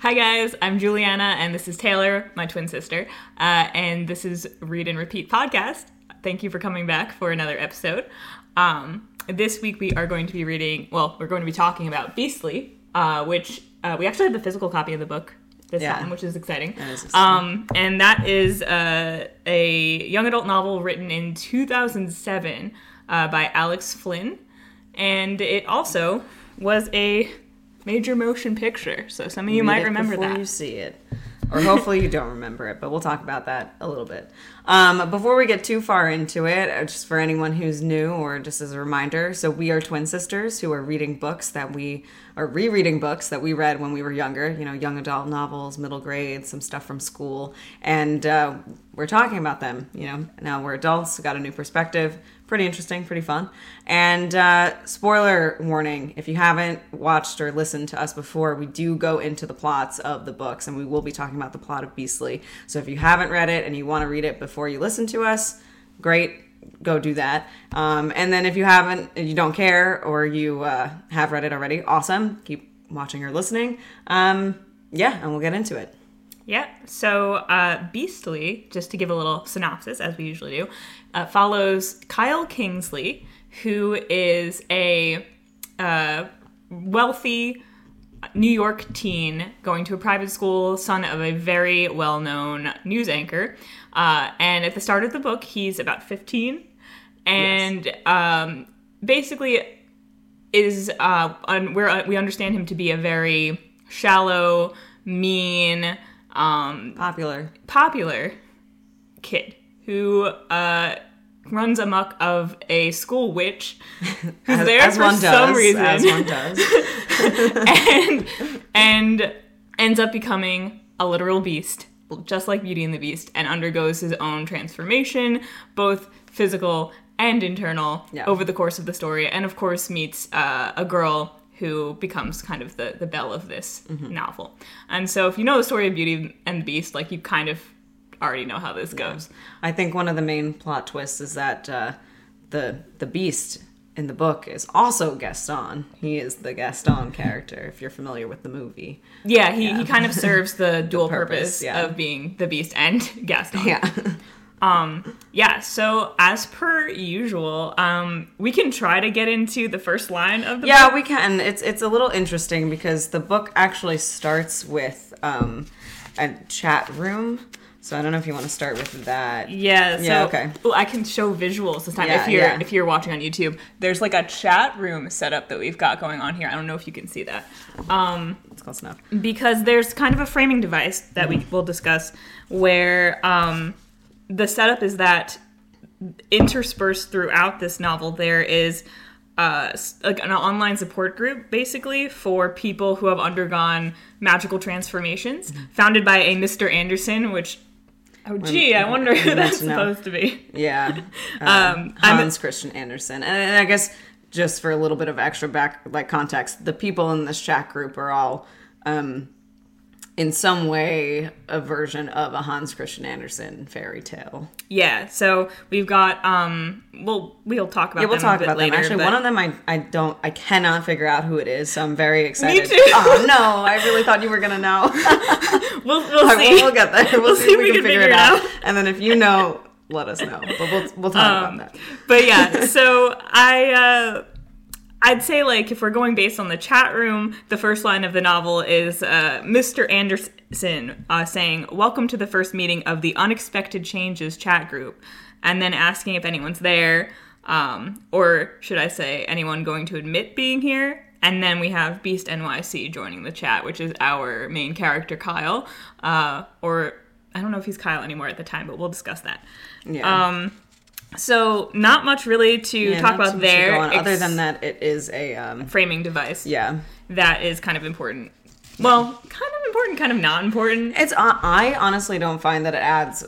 Hi guys, I'm Juliana, and this is Taylor, my twin sister, uh, and this is Read and Repeat podcast. Thank you for coming back for another episode. Um, this week we are going to be reading. Well, we're going to be talking about Beastly, uh, which uh, we actually have the physical copy of the book this Yeah. time, which is exciting. That is exciting. Um, and that is uh, a young adult novel written in 2007 uh, by Alex Flinn, and it also was a major motion picture. So some of you Read might remember before that. you see it, or hopefully you don't remember it. But we'll talk about that a little bit. Um, before we get too far into it, uh, just for anyone who's new or just as a reminder, so we are twin sisters who are reading books that we are rereading books that we read when we were younger. You know, young adult novels, middle grade, some stuff from school, and uh, we're talking about them. You know, now we're adults, got a new perspective. Pretty interesting, pretty fun. And uh, spoiler warning if you haven't watched or listened to us before, we do go into the plots of the books and we will be talking about the plot of Beastly. So if you haven't read it and you want to read it before you listen to us, great, go do that. Um, and then if you haven't, you don't care or you uh, have read it already, awesome. Keep watching or listening. Um, yeah, and we'll get into it. Yeah. So, uh, Beastly, just to give a little synopsis, as we usually do, uh, follows Kyle Kingsley, who is a uh, wealthy New York teen going to a private school, son of a very well known news anchor. Uh, and at the start of the book, he's about 15. And um, basically, is uh, un- uh, we understand him to be a very shallow, mean, um, Popular. popular kid who uh, runs amok of a school witch who's there for some reason As one does. and and ends up becoming a literal beast, just like Beauty and the Beast, and undergoes his own transformation, both physical and internal, Yeah. over the course of the story, and of course meets uh, a girl who becomes kind of the, the belle of this Mm-hmm. novel. And so if you know the story of Beauty and the Beast, like you kind of already know how this goes. I think one of the main plot twists is that uh, the the beast in the book is also Gaston. He is the Gaston character, if you're familiar with the movie. Yeah, he, he kind of serves the dual purpose, purpose, yeah. of being the Beast and Gaston. Yeah. Yeah, so as per usual, um, we can try to get into the first line of the yeah, book. we can. It's it's a little interesting because the book actually starts with um, a chat room. So I don't know if you want to start with that. Yeah, so Yeah, okay. well, I can show visuals this time Yeah, if you're yeah. if you're watching on YouTube. There's like a chat room setup that we've got going on here. I don't know if you can see that. Um, It's close enough. because there's kind of a framing device that we will discuss where um, the setup is that interspersed throughout this novel there is uh, like an online support group basically for people who have undergone magical transformations founded by a mr anderson which oh gee i wonder who that's supposed to be Yeah. Um, I'm- Hans Christian Andersen. And I guess just for a little bit of extra back like context, the people in this chat group are all um in some way a version of a Hans Christian Andersen fairy tale. yeah so we've got um well we'll talk about Yeah, we'll them talk a bit about later, them. Actually, but- one of them I I don't I cannot figure out who it is, so I'm very excited. Me too. Oh no, I really thought you were gonna know. we'll, we'll right, see we'll, we'll get there. We'll, see if we can figure it out. out. And then if you know, let us know. But we'll we'll talk Um, about that. but yeah, so I uh I'd say like if we're going based on the chat room, the first line of the novel is uh, Mr. Anderson uh, saying, "Welcome to the first meeting of the Unexpected Changes chat group," and then asking if anyone's there, um, or should I say anyone going to admit being here. And then we have Beast NYC joining the chat, which is our main character, Kyle. Uh, or I don't know if he's Kyle anymore at the time, but we'll discuss that. Yeah. Um, so not much really to Yeah, talk about there, other than that, it is a um, framing device. yeah. that is kind of important. Well, kind of important, kind of not important. It's uh, I honestly don't find that it adds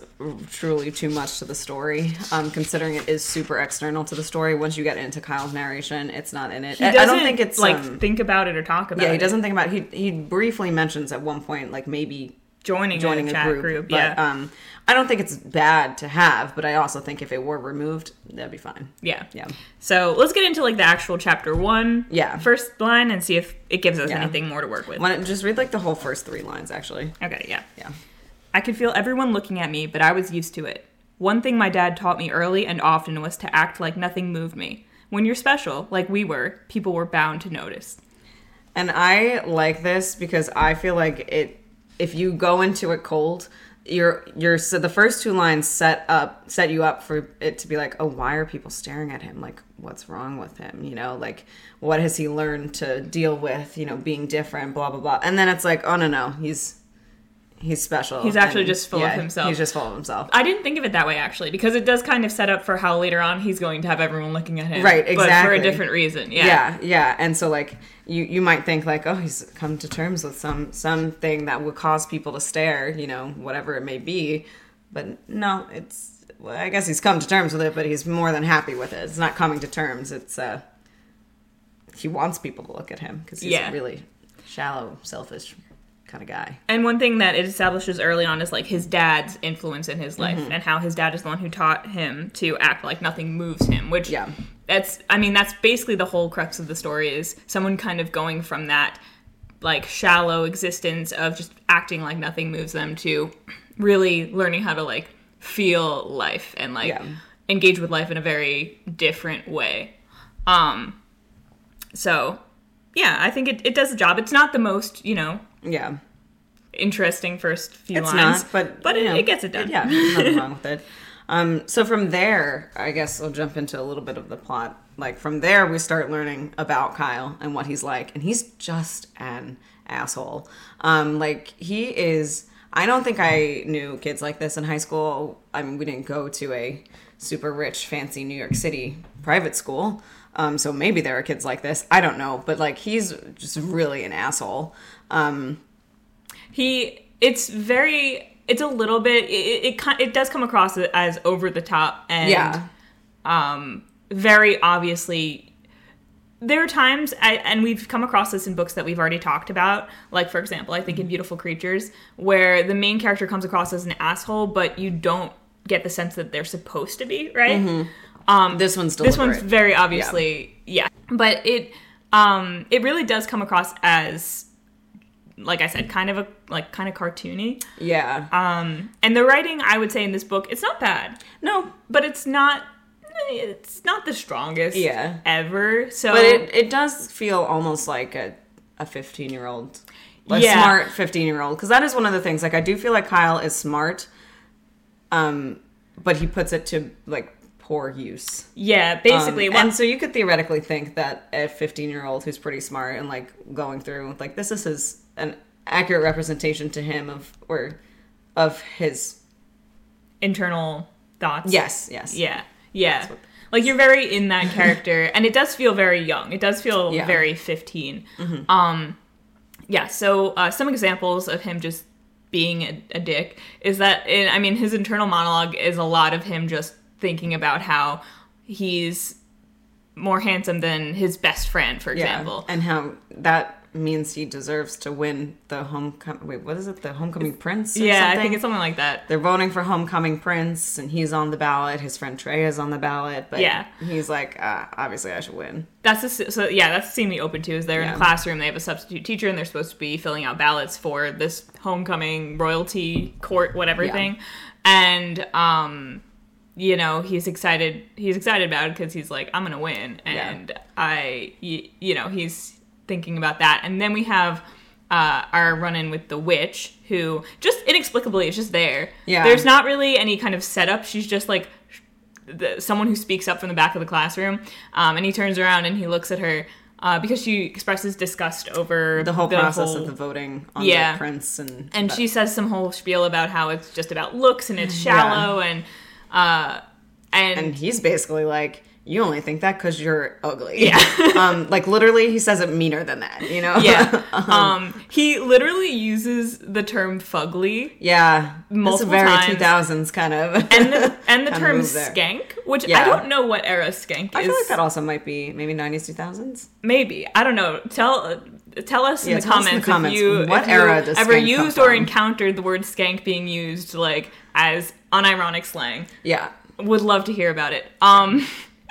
truly too much to the story. Um, considering it is super external to the story. Once you get into Kyle's narration, it's not in it. He I, doesn't I don't think it's like um, think about it or talk about it. yeah. He doesn't think about. He he briefly mentions at one point like maybe joining, joining a a chat group. group. but yeah, um, I don't think it's bad to have, but I also think if it were removed, that'd be fine. yeah, Yeah. So let's get into like the actual chapter one, Yeah. first line, and see if it gives us Yeah. anything more to work with. Why don't just read like the whole first three lines, actually. Okay, yeah. Yeah. I could feel everyone looking at me, but I was used to it. One thing my dad taught me early and often was to act like nothing moved me. When you're special, like we were, people were bound to notice. And I like this because I feel like it. If you go into it cold, you're you're so the first two lines set up set you up for it to be like, oh, why are people staring at him? Like, what's wrong with him? You know, like what has he learned to deal with? You know, being different, blah blah blah. And then it's like, oh no no, he's he's special. He's actually And, just full of himself. He's just full of himself. I didn't think of it that way actually, because it does kind of set up for how later on he's going to have everyone looking at him. Right, But for a different reason. Yeah. yeah yeah and so like you you might think like oh he's come to terms with some something that would cause people to stare you know whatever it may be but no it's well, i guess he's come to terms with it but he's more than happy with it it's not coming to terms it's uh he wants people to look at him because he's Yeah. a really shallow selfish kind of guy And one thing that it establishes early on is like his dad's influence in his life Mm-hmm. and how his dad is the one who taught him to act like nothing moves him, which Yeah. that's I mean that's basically the whole crux of the story is someone kind of going from that like shallow existence of just acting like nothing moves them to really learning how to like feel life and like Yeah. engage with life in a very different way. Um so yeah, I think it, it does the job. It's not the most, you know, yeah interesting first few It's lines. not, but but it, know, it gets it done. Yeah, nothing wrong with it. Um, so from there, I guess we'll jump into a little bit of the plot. Like from there, we start learning about Kyle and what he's like, and he's just an asshole. Um, like he is. I don't think I knew kids like this in high school. I mean, we didn't go to a super rich, fancy New York City private school. Um, so maybe there are kids like this. I don't know, but like he's just really an asshole. Um, He it's very it's a little bit it it, it, it does come across as over the top and yeah, um very obviously there are times I, and we've come across this in books that we've already talked about. Like for example i think in beautiful creatures where the main character comes across as an asshole but you don't get the sense that they're supposed to be right? Um this one's still this one's very obviously yeah. but it um it really does come across as like i said kind of a like kind of cartoony yeah. um and the writing i would say in this book it's not bad no, but it's not it's not the strongest Yeah. ever so But it, it does feel almost like a a 15 year old, a Yeah. smart 15 year old. Because that is one of the things. Like, I do feel like Kyle is smart, um, but he puts it to like poor use. yeah basically Um, and so you could theoretically think that a 15 year old who's pretty smart and like going through, like, this is his, an accurate representation to him of, or of his. internal thoughts Yes, yes. yeah yeah what- like you're very in that character and it does feel very young it does feel Yeah. Mm-hmm. very 15 um yeah so uh, some examples of him just being a, a dick is that in, i mean his internal monologue is a lot of him just thinking about how he's more handsome than his best friend for Yeah, example and how that means he deserves to win the homecoming. Wait, what is it? The homecoming prince? or yeah i think it's something like that they're voting for homecoming prince, and he's on the ballot. His friend Trey is on the ballot, but Yeah. he's like, ah, obviously I should win. That's the so yeah. That's the scene we open to. Is they're in a classroom. They have a substitute teacher, and they're supposed to be filling out ballots for this homecoming royalty court, whatever Yeah. thing. And um, you know, he's excited. He's excited about it because he's like, I'm gonna win, Yeah. and I, y- you know, he's thinking about that. And then we have. Uh, our run-in with the witch, who just inexplicably is just there. Yeah. There's not really any kind of setup. She's just like the, someone who speaks up from the back of the classroom, um, and he turns around and he looks at her uh, because she expresses disgust over The whole process whole- of the voting on Yeah. the prince, and and that- she says some whole spiel about how it's just about looks and it's shallow and uh, and, and he's basically like, you only think that because you're ugly. Yeah. um, like literally, he says it meaner than that. You know? yeah, um, he literally uses the term fugly yeah. Multiple very times. two thousands kind of. and the, and the term skank, which I don't know what era skank I is. I feel like that also might be maybe nineties two thousands. Maybe I don't know. Tell tell us Yeah, in the tell us in comments, the comments, if you what if you era does ever used or from? encountered the word skank being used like as unironic slang. Yeah. Would love to hear about it. Um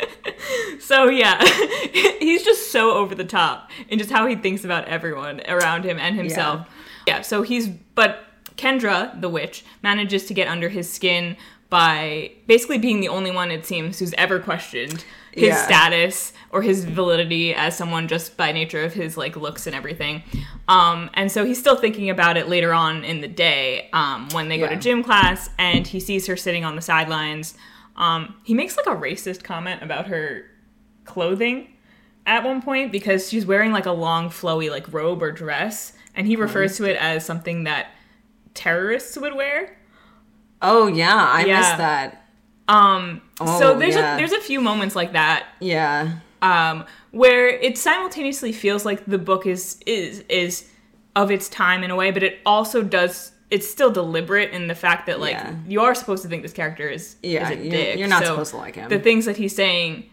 so yeah, he's just so over the top in just how he thinks about everyone around him and himself. Yeah, yeah, so he's but Kendra, the witch, manages to get under his skin by basically being the only one it seems who's ever questioned his Yeah. status or his validity as someone just by nature of his like looks and everything. Um, and so he's still thinking about it later on in the day um, when they go Yeah. to gym class and he sees her sitting on the sidelines. Um, he makes like a racist comment about her clothing at one point because she's wearing like a long flowy like robe or dress and he refers to it as something that terrorists would wear. Oh yeah, I Yeah. missed that. Um, so Oh, there's yeah. a there's a few moments like that Yeah. um, where it simultaneously feels like the book is is is of its time in a way, but it also does. It's still deliberate in the fact that like Yeah. you are supposed to think this character is Yeah, is a you're- dick. you're not So supposed to like him. The things that he's saying,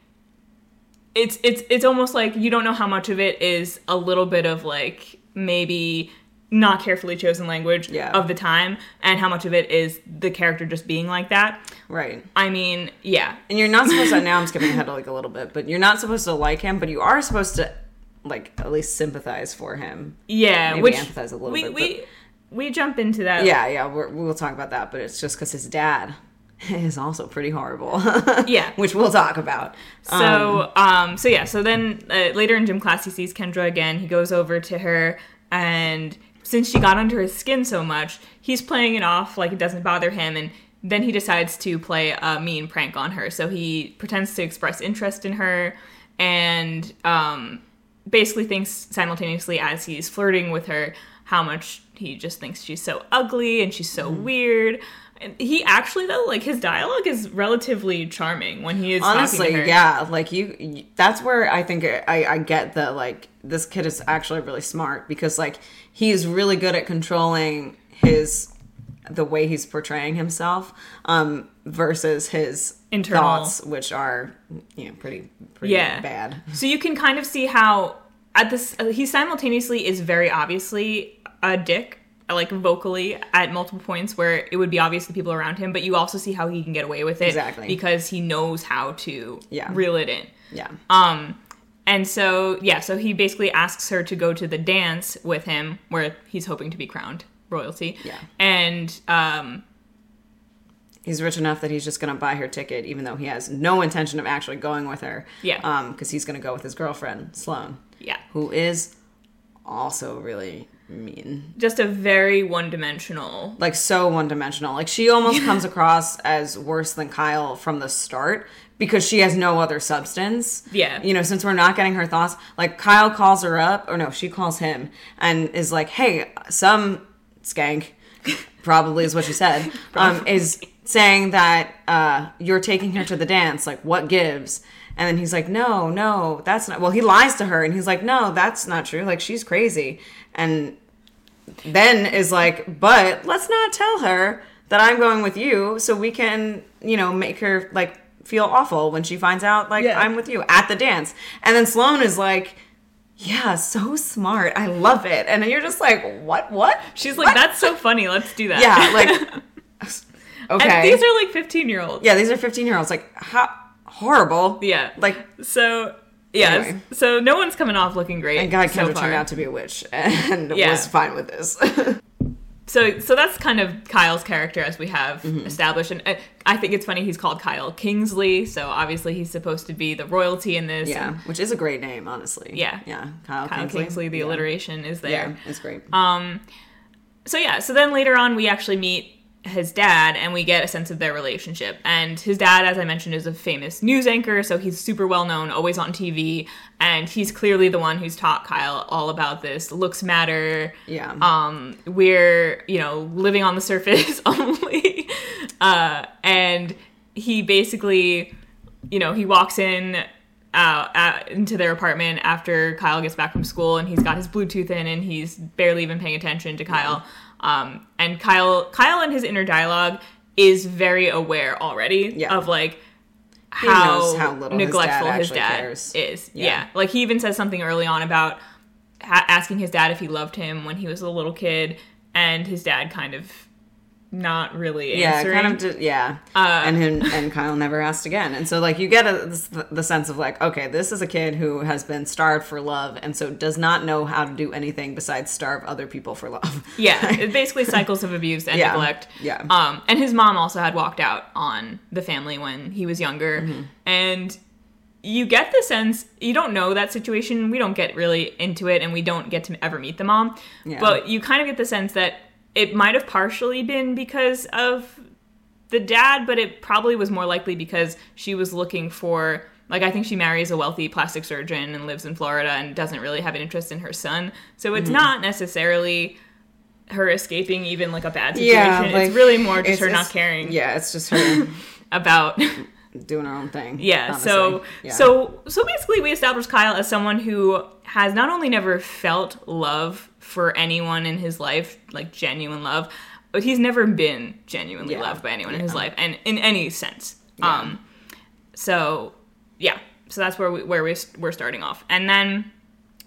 it's it's it's almost like you don't know how much of it is a little bit of like maybe not carefully chosen language Yeah. of the time, and how much of it is the character just being like that. Right. I mean, yeah, And you're not supposed to now I'm skipping ahead like a little bit, but you're not supposed to like him, but you are supposed to like at least sympathize for him. yeah, Maybe which empathize a little we bit, we we jump into that Yeah, yeah, we're, we'll talk about that, but it's just because his dad is also pretty horrible. Yeah. which we'll talk about. So, um, so yeah, so then uh, later in gym class, he sees Kendra again. He goes over to her, and since she got under his skin so much, he's playing it off like it doesn't bother him, and then he decides to play a mean prank on her. So he pretends to express interest in her, and um, basically thinks simultaneously as he's flirting with her how much he just thinks she's so ugly and she's so weird. And he actually though, like his dialogue is relatively charming when he is talking honestly yeah like you, you that's where i think I, I get the like this kid is actually really smart because like he is really good at controlling his the way he's portraying himself um versus his Internal. thoughts which are you know pretty pretty Yeah. bad So you can kind of see how at this uh, he simultaneously is very obviously a dick, like vocally at multiple points where it would be obvious to people around him, but you also see how he can get away with it Exactly. because he knows how to Yeah. reel it in. yeah Um, and so yeah, so he basically asks her to go to the dance with him where he's hoping to be crowned royalty. Yeah. And um, he's rich enough that he's just gonna buy her ticket even though he has no intention of actually going with her Yeah. um because he's gonna go with his girlfriend sloane yeah, who is also really mean just a very one-dimensional. like so one dimensional. Like she almost comes across as worse than Kyle from the start because she has no other substance. Yeah. You know, since we're not getting her thoughts, like Kyle calls her up, or no, she calls him and is like, hey, some skank, probably is what she said, um, is saying that uh, you're taking her to the dance. Like, what gives? And then he's like, no, no, that's not. Well, he lies to her and he's like, no, that's not true. Like, she's crazy. And then is like, but let's not tell her that I'm going with you so we can, you know, make her like feel awful when she finds out like Yeah. I'm with you at the dance. And then Sloane is like, yeah, so smart. I love it. And then you're just like, what, what? She's like, that's so funny. Let's do that. Yeah, like, okay. And these are like 15 year olds. yeah, these are 15 year olds. Like, how horrible. Yeah. Like, So, yeah. Anyway. So no one's coming off looking great. and God so Kendra far. turned out to be a witch and Yeah. was fine with this. So, so that's kind of Kyle's character as we have Mm-hmm. established, and uh, I think it's funny he's called Kyle Kingsley. So obviously he's supposed to be the royalty in this. yeah, and which is a great name, honestly. Yeah. Yeah. Kyle, Kyle Kingsley. Kingsley, the yeah. alliteration is Yeah, there. it's great. Um, so yeah, so then later on we actually meet his dad and we get a sense of their relationship. And his dad, as I mentioned, is a famous news anchor, so he's super well known, always on TV, and he's clearly the one who's taught Kyle all about this looks matter. Yeah. Um, we're you know living on the surface only, uh, and he basically, you know, he walks in. Uh, uh, into their apartment after Kyle gets back from school, and he's got his Bluetooth in, and he's barely even paying attention to Kyle. Um, and Kyle, Kyle, in his inner dialogue, is very aware already Yeah. of like how, how little his dad neglectful his dad, cares. is. Yeah. Yeah. like he even says something early on about ha- asking his dad if he loved him when he was a little kid, and his dad kind of not really yeah, kind of, just, yeah. Uh, and him, and Kyle never asked again, and so like you get a, the sense of like, okay, this is a kid who has been starved for love, and so does not know how to do anything besides starve other people for love. Yeah, basically cycles of abuse and Yeah, neglect. yeah. Um, and his mom also had walked out on the family when he was younger, Mm-hmm. and you get the sense you don't know that situation. We don't get really into it, and we don't get to ever meet the mom. Yeah. But you kind of get the sense that it might have partially been because of the dad, but it probably was more likely because she was looking for. Like I think she marries a wealthy plastic surgeon and lives in Florida and doesn't really have an interest in her son. So Mm-hmm. it's not necessarily her escaping even like a bad situation. yeah, like, it's really more just her not caring Yeah, it's just her about doing her own thing. yeah. honestly. So Yeah. so so basically we established Kyle as someone who has not only never felt love for anyone in his life, like genuine love, but he's never been genuinely Yeah. loved by anyone in his life and in any sense. Yeah. Um so yeah. So that's where we where we we're starting off. And then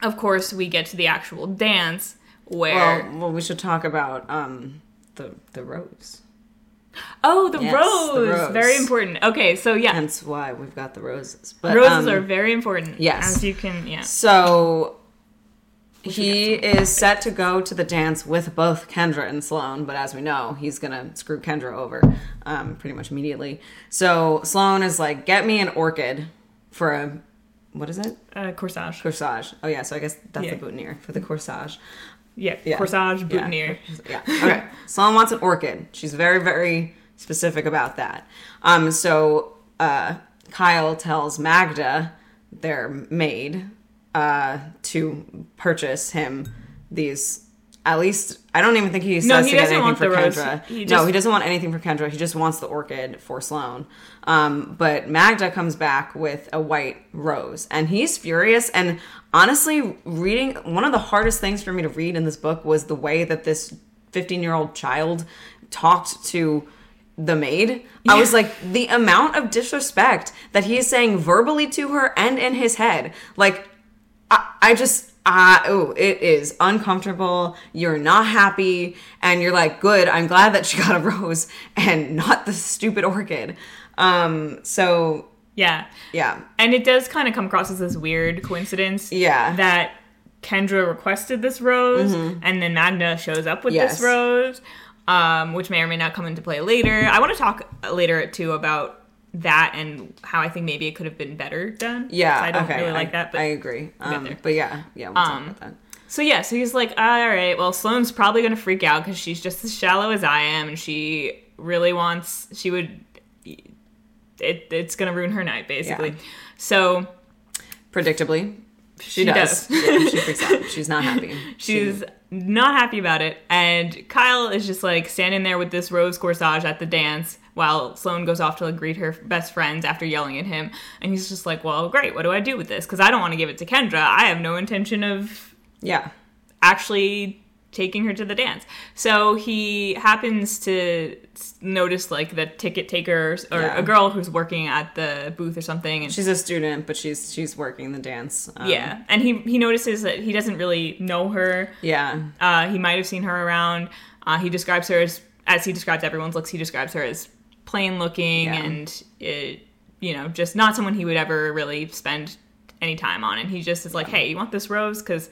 of course we get to the actual dance where well, well, we should talk about um the the rose. Oh, the, Yes, rose. the rose. Very important. Okay, so yeah. Hence why we've got the roses. But Roses um, are very important. yes. As you can, yeah. So he is set to go to the dance with both Kendra and Sloane, but as we know, he's gonna screw Kendra over um, pretty much immediately. So Sloane is like, "Get me an orchid for a what is it? Uh, corsage. Corsage. Oh yeah, so I guess that's Yeah. the boutonniere for the corsage. Yeah, Yeah. corsage, boutonniere. Yeah. Okay. Sloane wants an orchid. She's very, very specific about that. Um, so uh, Kyle tells Magda, their maid, uh, to purchase him these. At least I don't even think he says No, to get anything for. Kendra. He no, he doesn't want anything for Kendra. He just wants the orchid for Sloane. Um, but Magda comes back with a white rose, and he's furious. And honestly, reading one of the hardest things for me to read in this book was the way that this 15 year old child talked to the maid. I was like, the amount of disrespect that he is saying verbally to her and in his head. Like, I, I just, uh, oh, it is uncomfortable. You're not happy. And you're like, good, I'm glad that she got a rose and not the stupid orchid. Um, so, Yeah. yeah. And it does kind of come across as this weird coincidence. Yeah. That Kendra requested this rose, and then Magda shows up with Mm-hmm. Yes. this rose, um, which may or may not come into play later. I want to talk later too about that and how I think maybe it could have been better done. Yeah. I don't okay. really I, like that. But I agree. Um, but yeah, yeah, we'll talk Um, about that. So yeah, so he's like, all right, well, Sloane's probably gonna freak out because she's just as shallow as I am, and she really wants, she would, it, it's gonna ruin her night basically. Yeah. So Predictably, she, She does. does. yeah, she freaks out. She's not happy. she's not happy about it, and Kyle is just like standing there with this rose corsage at the dance while Sloane goes off to like, greet her best friends after yelling at him, and he's just like, well, great, what do I do with this? Because I don't want to give it to Kendra. I have no intention of yeah. actually taking her to the dance. So he happens to notice like the ticket takers or Yeah. a girl who's working at the booth or something. And She's a student, but she's she's working the dance. Um, yeah, and he he notices that he doesn't really know her. Yeah. Uh, he might have seen her around. Uh, he describes her as as he describes everyone's looks. He describes her as plain looking Yeah. and it, you know just not someone he would ever really spend any time on. And he just is like, hey, you want this rose? Because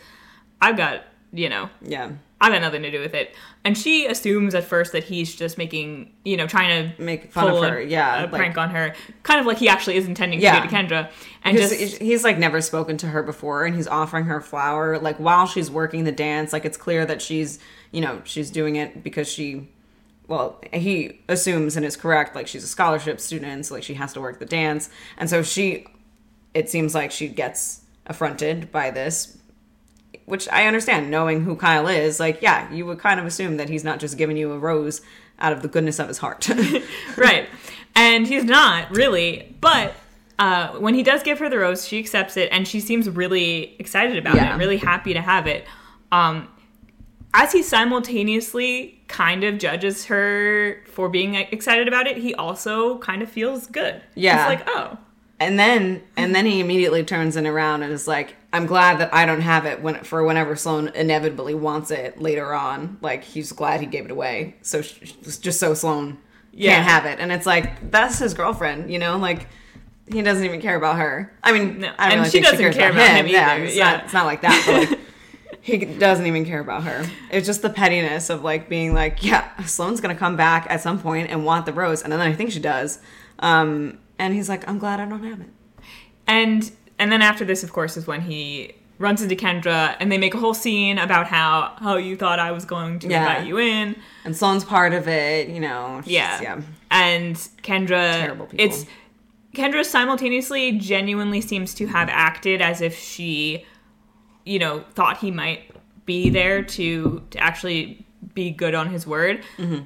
I've got you know Yeah. I've got nothing to do with it. And she assumes at first that he's just making, you know, trying to Make fun of her. a, yeah. a like- prank on her, kind of like he actually is intending Yeah. to do to Kendra, and just he's like never spoken to her before and he's offering her a flower like while she's working the dance like it's clear that she's you know she's doing it because she well he assumes and is correct like she's a scholarship student so like she has to work the dance and so she it seems like she gets affronted by this which i understand knowing who kyle is like yeah you would kind of assume that he's not just giving you a rose out of the goodness of his heart right, and he's not really, but. Uh, when he does give her the rose, she accepts it, and she seems really excited about Yeah. it, really happy to have it. Um, as he simultaneously kind of judges her for being excited about it, he also kind of feels good. Yeah. he's like, oh, And then and then he immediately turns it around and is like, I'm glad that I don't have it when for whenever Sloane inevitably wants it later on. Like he's glad he gave it away, so sh- just so Sloane Yeah. can't have it. And it's like that's his girlfriend, you know, like. He doesn't even care about her. I mean, No, I don't and really she doesn't cares care about him Yeah, either, it's yeah. not. It's not like that. He doesn't even care about her. It's just the pettiness of like being like, yeah, Sloane's gonna come back at some point and want the rose, and then I think she does. Um, and he's like, I'm glad I don't have it. And and then after this, of course, is when he runs into Kendra, and they make a whole scene about how how you thought I was going to Yeah. invite you in. And Sloane's part of it, you know. Yeah. yeah. And Kendra Terrible people. it's Kendra simultaneously genuinely seems to have acted as if she, you know, thought he might be there to to actually be good on his word,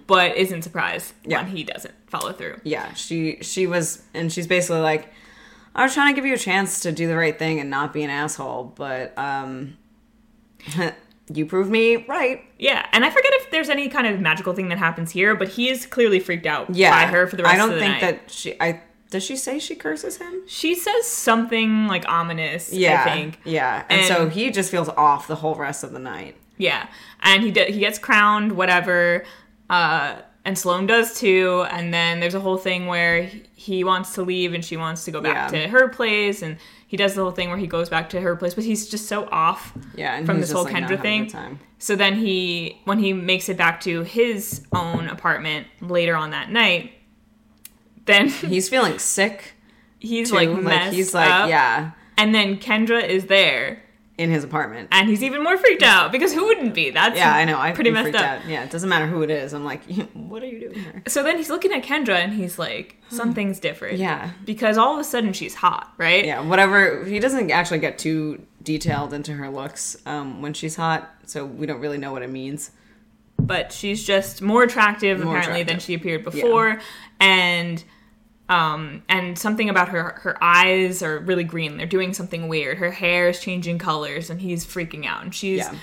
but isn't surprised Mm-hmm. Yeah. when he doesn't follow through. Yeah, she she was, and she's basically like, I was trying to give you a chance to do the right thing and not be an asshole, but um, you proved me right. Yeah, and I forget if there's any kind of magical thing that happens here, but he is clearly freaked out Yeah, by her for the rest of the day. I don't think night. that she. I does she say she curses him? She says something like ominous, Yeah, I think. Yeah, and, so he just feels off the whole rest of the night. Yeah, and he d- he gets crowned, whatever, uh, and Sloane does too. And then there's a whole thing where he- wants to leave and she wants to go back Yeah. to her place, and he does the whole thing where he goes back to her place, but he's just so off Yeah, and from this whole like, Kendra thing. So then he, when he makes it back to his own apartment later on that night, then He's feeling sick. he's Too. like Like, messed he's like up. yeah And then Kendra is there, in his apartment. and he's even more freaked out because who wouldn't be? That's Yeah, I know. I pretty pretty messed up. out. Yeah, it doesn't matter who it is. I'm like, what are you doing here? So then he's looking at Kendra and he's like, something's different. Yeah. Because all of a sudden she's hot, right? Yeah, whatever. He doesn't actually get too detailed into her looks um, when she's hot, so we don't really know what it means. But she's just more attractive More apparently than she appeared before. And um and something about her her eyes are really green. They're doing something weird. Her hair is changing colors and he's freaking out. And she's Yeah.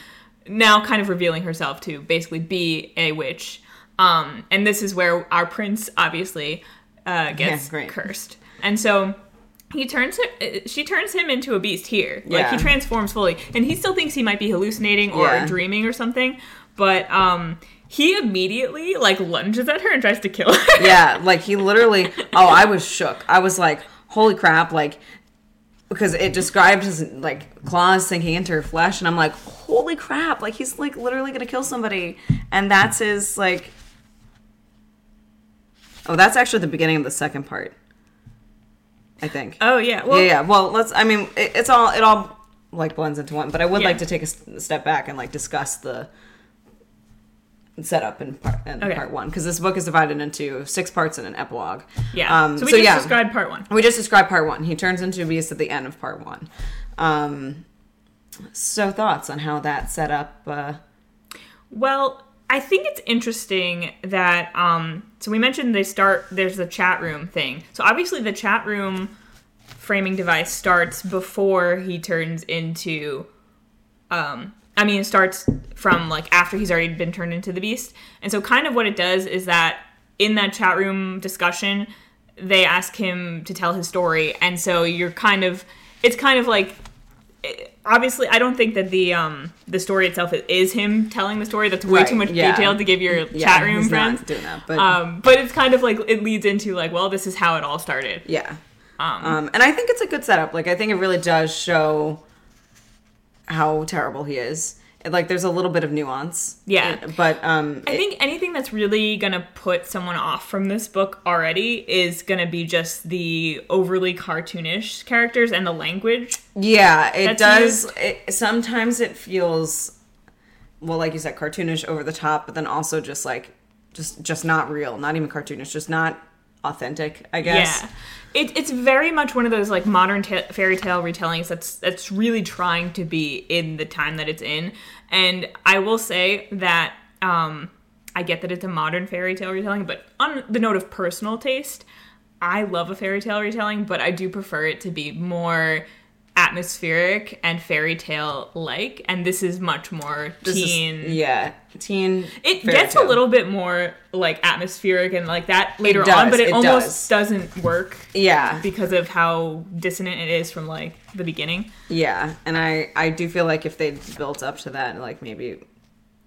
now kind of revealing herself to basically be a witch. Um and this is where our prince obviously uh gets great. cursed. And so he turns her, she turns him into a beast here. Like Yeah. he transforms fully, and he still thinks he might be hallucinating or Yeah. dreaming or something. But um, he immediately like lunges at her and tries to kill her. yeah, like he literally. Oh, I was shook. I was like, holy crap! Like because it described his like claws sinking into her flesh, and I'm like, holy crap! Like he's like literally gonna kill somebody, and that's his like. Oh, that's actually the beginning of the second part. I think. oh yeah, well yeah, yeah. Well, let's. I mean, it, it's all it all like blends into one. But I would Yeah. like to take a step back and like discuss the setup in part in Okay. part one because this book is divided into six parts and an epilogue. yeah. Um, so we so just yeah. described part one. We just described part one. He turns into a beast at the end of part one. Um, so thoughts on how that set up? Uh, Well, I think it's interesting that um so we mentioned they start there's the chat room thing. So obviously the chat room framing device starts before he turns into um I mean it starts from like after he's already been turned into the beast. And so kind of what it does is that in that chat room discussion they ask him to tell his story and so you're kind of it's kind of like obviously I don't think that the um the story itself is him telling the story. That's way Right, too much yeah. detail to give your yeah, chat room friends. doing that, but Um, but it's kind of like it leads into like, well, this is how it all started. Yeah. Um, Um, and I think it's a good setup. Like, I think it really does show how terrible he is. Like, there's a little bit of nuance. Yeah. But, um, I it- think anything that's really gonna put someone off from this book already is gonna be just the overly cartoonish characters and the language. yeah, it does. It, sometimes it feels, well, like you said, cartoonish over the top, but then also just like, just, just not real. Not even cartoonish, just not authentic, I guess. Yeah. It, it's very much one of those like modern ta- fairy tale retellings that's that's really trying to be in the time that it's in. And I will say that um, I get that it's a modern fairy tale retelling, but on the note of personal taste, I love a fairy tale retelling, but I do prefer it to be more atmospheric and fairy tale like, and this is much more This is- teen. yeah, teen. It gets tale. a little bit more like atmospheric and like that later does, on, but it, it almost does. not work Yeah, because of how dissonant it is from like the beginning. yeah, and I I do feel like if they built up to that, like maybe.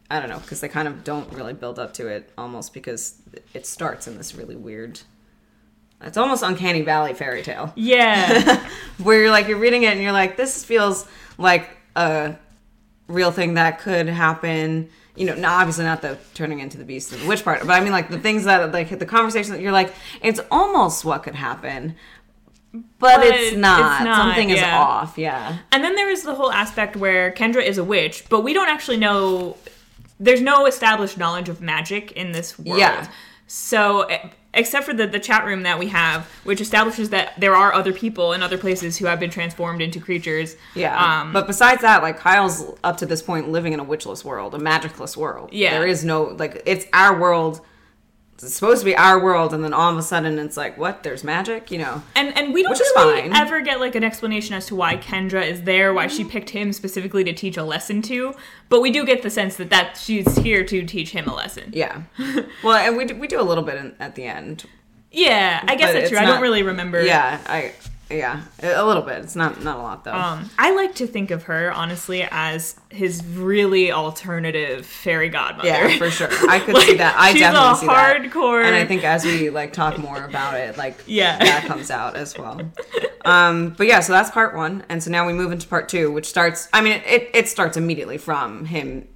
I don't know, because they kind of don't really build up to it almost because it starts in this really weird. It's almost uncanny valley fairy tale. Yeah. where you're like you're reading it and you're like this feels like a real thing that could happen you know not obviously not the turning into the beast and the witch part but i mean like the things that like the conversation that you're like it's almost what could happen but, But it's, it's not. not, something is off yeah And then there is the whole aspect where Kendra is a witch, but we don't actually know. There's no established knowledge of magic in this world. Yeah. So, except for the, the chat room that we have, which establishes that there are other people in other places who have been transformed into creatures. yeah Um, but besides that like kyle's up to this point living in a witchless world a magicless world Yeah. there is no like it's our world it's supposed to be our world and then all of a sudden it's like what there's magic you know and and we don't really ever get like an explanation as to why Kendra is there, why she picked him specifically to teach a lesson to. But we do get the sense that that she's here to teach him a lesson. Yeah. well, and we do, we do a little bit in, at the end. Yeah, I guess But that's it's true. I don't really remember. Yeah, I yeah, a little bit. It's not not a lot though. Um, I like to think of her honestly as his really alternative fairy godmother. yeah, for sure. I could Like, see that. I she's definitely a see that. hardcore- And I think as we like talk more about it, like Yeah. that comes out as well. Um, but yeah, so that's part one, and so now we move into part two, which starts. I mean, it it starts immediately from him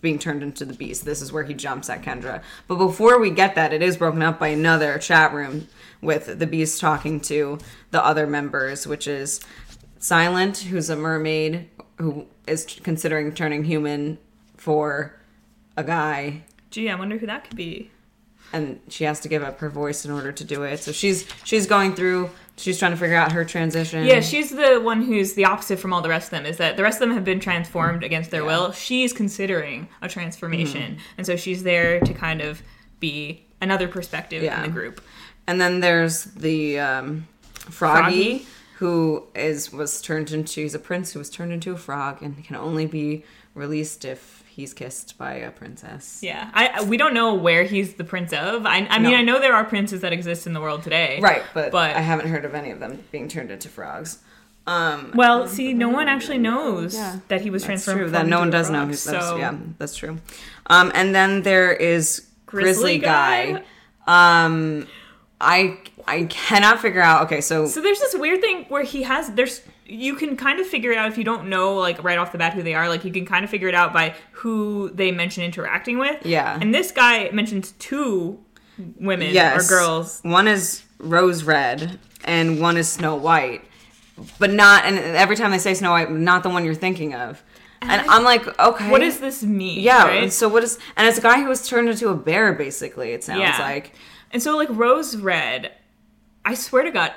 being turned into the beast. This is where he jumps at Kendra. But before we get that, it is broken up by another chat room with the beast talking to the other members, which is Silent, who's a mermaid who is considering turning human for a guy Gee, I wonder who that could be. and she has to give up her voice in order to do it. So she's she's going through she's trying to figure out her transition. Yeah, she's the one who's the opposite from all the rest of them. Is that the rest of them have been transformed against their will. She's considering a transformation, Mm-hmm. and so she's there to kind of be another perspective Yeah. in the group. And then there's the um, froggy, Froggy. who is was turned into he's a prince who was turned into a frog and can only be released if he's kissed by a princess. Yeah, I we don't know where he's the prince of. I, I mean, No. I know there are princes that exist in the world today. Right, but, But- I haven't heard of any of them being turned into frogs. Um, Well, see, no one actually knows Yeah, that he was That's transformed. true. That no one does know. frog, that's, so yeah, that's true. Um, and then there is Grizzly, Grizzly guy. guy? Um, I I cannot figure out. Okay, so, So there's this weird thing where he has there's you can kind of figure it out if you don't know like right off the bat who they are. Like you can kind of figure it out by who they mention interacting with. Yeah. And this guy mentions two women yes, or girls. One is Rose Red, and one is Snow White, but not. And every time they say Snow White, not the one you're thinking of. And, I- I'm like, okay, What does this mean? Yeah. Right? So what is? And it's a guy who was turned into a bear. Basically, it sounds Yeah. like. And so like Rose Red, I swear to God,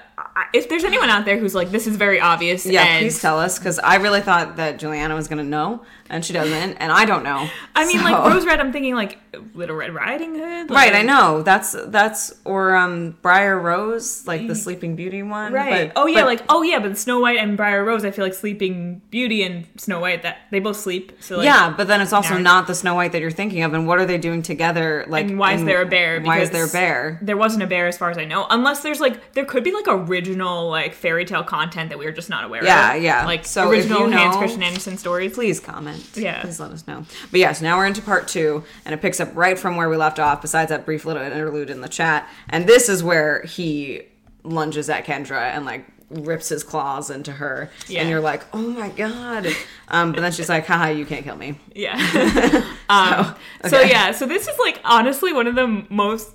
if there's anyone out there who's like this is very obvious. Yeah, and, please tell us because I really thought that Juliana was gonna know, and she doesn't, and I don't know. I mean, So- like Rose Red, I'm thinking like Little Red Riding Hood. Right, I know. That's that's or um Briar Rose, like the Sleeping Beauty one. Right. But, oh yeah, but- like oh yeah, but Snow White and Briar Rose, I feel like Sleeping Beauty and Snow White that they both sleep. So like, yeah, but then it's also not the Snow White that you're thinking of. And what are they doing together? Like, and why is there a bear? Why is there a bear? There wasn't a bear as far as I know, unless there's like there could be like original like fairy tale content that we were just not aware Yeah, of. yeah. yeah. Like So original you Hans know- Christian Andersen stories. Please comment. Yeah. Please let us know. But yes, now we're into part two, and it picks up right from where we left off. Besides that brief little interlude in the chat, and this is where he lunges at Kendra and like rips his claws into her, Yeah. and you're like, oh my god. Um, but then she's like, haha, you can't kill me. Yeah. um, So, so yeah, so this is like honestly one of the most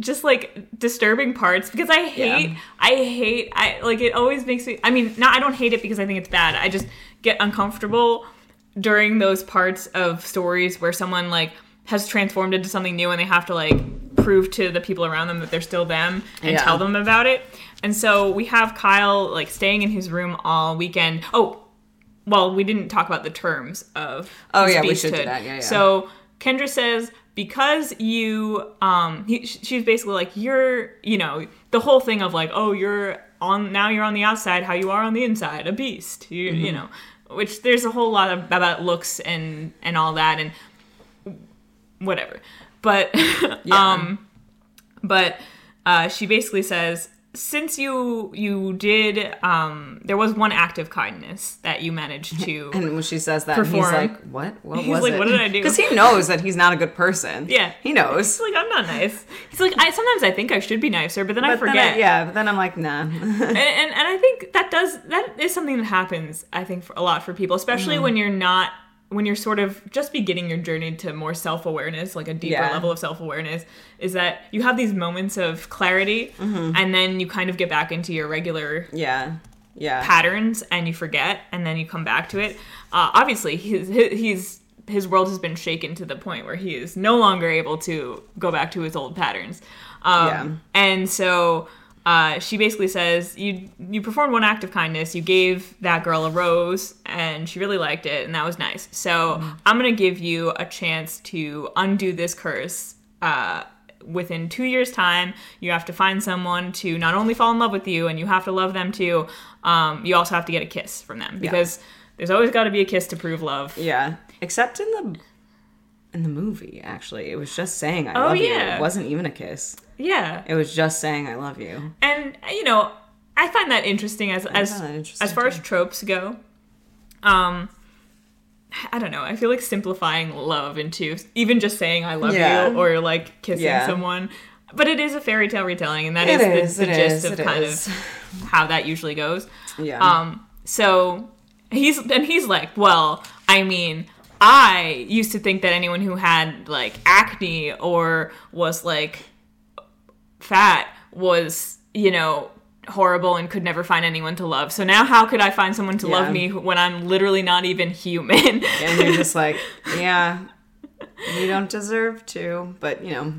just like disturbing parts because I hate Yeah. I hate I like it always makes me I mean not I don't hate it because I think it's bad. I just get uncomfortable during those parts of stories where someone like has transformed into something new and they have to like prove to the people around them that they're still them and Yeah. tell them about it. And so we have Kyle like staying in his room all weekend. Oh, well, we didn't talk about the terms of Oh, yeah, we should do that. Yeah, yeah. So Kendra says because you um he, she's basically like you're you know the whole thing of like oh you're on now you're on the outside how you are on the inside a beast you you know which there's a whole lot of, about looks and and all that and whatever. But um but uh she basically says since you you did um there was one act of kindness that you managed to And when she says that, Perform. he's like, "What? What He's was like, it?" "What did I do?" Because he knows that he's not a good person. Yeah. he knows. He's like, I'm not nice. He's like, I sometimes I think I should be nicer, but then I But then forget. yeah, but then I'm like, nah. and, and and I think that does that is something that happens. I think for a lot for people, especially Mm-hmm. when you're not when you're sort of just beginning your journey to more self awareness, like a deeper Yeah. level of self awareness, is that you have these moments of clarity, Mm-hmm. and then you kind of get back into your regular yeah, yeah, patterns and you forget and then you come back to it uh, obviously he's, he's his world has been shaken to the point where he is no longer able to go back to his old patterns um, Yeah. and so uh, she basically says you you performed one act of kindness. You gave that girl a rose and she really liked it and that was nice. So Mm-hmm. i'm gonna give you a chance to undo this curse uh, within two years time. You have to find someone to not only fall in love with you and you have to love them too. Um, you also have to get a kiss from them because there's always got to be a kiss to prove love. Yeah. Except in the in the movie, actually, it was just saying "I Oh, love you." yeah. It wasn't even a kiss. yeah It was just saying "I love you." and you know i find that interesting as as interesting, as far as tropes go um i don't know i feel like simplifying love into even just saying i love Yeah. you or like kissing Yeah. someone but it is a fairy tale retelling and that It is is, the, the gist is, of kind is. of how that usually goes Yeah. um so he's and he's like well i mean i used to think that anyone who had like acne or was like fat was, you know, horrible and could never find anyone to love. So now how could I find someone to Yeah. love me when I'm literally not even human? and you're just like, yeah, you don't deserve to, but you know,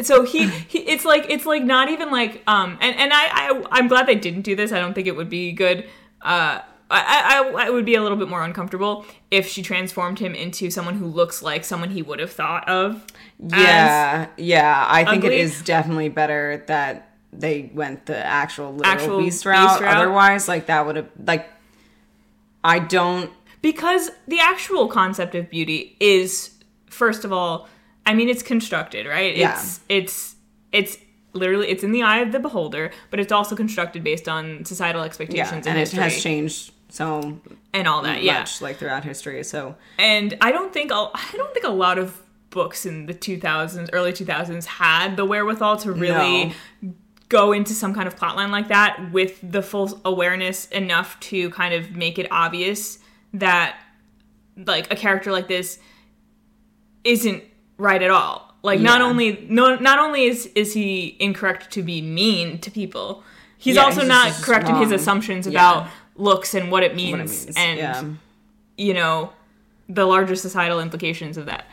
so he, he it's like it's like not even like um and and I, I I'm glad they didn't do this. I don't think it would be good. Uh I, I, I would be a little bit more uncomfortable if she transformed him into someone who looks like someone he would have thought of. yeah, yeah. I think ugly. it is definitely better that they went the actual literal Actual beast route. beast route. Otherwise, like that would have like. I don't. because the actual concept of beauty is first of all i mean it's constructed right Yeah. it's it's it's literally it's in the eye of the beholder but it's also constructed based on societal Yeah, expectations and and it has changed so and all that yeah much like throughout history. So and i don't think I don't think a lot of books in the 2000s early 2000s had the wherewithal to really go into some kind of plotline like that with the full awareness enough to kind of make it obvious that like a character like this isn't right at all like not only no not only is is he incorrect to be mean to people he's Yeah, also he's not correct in his wrong. assumptions Yeah. Looks and what it means, what it means, and yeah, you know the larger societal implications of that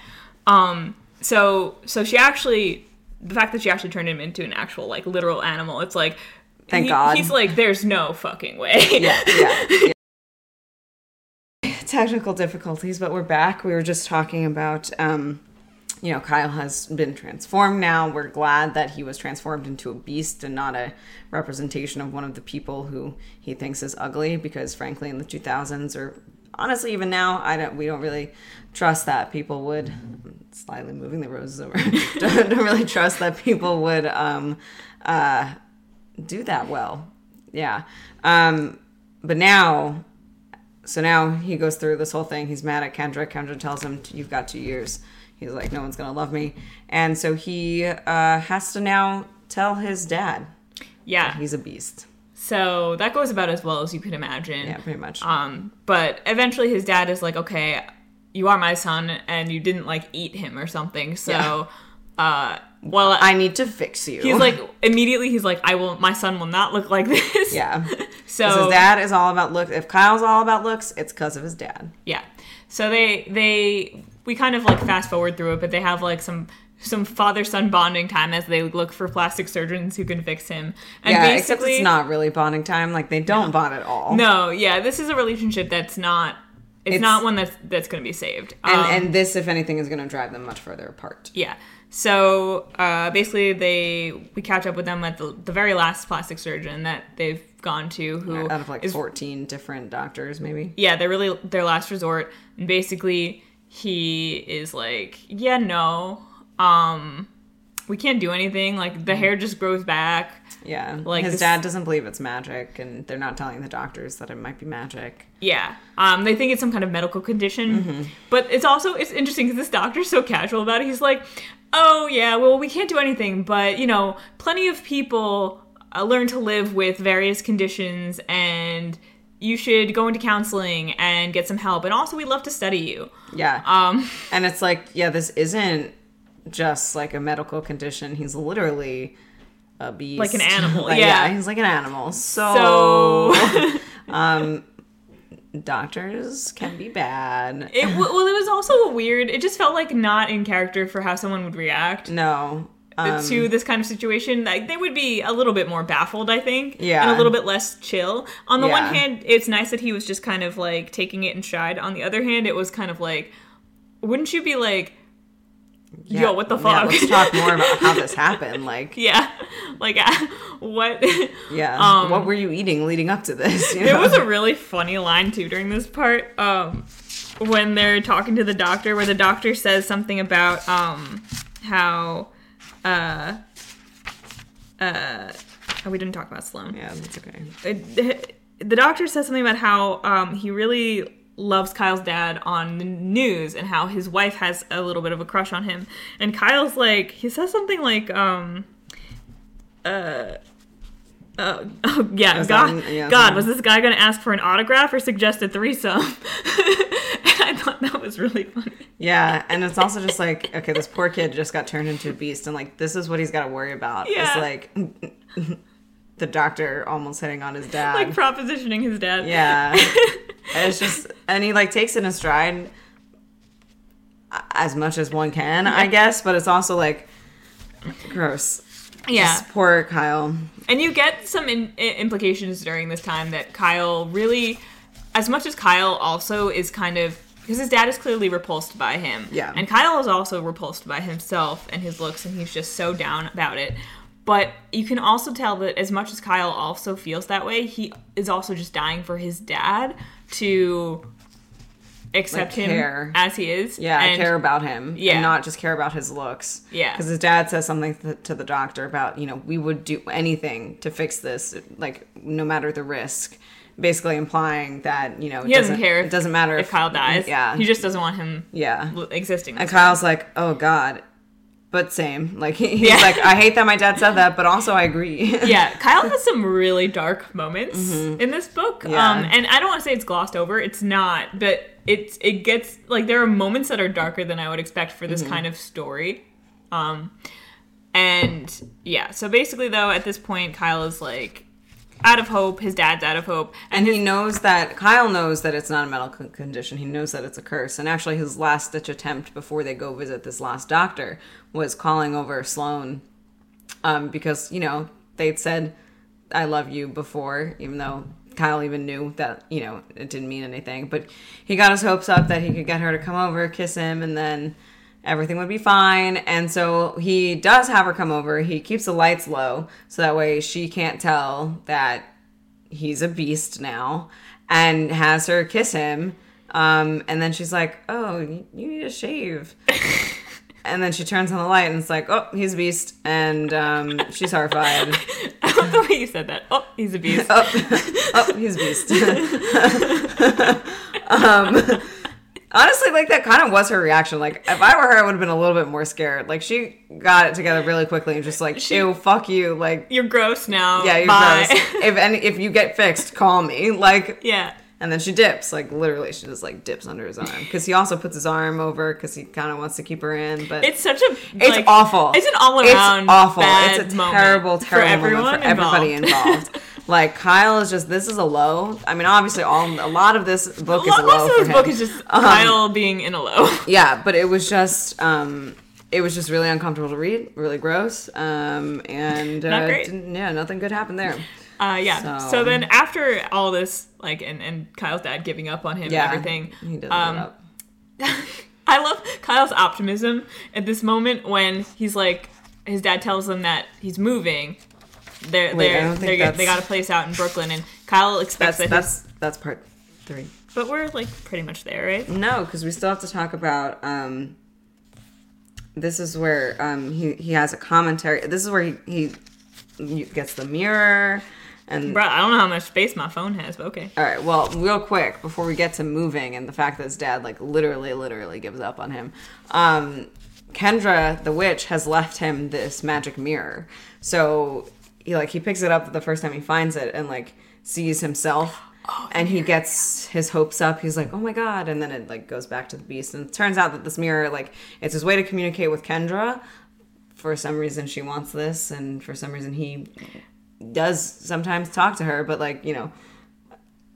um so so she actually the fact that she actually turned him into an actual like literal animal it's like Thank he- God. he's like there's no fucking way yeah, yeah. yeah. Technical difficulties, but we're back. We were just talking about, um, you know, Kyle has been transformed now. We're glad that he was transformed into a beast and not a representation of one of the people who he thinks is ugly. Because frankly, in the 2000s, or honestly even now, I don't. We don't really trust that people would. Slightly moving the roses over. don't, don't really trust that people would um, uh, do that well. Yeah. Um, but now so now he goes through this whole thing. He's mad at Kendra. Kendra tells him, "You've got two years." He's like, "No one's gonna love me," and so he uh, has to now tell his dad yeah he's a beast. so that goes about as well as you could imagine Yeah, pretty much. um but eventually his dad is like okay you are my son and you didn't like eat him or something so uh well I need to fix you. he's like immediately he's like i will my son will not look like this yeah. so his dad is all about looks. If Kyle's all about looks, it's because of his dad. Yeah. So they they we kind of like fast forward through it, but they have like some some father son bonding time as they look for plastic surgeons who can fix him. And yeah, except it's not really bonding time. Like they don't bond at all. No, yeah, this is a relationship that's not It's, It's- not one that's that's going to be saved. And Um, and this, if anything, is going to drive them much further apart. Yeah. So uh, basically, they we catch up with them at the, the very last plastic surgeon that they've gone to, who Out of like is- 14 different doctors, maybe. yeah, they're really their last resort, and basically he is like, yeah, no, um, we can't do anything. Like the hair just grows back. Yeah. Like his this- dad doesn't believe it's magic, and they're not telling the doctors that it might be magic. Yeah, um, they think it's some kind of medical condition, mm-hmm. but it's also it's interesting because this doctor's so casual about it. He's like, "Oh yeah, well we can't do anything, but you know, plenty of people uh, learn to live with various conditions, and you should go into counseling and get some help. And also, we'd love to study you." Yeah. Um, And it's like, yeah, this isn't just like a medical condition. He's literally a beast. Like an animal, Like, yeah. he's like an animal. So, so um, doctors can be bad. it well, it was also a weird. It just felt like not in character for how someone would react. No. Um, to this kind of situation, like they would be a little bit more baffled, I think, Yeah. and a little bit less chill. On the one hand, it's nice that he was just kind of like taking it in stride. On the other hand, it was kind of like, wouldn't you be like, yeah, yo, what the yeah, fuck? let's talk more about how this happened. Like, yeah, like what? yeah, Um, what were you eating leading up to this? You There know? was a really funny line too during this part. Um, when they're talking to the doctor, where the doctor says something about um how uh uh oh, we didn't talk about Sloan. yeah, that's okay. It- the doctor says something about how um, he really loves Kyle's dad on the news and how his wife has a little bit of a crush on him. And Kyle's like, he says something like, um, uh, uh, oh, yeah, God, yeah, God, was this guy going to ask for an autograph or suggest a threesome? and I thought that was really funny. Yeah, and it's also just like, okay, this poor kid just got turned into a beast, and like, this is what he's got to worry about. Yeah. It's like the doctor almost hitting on his dad. Like propositioning his dad. yeah, And it's just, and he like takes it in stride as much as one can, I guess, but it's also like gross. Yeah. Just poor Kyle. And you get some in- implications during this time that Kyle really, as much as Kyle also is kind of, because his dad is clearly repulsed by him. Yeah. And Kyle is also repulsed by himself and his looks, and he's just so down about it. But you can also tell that as much as Kyle also feels that way, he is also just dying for his dad to accept Like, him care. as he is. Yeah, and care about him. Yeah. And not just care about his looks. Yeah. Because his dad says something to, to the doctor about, you know, we would do anything to fix this, like, no matter the risk. Basically implying that, you know, it He doesn't care It doesn't matter if Kyle dies. Yeah. He just doesn't want him yeah. existing. And Kyle's like, oh, God. But same. Like, he- he's Yeah. like, I hate that my dad said that, but also I agree. yeah, Kyle has some really dark moments in this book. Mm-hmm. Yeah. Um, and I don't want to say it's glossed over. It's not, but it's it gets like there are moments that are darker than I would expect for this Mm-hmm. kind of story. Um, and yeah, so basically though, at this point, Kyle is like out of hope. His dad's out of hope, And he knows that Kyle knows that it's not a medical condition. He knows that it's a curse. And actually, his last ditch attempt before they go visit this last doctor was calling over Sloan, um, because you know they'd said "I love you" before, even though Kyle even knew that you know it didn't mean anything. But he got his hopes up that he could get her to come over, kiss him, and then everything would be fine. And so he does have her come over. He keeps the lights low so that way she can't tell that he's a beast now and has her kiss him. Um, and then she's like, Oh, you need to shave. and then she turns on the light and it's like, Oh, he's a beast. And um, she's horrified. I love the way you said that. Oh, he's a beast. oh, oh, he's a beast. um, honestly, like that kind of was her reaction. Like, if I were her, I would have been a little bit more scared. Like, she got it together really quickly and just like, she, ew, fuck you. Like, You're gross now. yeah, you're Bye. gross. If any, if you get fixed, call me. Like, yeah. and then she dips. Like, literally, she just like dips under his arm because he also puts his arm over because he kind of wants to keep her in. But It's such a. it's like, awful. It's an all around. It's awful. It's a moment terrible, for terrible everyone moment for everybody involved. like Kyle is just this is a low. I mean, obviously, all a lot of this book A is a low most of this book is just Kyle being in a low. yeah, but it was just. um it was just really uncomfortable to read, really gross, um, and uh, Not great. didn't- yeah, nothing good happened there. Uh, yeah. So, So- then after all this, like, and, and Kyle's dad giving up on him Yeah, and everything, He does um. I love Kyle's optimism at this moment when he's like, his dad tells him that he's moving. They're Wait, I they're, don't think they're they got a place out in Brooklyn, and Kyle expects That's that. his- that's that's part three. but we're like pretty much there, right? No, because we still have to talk about. Um, this is where um, he he has a commentary. This is where he he gets the mirror and. Bro, I don't know how much space my phone has, but okay. All right. Well, real quick before we get to moving and the fact that his dad like literally, literally gives up on him. Um, Kendra, the witch, has left him this magic mirror. So he like he picks it up the first time he finds it and like sees himself. Oh, and he gets his hopes up. He's like, "Oh my god!" And then it like goes back to the beast. And it turns out that this mirror, like, it's his way to communicate with Kendra. For some reason, she wants this, and for some reason, he does sometimes talk to her. But like, you know,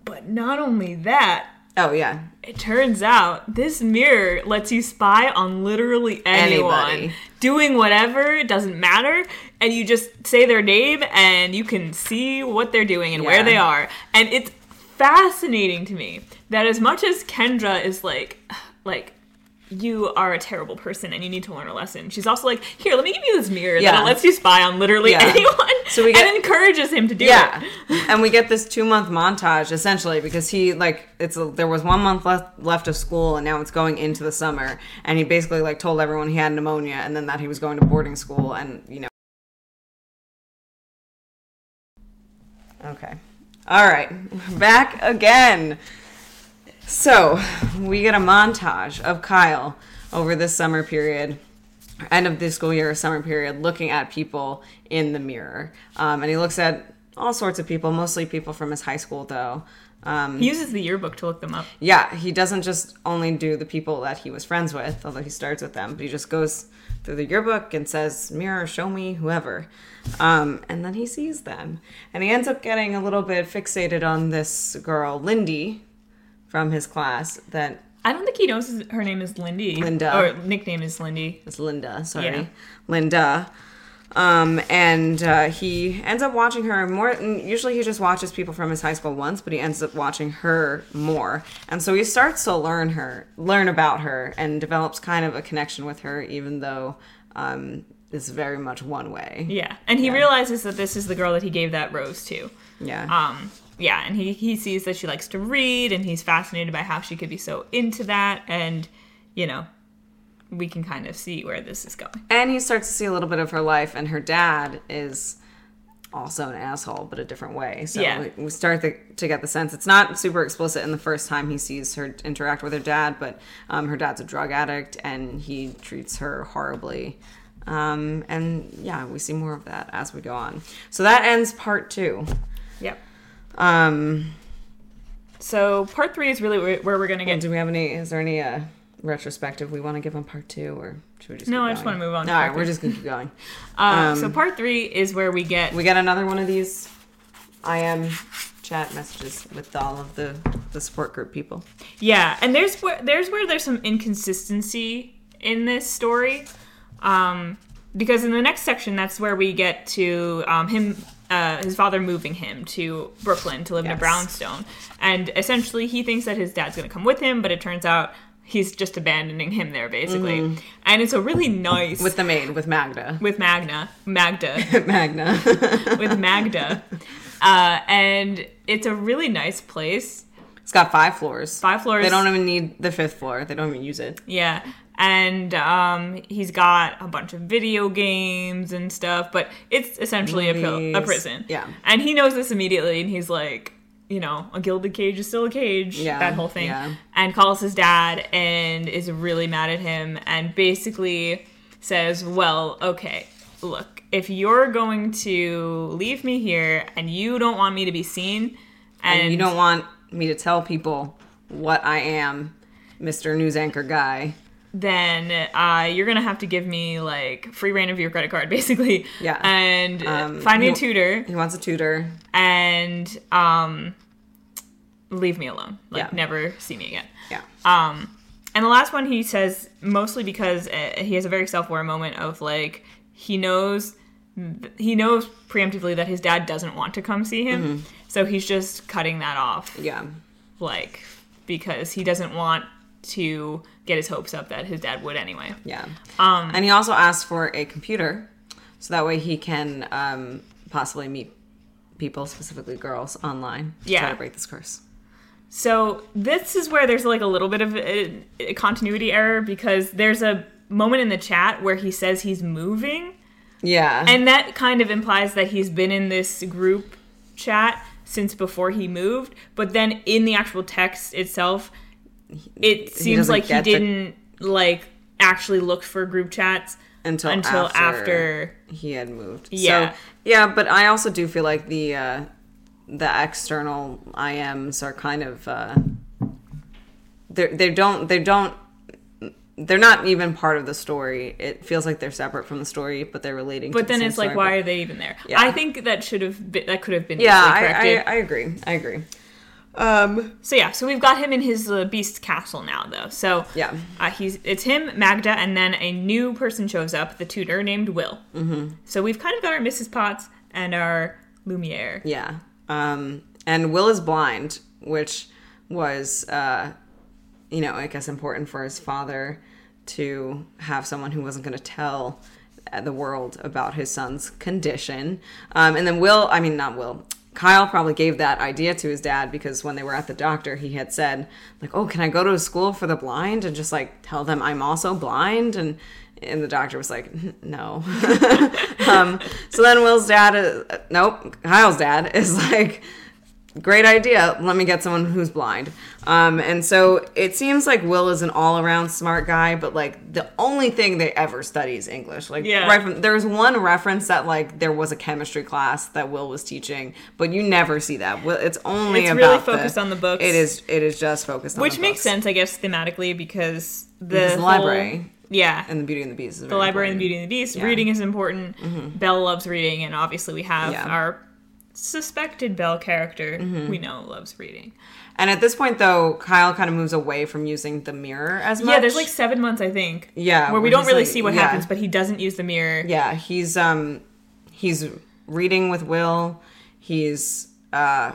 But not only that, oh yeah, it turns out this mirror lets you spy on literally anyone. Anybody. Doing whatever, it doesn't matter. And you just say their name and you can see what they're doing and where they are. And it's fascinating to me that as much as Kendra is like, like, you are a terrible person and you need to learn a lesson. She's also like, here, let me give you this mirror Yeah. that lets you spy on literally Yeah. anyone. So we get- and encourages him to do yeah. it. and we get this two month montage essentially because he like it's a, there was one month left left of school and now it's going into the summer and he basically like told everyone he had pneumonia and then that he was going to boarding school and you know. Okay. All right. Back again. So, we get a montage of Kyle over this summer period, end of the school year, summer period, looking at people in the mirror. Um, and he looks at all sorts of people, mostly people from his high school, though. Um, He uses the yearbook to look them up. yeah, he doesn't just only do the people that he was friends with, although he starts with them, but he just goes through the yearbook and says, Mirror, show me whoever. Um, and then he sees them. And he ends up getting a little bit fixated on this girl, Lindy, from his class, that I don't think he knows his- her name is Lindy. Linda. Or nickname is Lindy. It's Linda, sorry. Yeah. Linda. Um, and uh, he ends up watching her more. and Usually, he just watches people from his high school once, but he ends up watching her more, and so he starts to learn her, learn about her, and develops kind of a connection with her, even though um, it's very much one way. Yeah. And he realizes that this is the girl that he gave that rose to. Yeah, Um, yeah, and he, he sees that she likes to read and he's fascinated by how she could be so into that and you know, we can kind of see where this is going. and he starts to see a little bit of her life, and her dad is also an asshole, but a different way. So Yeah. we start to, to get the sense it's not super explicit in the first time he sees her interact with her dad, but um, her dad's a drug addict and he treats her horribly. Um, and yeah, we see more of that as we go on. So that ends part two. Um, So part three is really where, we're gonna get do we have any? Is there any uh, retrospective we want to give on part two, or should we just? No, I just going? wanna move on to All right, part we're just gonna keep going. uh, um, so part three is where we get We got another one of these IM chat messages with all of the the support group people. Yeah, and there's where there's where there's some inconsistency in this story, um, because in the next section that's where we get to um, him, uh, his father moving him to Brooklyn to live in a brownstone, and essentially he thinks that his dad's going to come with him, but it turns out he's just abandoning him there basically, and it's a really nice With the maid, with Magda. with Magna Magda Magna. with Magda, uh, and it's a really nice place. it's got five floors. Five floors. They don't even need the fifth floor. They don't even use it. Yeah. And um, he's got a bunch of video games and stuff, but it's essentially a, a prison. Yeah. And he knows this immediately, and he's like, you know, a gilded cage is still a cage. Yeah, That whole thing. yeah. And calls his dad and is really mad at him and basically says, well, okay, look, if you're going to leave me here and you don't want me to be seen, and, And you don't want me to tell people what I am, Mr. News Anchor Guy. Then uh, you're gonna have to give me like free reign of your credit card, basically. Yeah. And Um, find me a tutor He wants a tutor. and um, leave me alone. Like Yeah. never see me again. Yeah. Um, and the last one he says mostly because uh, he has a very self-aware moment of like he knows th- he knows preemptively that his dad doesn't want to come see him, Mm-hmm. so he's just cutting that off, Yeah. like because he doesn't want to get his hopes up that his dad would anyway. Yeah. Um, And he also asked for a computer so that way he can um, possibly meet people, specifically girls, online to Yeah. try to break this curse. So this is where there's like a little bit of a, a continuity error because there's a moment in the chat where he says he's moving, Yeah. and that kind of implies that he's been in this group chat since before he moved. But then in the actual text itself, it seems doesn't like he didn't like actually look for group chats until, until after, after. he had moved. Yeah. So, yeah, but I also do feel like the uh, the external IMs are kind of uh, they they don't they don't they're not even part of the story. It feels like they're separate from the story, but they're relating. to But the then it's like, story, why but- are they even there? Yeah. I think that should have been that could have been Yeah, I. I I agree. I agree. Um, So yeah, so we've got him in his uh, beast castle now, though. So Yeah. uh, he's it's him, Magda, and then a new person shows up, the tutor named Will. Mm-hmm. So we've kind of got our Mrs. Potts and our Lumiere. Yeah. Um, and Will is blind, which was, uh, you know, I guess important for his father to have someone who wasn't going to tell the world about his son's condition. Um, and then Will, I mean, not Will. Kyle probably gave that idea to his dad because when they were at the doctor, he had said, like, "Oh, can I go to a school for the blind and just like tell them I'm also blind?" And and the doctor was like, "No." um, so then Will's dad, is, nope, Kyle's dad is like, great idea. Let me get someone who's blind. Um, and so it seems like Will is an all around smart guy, but like the only thing they ever study is English. Like, Yeah. right from there's one reference that like there was a chemistry class that Will was teaching, but you never see that. Will- It's only It's about really the- focused on the books. It is. It is just focused on Which the makes books. sense, I guess, thematically because the, Because the whole- library. yeah, And the Beauty and the Beast is the library and the Beauty and the Beast. Yeah. Mm-hmm. Reading is important. Belle loves reading, and obviously we have Yeah. our suspected Belle character Mm-hmm. we know loves reading. And at this point, though, Kyle kind of moves away from using the mirror as much. Yeah, there's like seven months, I think. Yeah, where we don't really like- see what yeah. happens, but he doesn't use the mirror. yeah he's um he's reading with will he's uh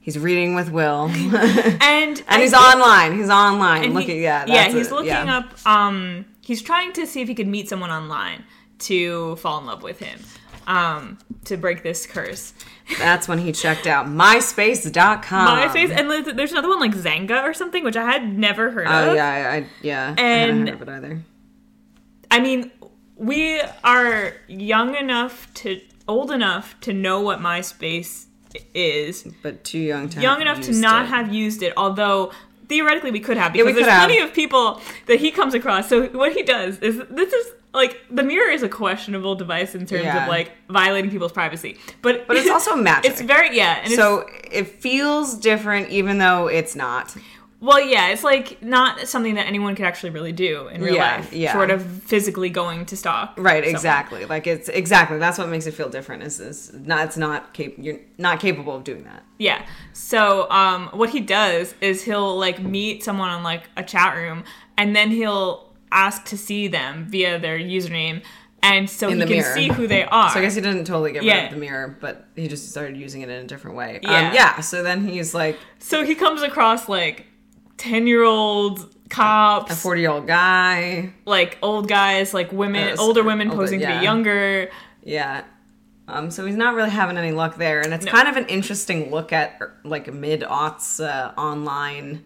he's reading with will and and and he's online he's online and he- looking yeah yeah, he's it, looking yeah. up. Um, he's trying to see if he could meet someone online to fall in love with him, um, to break this curse. that's when he checked out myspace.com MySpace, and there's- another one like Xanga or something, which I had never heard oh of. Oh yeah I, I yeah I And- haven't heard of it either I mean, we are young enough to, old enough to know what MySpace is, but too young to young enough to not it. have used it, although theoretically we could have Yeah, because we there's have. plenty of people that he comes across. So what he does is this is like the mirror is a questionable device in terms Yeah. of like violating people's privacy, but but it's also magic it's very yeah, and it's, so it feels different even though it's not well yeah, it's like not something that anyone could actually really do in real Yeah, life, yeah. short of physically going to stalk. Right, someone. exactly. Like it's exactly that's what makes it feel different. Is is not it's not cap- you're not capable of doing that. Yeah. So um, what he does is he'll like meet someone on like a chat room, and then he'll ask to see them via their username, and so In he can mirror. see who they are. So I guess he didn't totally get rid of the mirror, but he just started using it in a different way. Yeah. Um, yeah. So then he's like So he comes across like ten year old cops, a forty year old guy. like old guys, like women, Uh, older women older- posing to be younger. Yeah. Um, so he's not really having any luck there, and it's No. kind of an interesting look at er, like mid aughts uh, online.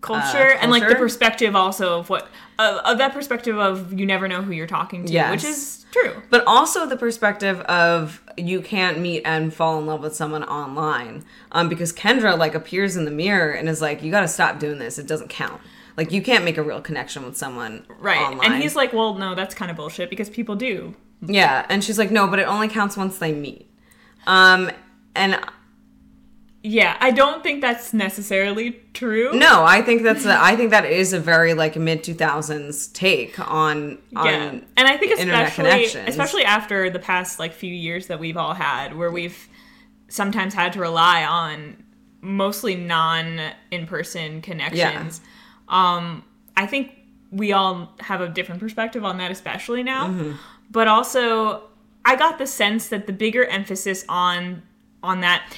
Culture, and like the Uh, perspective also of what of, of that perspective of you never know who you're talking to, Yes. which is true. But also the perspective of you can't meet and fall in love with someone online. Um, because Kendra like appears in the mirror and is like, "You got to stop doing this. It doesn't count. Like you can't make a real connection with someone Right. online." And he's like, well, no, that's kind of bullshit because people do. "Yeah," and she's like, "No, but it only counts once they meet." Um, and Yeah, I don't think that's necessarily true. no, I think that's a, I think that is a very like mid two thousands take on on Yeah. And I think especially especially after the past like few years that we've all had where we've sometimes had to rely on mostly non in-person connections. Um I think we all have a different perspective on that especially now. Mm-hmm. But also I got the sense that the bigger emphasis on on that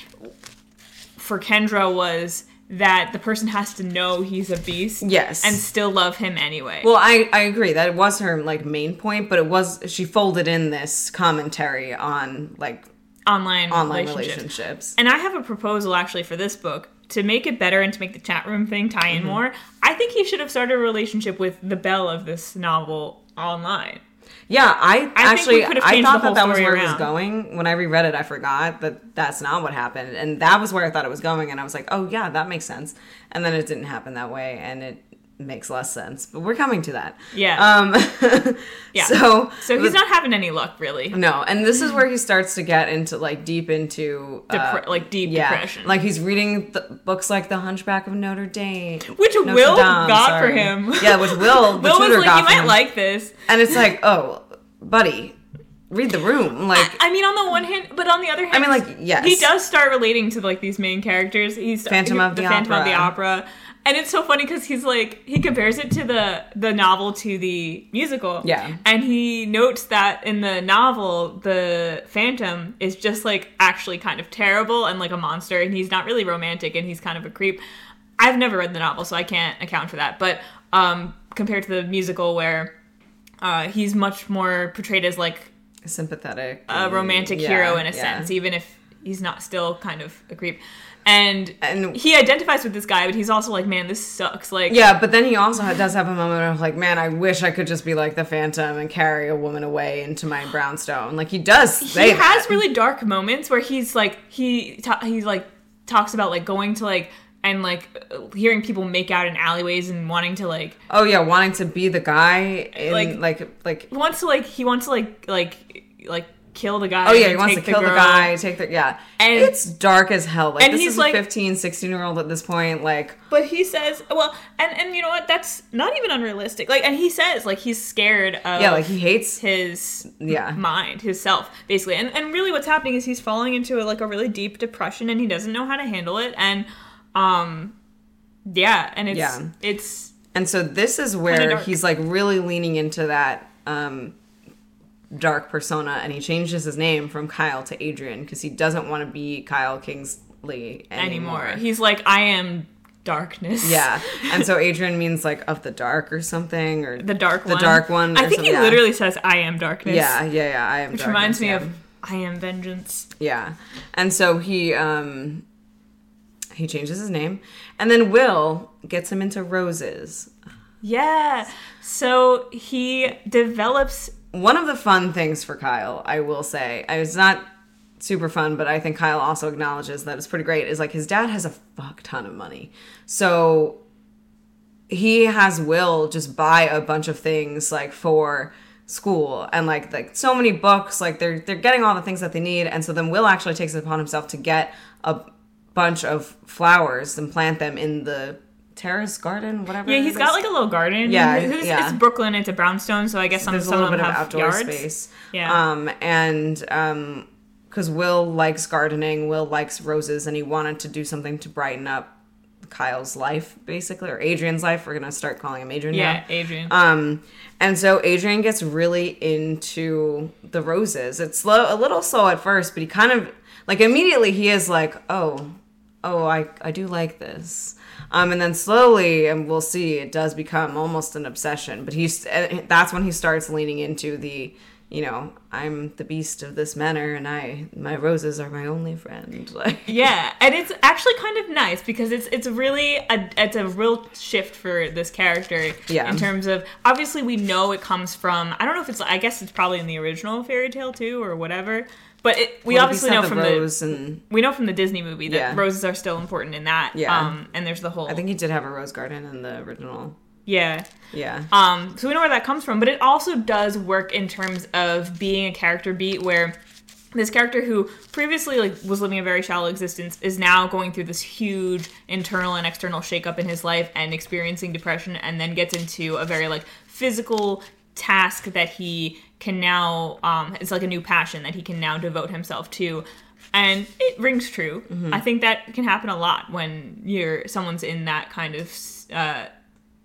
for Kendra was that the person has to know he's a beast Yes. and still love him anyway. Well, I, I agree that it was her like main point, but it was she folded in this commentary on like online online relationships. relationships. And I have a proposal actually for this book to make it better and to make the chat room thing tie Mm-hmm. in more. I think he should have started a relationship with the belle of this novel online. Yeah, I, I actually I thought that that was where it was going. When I reread it, I forgot that that's not what happened, and that was where I thought it was going. And I was like, oh yeah, that makes sense. And then it didn't happen that way, and it makes less sense. But we're coming to that. Yeah. Um. Yeah. So So he's not having any luck really. No, and this is where he starts to get into like deep into uh, like deep yeah, depression. Like he's reading the books like The Hunchback of Notre Dame, Which Notre Will Dame, got for him. Yeah, which Will the Will was like, you might him. like this. and it's like, oh, buddy, read the room. Like, I mean, on the one hand, but on the other hand, I mean, like, yes. he does start relating to like these main characters. He's Phantom he- of the Phantom of the Opera. Opera, and it's so funny because he's like he compares it to the the novel to the musical. Yeah. and he notes that in the novel, the Phantom is just like actually kind of terrible and like a monster, and he's not really romantic, and he's kind of a creep. I've never read the novel, so I can't account for that. But um, compared to the musical, where uh, he's much more portrayed as like a sympathetic, a romantic Yeah, hero in a yeah. sense, even if he's not still kind of a creep. And, And- he identifies with this guy, but he's also like, man, this sucks. Like, Yeah, but then he also does have a moment of like, man, I wish I could just be like the Phantom and carry a woman away into my brownstone. Like he does say he has that. really dark moments where he's like, he ta- he like talks about like going to like and like hearing people make out in alleyways and wanting to like Oh yeah, wanting to be the guy in Like- like like, he wants to like he wants to like like like kill the guy. Oh yeah, he wants to take kill the, guy, take the yeah. And- it's dark as hell. Like and this he's is like- a 15, 16 year old at this point. Like But he says, well, and and you know what? That's not even unrealistic. Like, and he says like he's scared of yeah, like he hates. his Yeah. mind, his self, basically. And and really, what's happening is he's falling into a, like a really deep depression, and he doesn't know how to handle it. And um, yeah, and it's Yeah. it's And so this is where he's like really leaning into that um dark persona and he changes his name from Kyle to Adrian because he doesn't want to be Kyle Kingsley anymore. anymore. He's like, I am darkness. yeah. And so Adrian means like of the dark or something or the dark One. the one. dark one. I think something, he yeah. literally says, I am darkness. Yeah, yeah, yeah. I am Which darkness, reminds me yeah. of I am vengeance. Yeah. And so he um he changes his name and then Will gets him into roses. Yeah. So he develops One of the fun things for Kyle, I will say, it's not super fun, but I think Kyle also acknowledges that it's pretty great, is like his dad has a fuck ton of money. So he has Will just buy a bunch of things like for school and like like so many books like they're they're getting all the things that they need and so then Will actually takes it upon himself to get a bunch of flowers and plant them in the terrace garden whatever Yeah, he's got like a little garden. Yeah, it's, yeah. it's Brooklyn. It's a brownstone, so I guess some there's a little of bit of outdoor yards. space. Yeah. Um, and um, because Will likes gardening, Will likes roses, and he wanted to do something to brighten up Kyle's life, basically, or Adrian's life. We're gonna start calling him Adrian. Yeah, now. Adrian. Um, and so Adrian gets really into the roses. It's slow, a little slow at first, but he kind of like immediately he is like, oh, oh, I I do like this. Um, and then slowly, and we'll see, it does become almost an obsession. But he's that's when he starts leaning into the, you know, I'm the beast of this manor, and I my roses are my only friend. Like, yeah, and it's actually kind of nice because it's it's really a it's a real shift for this character. Yeah. In terms of obviously we know it comes from I don't know if it's I guess it's probably in the original fairy tale too or whatever, but it, we Well, obviously know had from the the and we know from the Disney movie that Yeah. roses are still important in that. Yeah. Um, and there's the whole I think he did have a rose garden in the original. yeah. Yeah. Um, so we know where that comes from, but it also does work in terms of being a character beat where this character who previously like was living a very shallow existence is now going through this huge internal and external shakeup in his life and experiencing depression and then gets into a very like physical task that he can now um it's like a new passion that he can now devote himself to and it rings true Mm-hmm. i think that can happen a lot when you're someone's in that kind of uh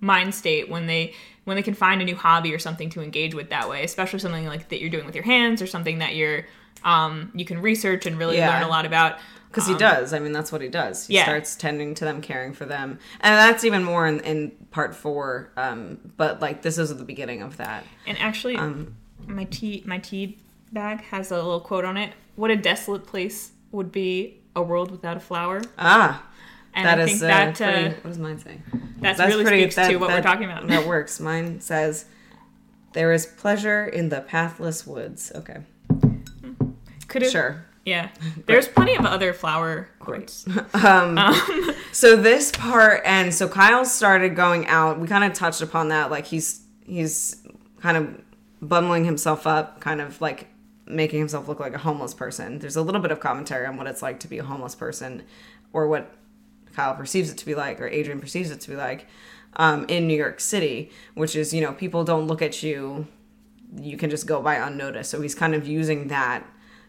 mind state when they when they can find a new hobby or something to engage with that way, especially something like that you're doing with your hands or something that you're um, you can research and really Yeah. learn a lot about. Because he does. I mean, that's what he does. He Yeah. starts tending to them, caring for them, and that's even more in, in part four. Um, but like this is the beginning of that. And actually, Um, my tea my tea bag has a little quote on it. What a desolate place would be a world without a flower. Ah, And that I is think uh, that pretty, uh, what does mine say? That's really speaks to what we're talking about. That works. Mine says, "There is pleasure in the pathless woods." Okay, Could have sure. Yeah, there's plenty of other flower quotes. So this part, and so Kyle started going out. We kind of touched upon that. Like he's he's kind of bundling himself up, kind of like making himself look like a homeless person. There's a little bit of commentary on what it's like to be a homeless person, or what Kyle perceives it to be like, or Adrian perceives it to be like, um, in New York City, which is you know people don't look at you, you can just go by unnoticed. So he's kind of using that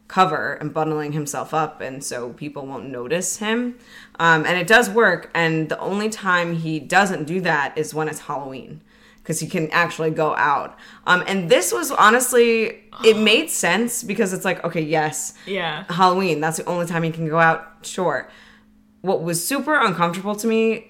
cover and bundling himself up and so people won't notice him um, and it does work and the only time he doesn't do that is when it's halloween because he can actually go out um, and this was honestly it made sense because it's like okay yes Yeah. halloween that's the only time he can go out sure what was super uncomfortable to me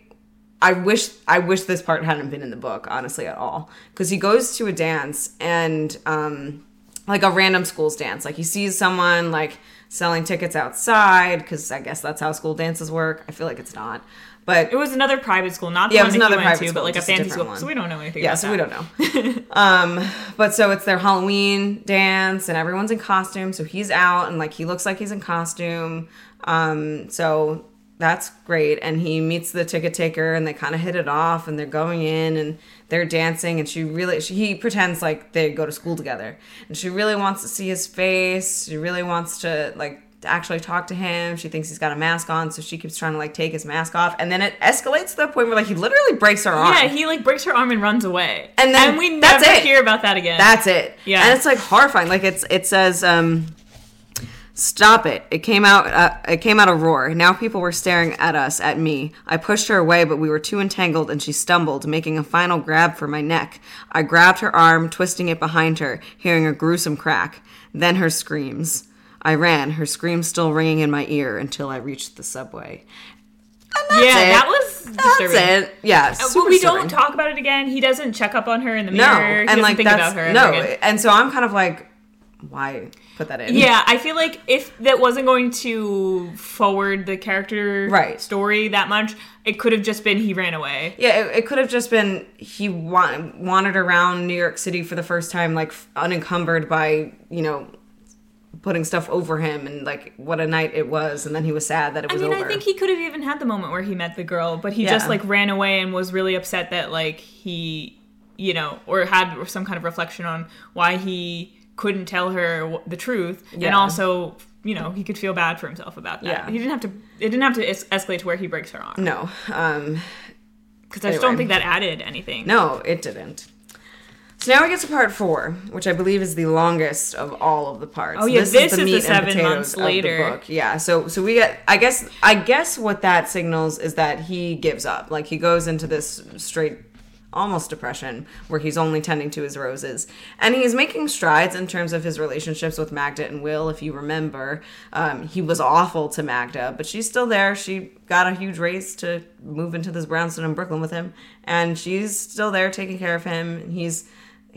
I wish I wish this part hadn't been in the book, honestly, at all. Because he goes to a dance and um, like a random school's dance. Like he sees someone like selling tickets outside because I guess that's how school dances work. I feel like it's not, but It was another private school, not the Yeah, it one was that he another private to, school, but like a just a fancy school. one. So we don't know anything yeah, so we don't know. um, but so it's their Halloween dance and everyone's in costume. So he's out and like he looks like he's in costume. Um, so that's great. And he meets the ticket taker and they kind of hit it off and they're going in and they're dancing and she really she, he pretends like they go to school together and she really wants to see his face. She really wants to like to actually talk to him. She thinks he's got a mask on, so she keeps trying to like take his mask off, and then it escalates to the point where like he literally breaks her arm. Yeah, he like breaks her arm and runs away. And then we never that's it. hear about that again. That's it. Yeah. And it's like horrifying. Like it's it says um Stop it. It came out uh, it came out a roar. Now people were staring at us, at me. I pushed her away, but we were too entangled and she stumbled, making a final grab for my neck. I grabbed her arm, twisting it behind her, hearing a gruesome crack. Then her screams. I ran, her scream still ringing in my ear until I reached the subway. yeah, it. that was disturbing. That's it. Yeah. Uh, But we disturbing. don't talk about it again. He doesn't check up on her in the No, mirror. he and doesn't like think that's about her. no, again. and so I'm kind of like, why put that in? Yeah, I feel like if that wasn't going to forward the character Right. story that much, it could have just been he ran away. Yeah, it, it could have just been he wa- wandered around New York City for the first time, like unencumbered by you know putting stuff over him, and like what a night it was, and then he was sad that it was I mean, over. I think he could have even had the moment where he met the girl, but he Yeah. just like ran away and was really upset that like he, you know, or had some kind of reflection on why he couldn't tell her the truth, and also, you know, he could feel bad for himself about that. Yeah. He didn't have to. It didn't have to es- escalate to where he breaks her arm no, um, because I just don't think that added anything. no, it didn't. So now we get to part four, which I believe is the longest of all of the parts. Oh, yeah, this is the meat and seven months of the later. book. Yeah, so so we get. I guess I guess what that signals is that he gives up. Like he goes into this straight, almost depression, where he's only tending to his roses, and he's making strides in terms of his relationships with Magda and Will. If you remember, um, he was awful to Magda, but she's still there. She got a huge raise to move into this brownstone in Brooklyn with him, and she's still there taking care of him. He's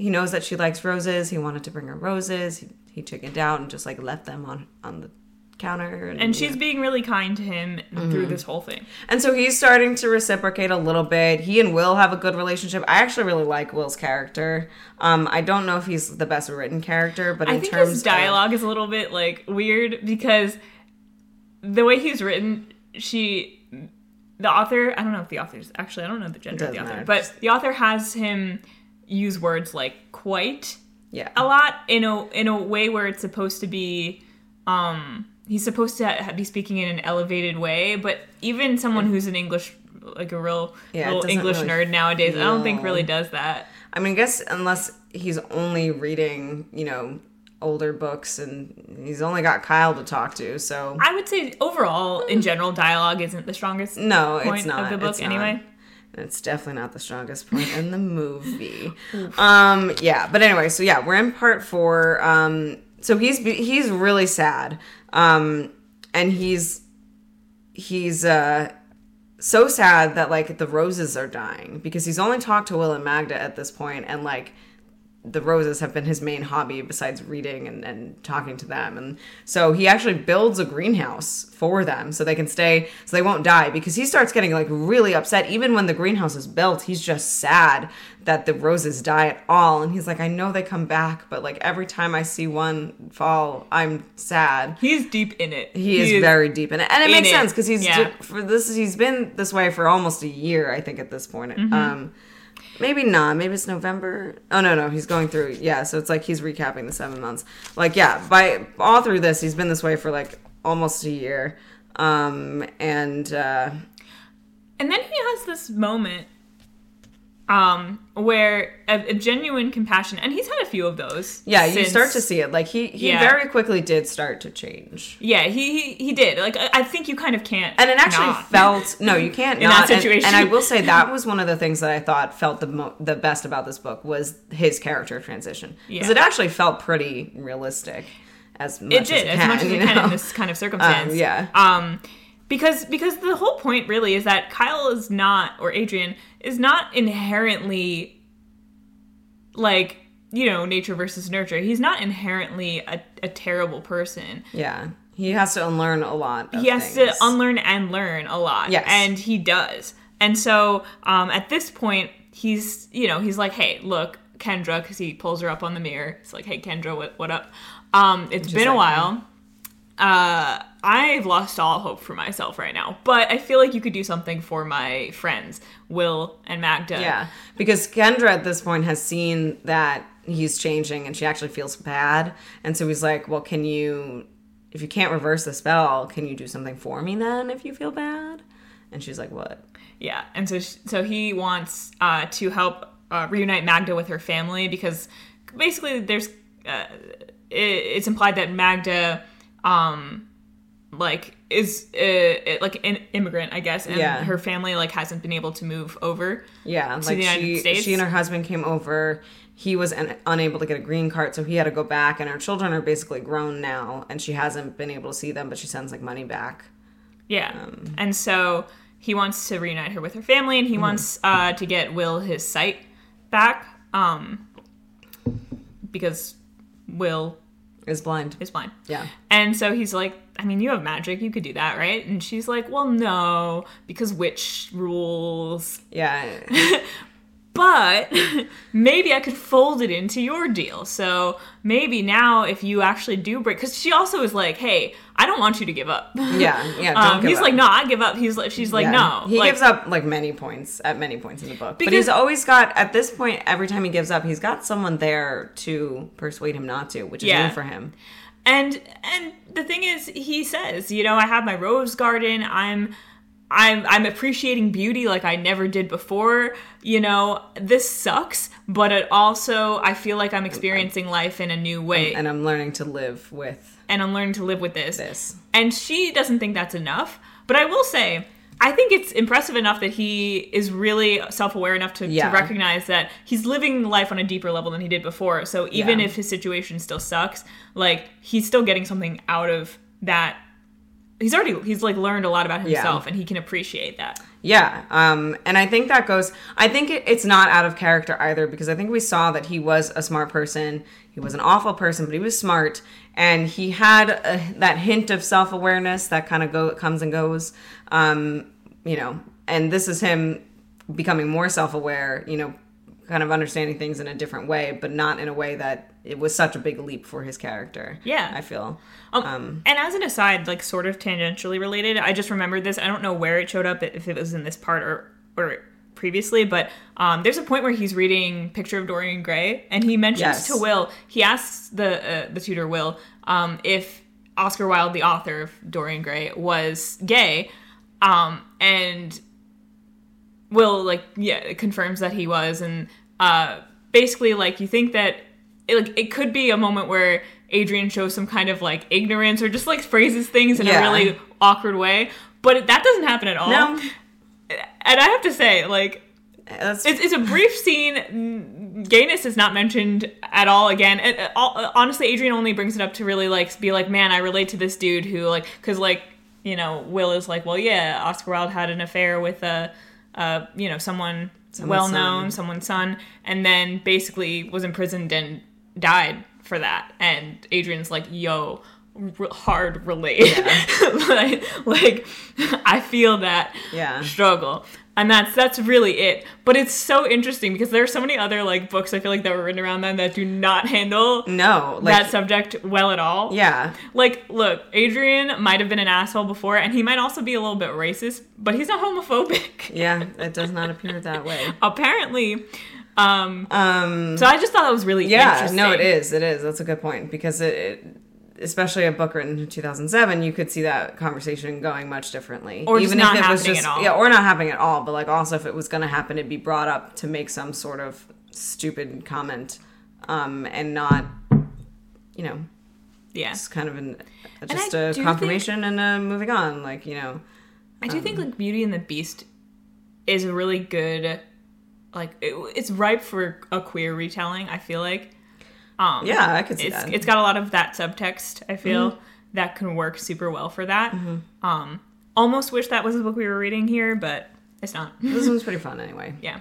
he knows that she likes roses. He wanted to bring her roses. He, he chickened out and just like left them on on the counter. And, And she's yeah. being really kind to him Mm-hmm. through this whole thing. and so he's starting to reciprocate a little bit. He and Will have a good relationship. I actually really like Will's character. Um, I don't know if he's the best written character, but in I think terms his of- dialogue is a little bit like weird because the way he's written, she, the author, I don't know if the author's actually, I don't know the gender of the author, matter. but the author has him use words like quite yeah, a lot in a in a way where it's supposed to be. Um, he's supposed to ha- be speaking in an elevated way, but even someone who's an English, like a real Yeah, little English really nerd nowadays, I don't think really does that. I mean, I guess unless he's only reading, you know, older books, and he's only got Kyle to talk to, so I would say overall, in general, dialogue isn't the strongest no, point it's not of the book It's not. It's definitely not the strongest point in the movie. um, yeah, but anyway, so yeah, we're in part four. Um, so he's he's really sad, um, and he's he's uh so sad that like the roses are dying because he's only talked to Will and Magda at this point, and like the roses have been his main hobby besides reading and, and talking to them. And so he actually builds a greenhouse for them so they can stay, so they won't die because he starts getting like really upset. Even when the greenhouse is built, he's just sad that the roses die at all. And he's like, I know they come back, but like every time I see one fall, I'm sad. He's deep in it. He, is, very deep in it. And it makes it. sense because he's Yeah. for this he's been this way for almost a year, I think, at this point. Mm-hmm. Um maybe not. Maybe it's November. Oh no, no, he's going through yeah, so it's like he's recapping the seven months. Like, yeah, by all through this, he's been this way for like almost a year. Um and uh And then he has this moment um where a, a genuine compassion and he's had a few of those. yeah, you start to see it. Like he he Yeah. very quickly did start to change. Yeah, he he, he did. Like I, I think you kind of can't And it actually not. felt no, you can't In not. that And- situation. And, I will say that was one of the things that I thought felt the mo- the best about this book was his character transition because Yeah. it actually felt pretty realistic. As much it did as, it as can, much as you it can know? in this kind of circumstance. Um, yeah. Um, because because the whole point really is that Kyle is not or Adrian is not inherently like you know nature versus nurture. He's not inherently a, a terrible person. yeah, he has to unlearn a lot. He has things. to unlearn and learn a lot. Yes. And he does. And so um, at this point, he's, you know, he's like, hey, look, Kendra, because he pulls her up on the mirror. It's like, hey, Kendra, what, what up? Um, it's been a like while. Uh, I've lost all hope for myself right now, but I feel like you could do something for my friends, Will and Magda. Yeah, because Kendra at this point has seen that he's changing and she actually feels bad. And so he's like, Well, can you, if you can't reverse the spell, can you do something for me then if you feel bad? And she's like, What? Yeah, and so sh- so he wants uh, to help uh, reunite Magda with her family because basically there's uh, it, it's implied that Magda um like is uh, like an immigrant, I guess, and Yeah. her family like hasn't been able to move over. Yeah, the like United she, States? she and her husband came over. He was un- unable to get a green card, so he had to go back. And her children are basically grown now, and she hasn't been able to see them, but she sends like money back. Yeah, Um, and so he wants to reunite her with her family, and he Mm-hmm. wants uh, to get Will his sight back, um, because Will Is blind. is blind. Yeah, And so he's like, I mean, you have magic, you could do that, right? And she's like, well, no, because witch rules. yeah, But maybe I could fold it into your deal. So maybe now, if you actually do break, because she also is like, hey, I don't want you to give up. yeah, yeah. Don't Um, he's up. like, no, I give up. He's like, she's like, Yeah. no. He like, gives up like many points at many points in the book. but Because- he's always got at this point, every time he gives up, he's got someone there to persuade him not to, which is Yeah. new for him. And and the thing is, he says, you know, I have my rose garden. I'm I'm I'm appreciating beauty like I never did before. You know, this sucks, but it also I feel like I'm experiencing life in a new way, And I'm learning to live with and I'm learning to live with this. this. And she doesn't think that's enough. But I will say, I think it's impressive enough that he is really self aware enough to, Yeah. to recognize that he's living life on a deeper level than he did before. So even Yeah. if his situation still sucks, like he's still getting something out of that. He's already he's like learned a lot about himself and he can appreciate that. Yeah, um, and I think that goes. I think it, it's not out of character either because I think we saw that he was a smart person. He was an awful person, but he was smart, and he had a, that hint of self awareness that kind of go comes and goes. Um, you know, and this is him becoming more self aware. You know, kind of understanding things in a different way, but not in a way that it was such a big leap for his character. Yeah. I feel. Um, and as an aside, like sort of tangentially related, I just remembered this. I don't know where it showed up, if it was in this part or or previously, but um, there's a point where he's reading Picture of Dorian Gray, and he mentions Yes. to Will. He asks the uh, the tutor Will um, if Oscar Wilde, the author of Dorian Gray, was gay, um, and Will like yeah confirms that he was, and uh, basically like you think that it, like it could be a moment where Adrian shows some kind of like ignorance or just like phrases things in Yeah. a really awkward way, but it, that doesn't happen at all. No. and I have to say, like, it's, it's a brief scene. Gayness is not mentioned at all again. Uh, all- honestly, Adrian only brings it up to really like be like, man, I relate to this dude who like, because like, you know, Will is like, well, yeah, Oscar Wilde had an affair with a, uh, you know, someone well known, someone's son, and then basically was imprisoned and died for that. And Adrian's like, yo. r- Hard relate, like, like I feel that Yeah. struggle and that's that's really it but it's so interesting because there are so many other like books i feel like that were written around then that do not handle no, like that subject well at all yeah, like look adrian might have been an asshole before and he might also be a little bit racist but he's not homophobic yeah. It does not appear that way. apparently um Um, so i just thought that was really yeah, interesting no, it is. It is. That's a good point because it, it especially a book written in 2007, you could see that conversation going much differently. Or just not happening at all. Yeah, or not happening at all. But like also, if it was going to happen, it'd be brought up to make some sort of stupid comment, um, and not, you know, yeah it's kind of an just a think- confirmation and a moving on. Like you know, I do think like Beauty and the Beast is a really good like it, it's ripe for a queer retelling. I feel like. Um, yeah, I could see it's that. Mm-hmm. it's got a lot of that subtext. I feel that can work super well for that. Um, almost wish that was the book we were reading here, but it's not. this one's pretty fun anyway. yeah,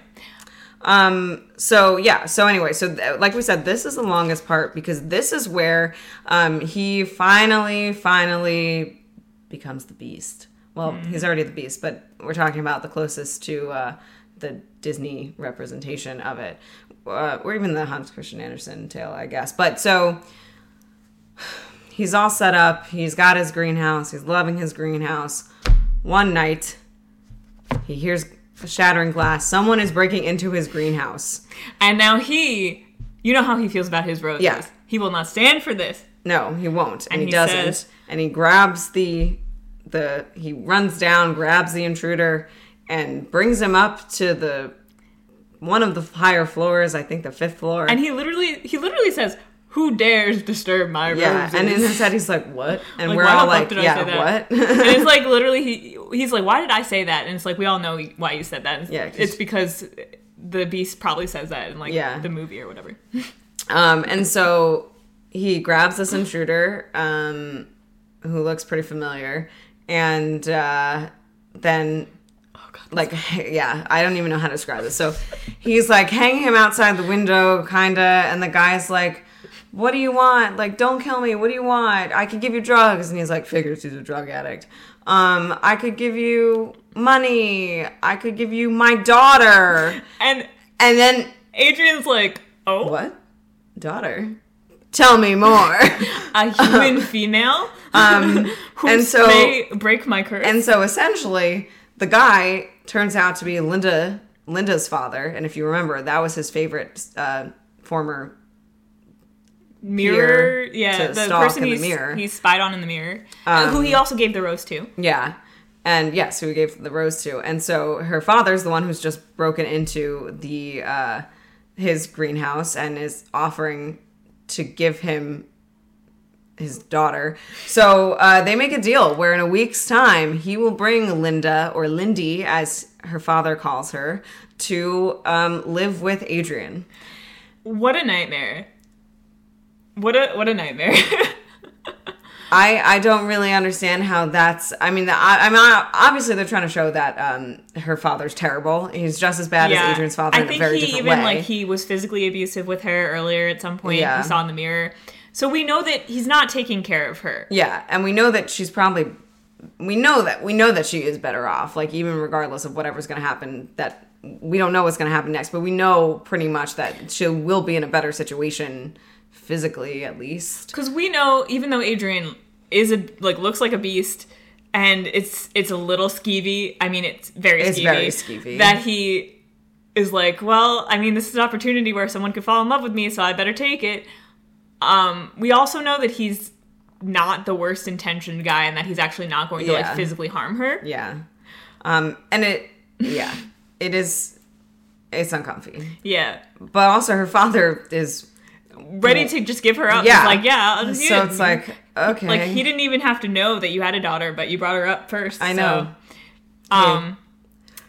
Um. So yeah. So anyway. So th- like we said, this is the longest part because this is where um he finally, finally becomes the beast. Well, he's already the beast, but we're talking about the closest to uh, the Disney representation of it, uh, or even the Hans Christian Andersen tale, I guess. But so he's all set up. He's got his greenhouse. He's loving his greenhouse. One night, he hears shattering glass. Someone is breaking into his greenhouse. and now he, you know how he feels about his roses. Yeah. he will not stand for this. No, he won't, and, And he, he doesn't. says- and he grabs the the he runs down, grabs the intruder, and brings him up to the one of the higher floors. I think the fifth floor. And he literally, he literally says, "Who dares disturb my yeah, roses?" and in his head he's like, "What?" And Like, we're all like, "Yeah, what?" and it's like literally he he's like, why did I say that? And it's like we all know why you said that. Yeah, it's because the beast probably says that in like Yeah. the movie or whatever. Um, and so he grabs this intruder, um, who looks pretty familiar, and uh, then, like, yeah, I don't even know how to describe this. So he's like hanging him outside the window, kinda, and the guy's like, "What do you want? Like, don't kill me. What do you want? I could give you drugs." And he's like, "Figures he's a drug addict. Um, I could give you money. I could give you my daughter." And And then Adrian's like, oh, what? Daughter? Tell me more. a human female Um, who and so- may break my curse. and so essentially, the guy turns out to be Linda, Linda's father. And if you remember, that was his favorite uh, former. mirror, yeah, the person in the he's, mirror. Um, he spied on in the mirror, uh, who he also gave the rose to. Yeah. And yes, who he gave the rose to. And so her father's the one who's just broken into the uh, his greenhouse and is offering to give him his daughter. So uh, they make a deal where in a week's time he will bring Linda or Lindy, as her father calls her, to um, live with Adrian. What a nightmare! What a what a nightmare! I, I don't really understand how that's. I mean, I, mean, obviously they're trying to show that um, her father's terrible. He's just as bad as Adrian's father I in a think very he different even way. like he was physically abusive with her earlier at some point. Yeah. We saw in the mirror, so we know that he's not taking care of her. yeah, and we know that she's probably. We know that we know that she is better off. Like even regardless of whatever's going to happen, that we don't know what's going to happen next, but we know pretty much that she will be in a better situation physically, at least. Because we know, even though Adrian is a like looks like a beast, and it's it's a little skeevy. I mean, it's very It's skeevy. very skeevy. That he is like, well, I mean, this is an opportunity where someone could fall in love with me, so I better take it. Um, we also know that he's not the worst intentioned guy, and that he's actually not going to Yeah. like physically harm her. Yeah, um, and it yeah, it is. It's uncomfy, Yeah, but also her father is ready to just give her up. Yeah. Like, yeah, I'll just So it's like okay, like he didn't even have to know that you had a daughter, but you brought her up first. I know. So, um,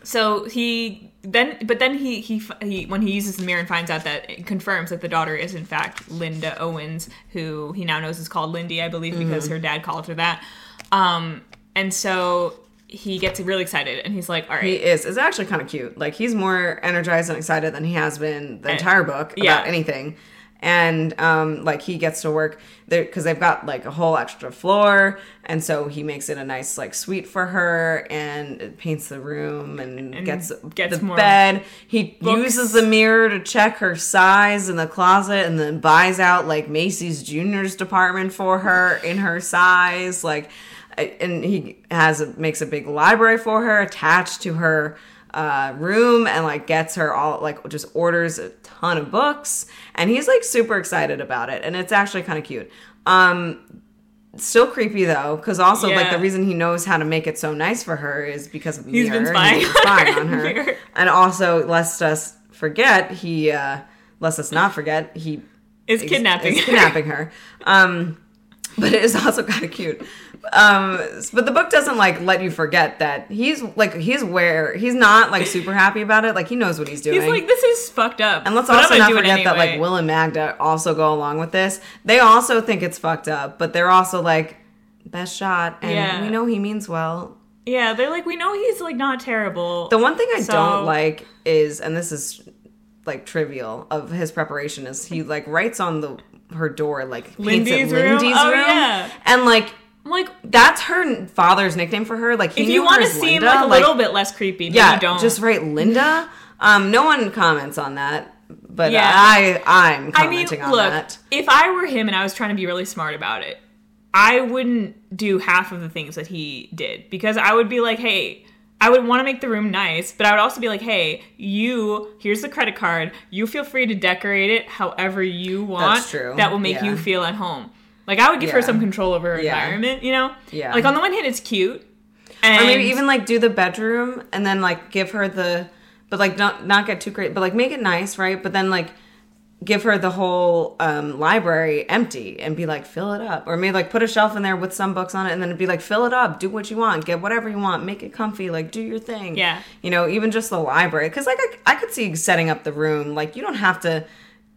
so he then but then he, he he when he uses the mirror and finds out that it confirms that the daughter is in fact Linda Owens who he now knows is called Lindy I believe because her dad called her that um and so he gets really excited and he's like all right He is. It's actually kind of cute. Like he's more energized and excited than he has been the entire book about yeah. anything. And um, like he gets to work there because they've got like a whole extra floor, and so he makes it a nice like suite for her and paints the room and, And gets gets the more bed. He books. uses the mirror to check her size in the closet, and then buys out like Macy's Juniors department for her in her size. Like and he has a, makes a big library for her attached to her uh, room and like gets her all like just orders ton of books and he's like super excited about it and it's actually kind of cute um still creepy though because also like the reason he knows how to make it so nice for her is because of He's been spying He's been spying on on her her and also lest us forget he uh lest us not forget he is kidnapping is her. kidnapping her. Um, but it is also kind of cute. Um, but the book doesn't like let you forget that he's like he's where he's not like super happy about it. Like he knows what he's doing. he's like this is fucked up and let's but also not forget that like. Will and Magda also go along with this. They also think it's fucked up, but they're also like best shot, and Yeah. we know he means well. yeah they're like we know he's like not terrible The one thing I So- don't like is, and this is like trivial of his preparation, is he like writes on the her door like paints Lindy's it room? Lindy's Oh, room, yeah. and like I'm like that's her father's nickname for her. Like he if you want to seem Linda, like a little bit less creepy yeah, you don't just write Linda. Um, no one comments on that, but Yeah. I I'm I mean, commenting on look, that. if I were him and I was trying to be really smart about it, I wouldn't do half of the things that he did because I would be like, hey, I would want to make the room nice, but I would also be like, hey, you, here's the credit card. You feel free to decorate it however you want. That's true. That will make Yeah. you feel at home. Like, I would give her some control over her Yeah. environment, you know? Yeah. Like, on the one hand, it's cute. And Or maybe even like do the bedroom and then like give her the, but like not not get too great, but like make it nice, right? But then like give her the whole um, library empty and be like fill it up, or maybe like put a shelf in there with some books on it, and then be like fill it up, do what you want, get whatever you want, make it comfy, like do your thing. Yeah. you know, even just the library, because like I, I could see setting up the room. Like you don't have to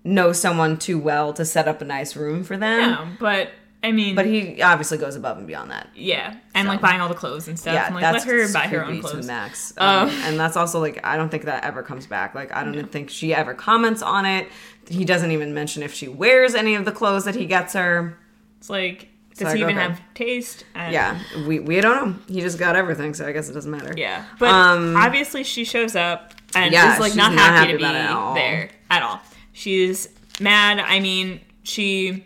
know someone too well to set up a nice room for them. No, but I mean, But he obviously goes above and beyond that. yeah, and like buying all the clothes and stuff. Yeah, and, like, that's let her buy her own to clothes. max. Um, Um, and that's also like I don't think that ever comes back. Like I don't think she ever comments on it. He doesn't even mention if she wears any of the clothes that he gets her. It's like, does like, he even okay. have taste? And- Yeah, we we don't know. He just got everything, so I guess it doesn't matter. Yeah, but Um, obviously she shows up and Yeah, is like not, not happy, happy to be at there at all. She's mad. I mean, she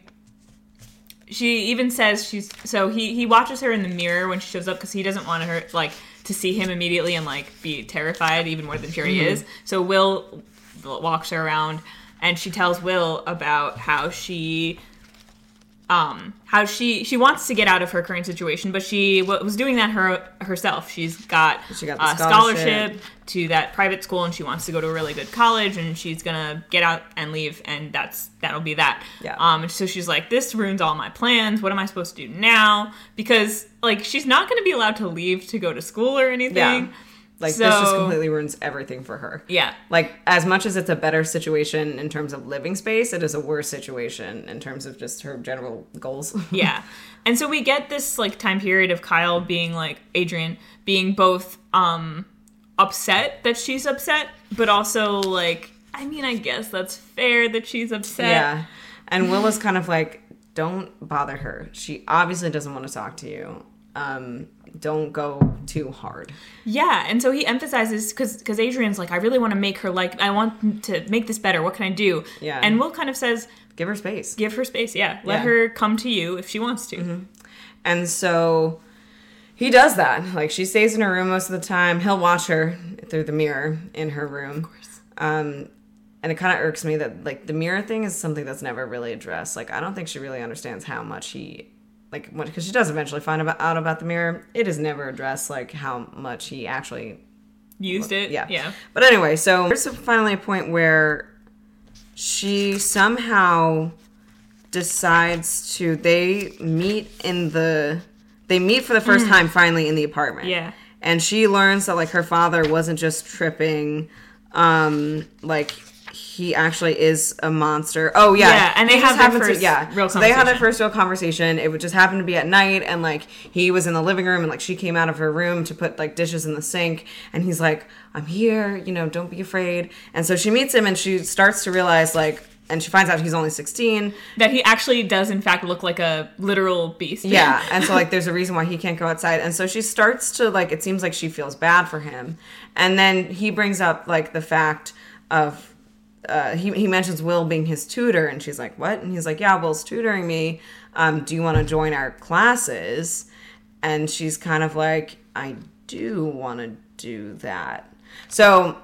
she even says she's so he he watches her in the mirror when she shows up because he doesn't want her like to see him immediately and like be terrified even more than already Mm-hmm. is. So Will walks her around and she tells Will about how she um how she she wants to get out of her current situation but she wa- was doing that her herself she's got, She got a scholarship. scholarship to that private school and she wants to go to a really good college and she's gonna get out and leave and that's that'll be that Yeah. um so she's like this ruins all my plans what am i supposed to do now because like she's not gonna be allowed to leave to go to school or anything Yeah. Like this just completely ruins everything for her. yeah Like as much as it's a better situation in terms of living space, it is a worse situation in terms of just her general goals. yeah and so we get this like time period of kyle being like adrian being both um upset that she's upset but also like i mean i guess that's fair that she's upset Yeah. And Will is kind of like, don't bother her. She obviously doesn't want to talk to you. Um, don't go too hard. yeah and so he emphasizes because because adrian's like i really want to make her like i want to make this better what can i do Yeah. and will kind of says Give her space. give her space yeah let Yeah. her come to you if she wants to And so he does that. Like she stays in her room most of the time. He'll watch her through the mirror in her room. Of course. Um, and it kind of irks me that like the mirror thing is something that's never really addressed. Like I don't think she really understands how much he like because she does eventually find about, out about the mirror. It is never addressed like how much he actually used it yeah. yeah But anyway, so there's finally a point where she somehow decides to they meet in the they meet for the first time finally in the apartment. Yeah. and she learns that like her father wasn't just tripping, um, like he actually is a monster. Oh yeah, Yeah, and they have their happened to- yeah. real so they had their first real conversation. It would just happen to be at night, and like he was in the living room, and like she came out of her room to put like dishes in the sink, and he's like, "I'm here, you know, don't be afraid." And so she meets him, and she starts to realize like, and she finds out he's only 16. That he actually does, in fact, look like a literal beast. Yeah, and so like there's a reason why he can't go outside, and so she starts to like it seems like she feels bad for him, and then he brings up like the fact of uh, he he mentions Will being his tutor, and she's like, "What?" And he's like, "Yeah, Will's tutoring me. Um, do you want to join our classes?" And she's kind of like, "I do want to do that." So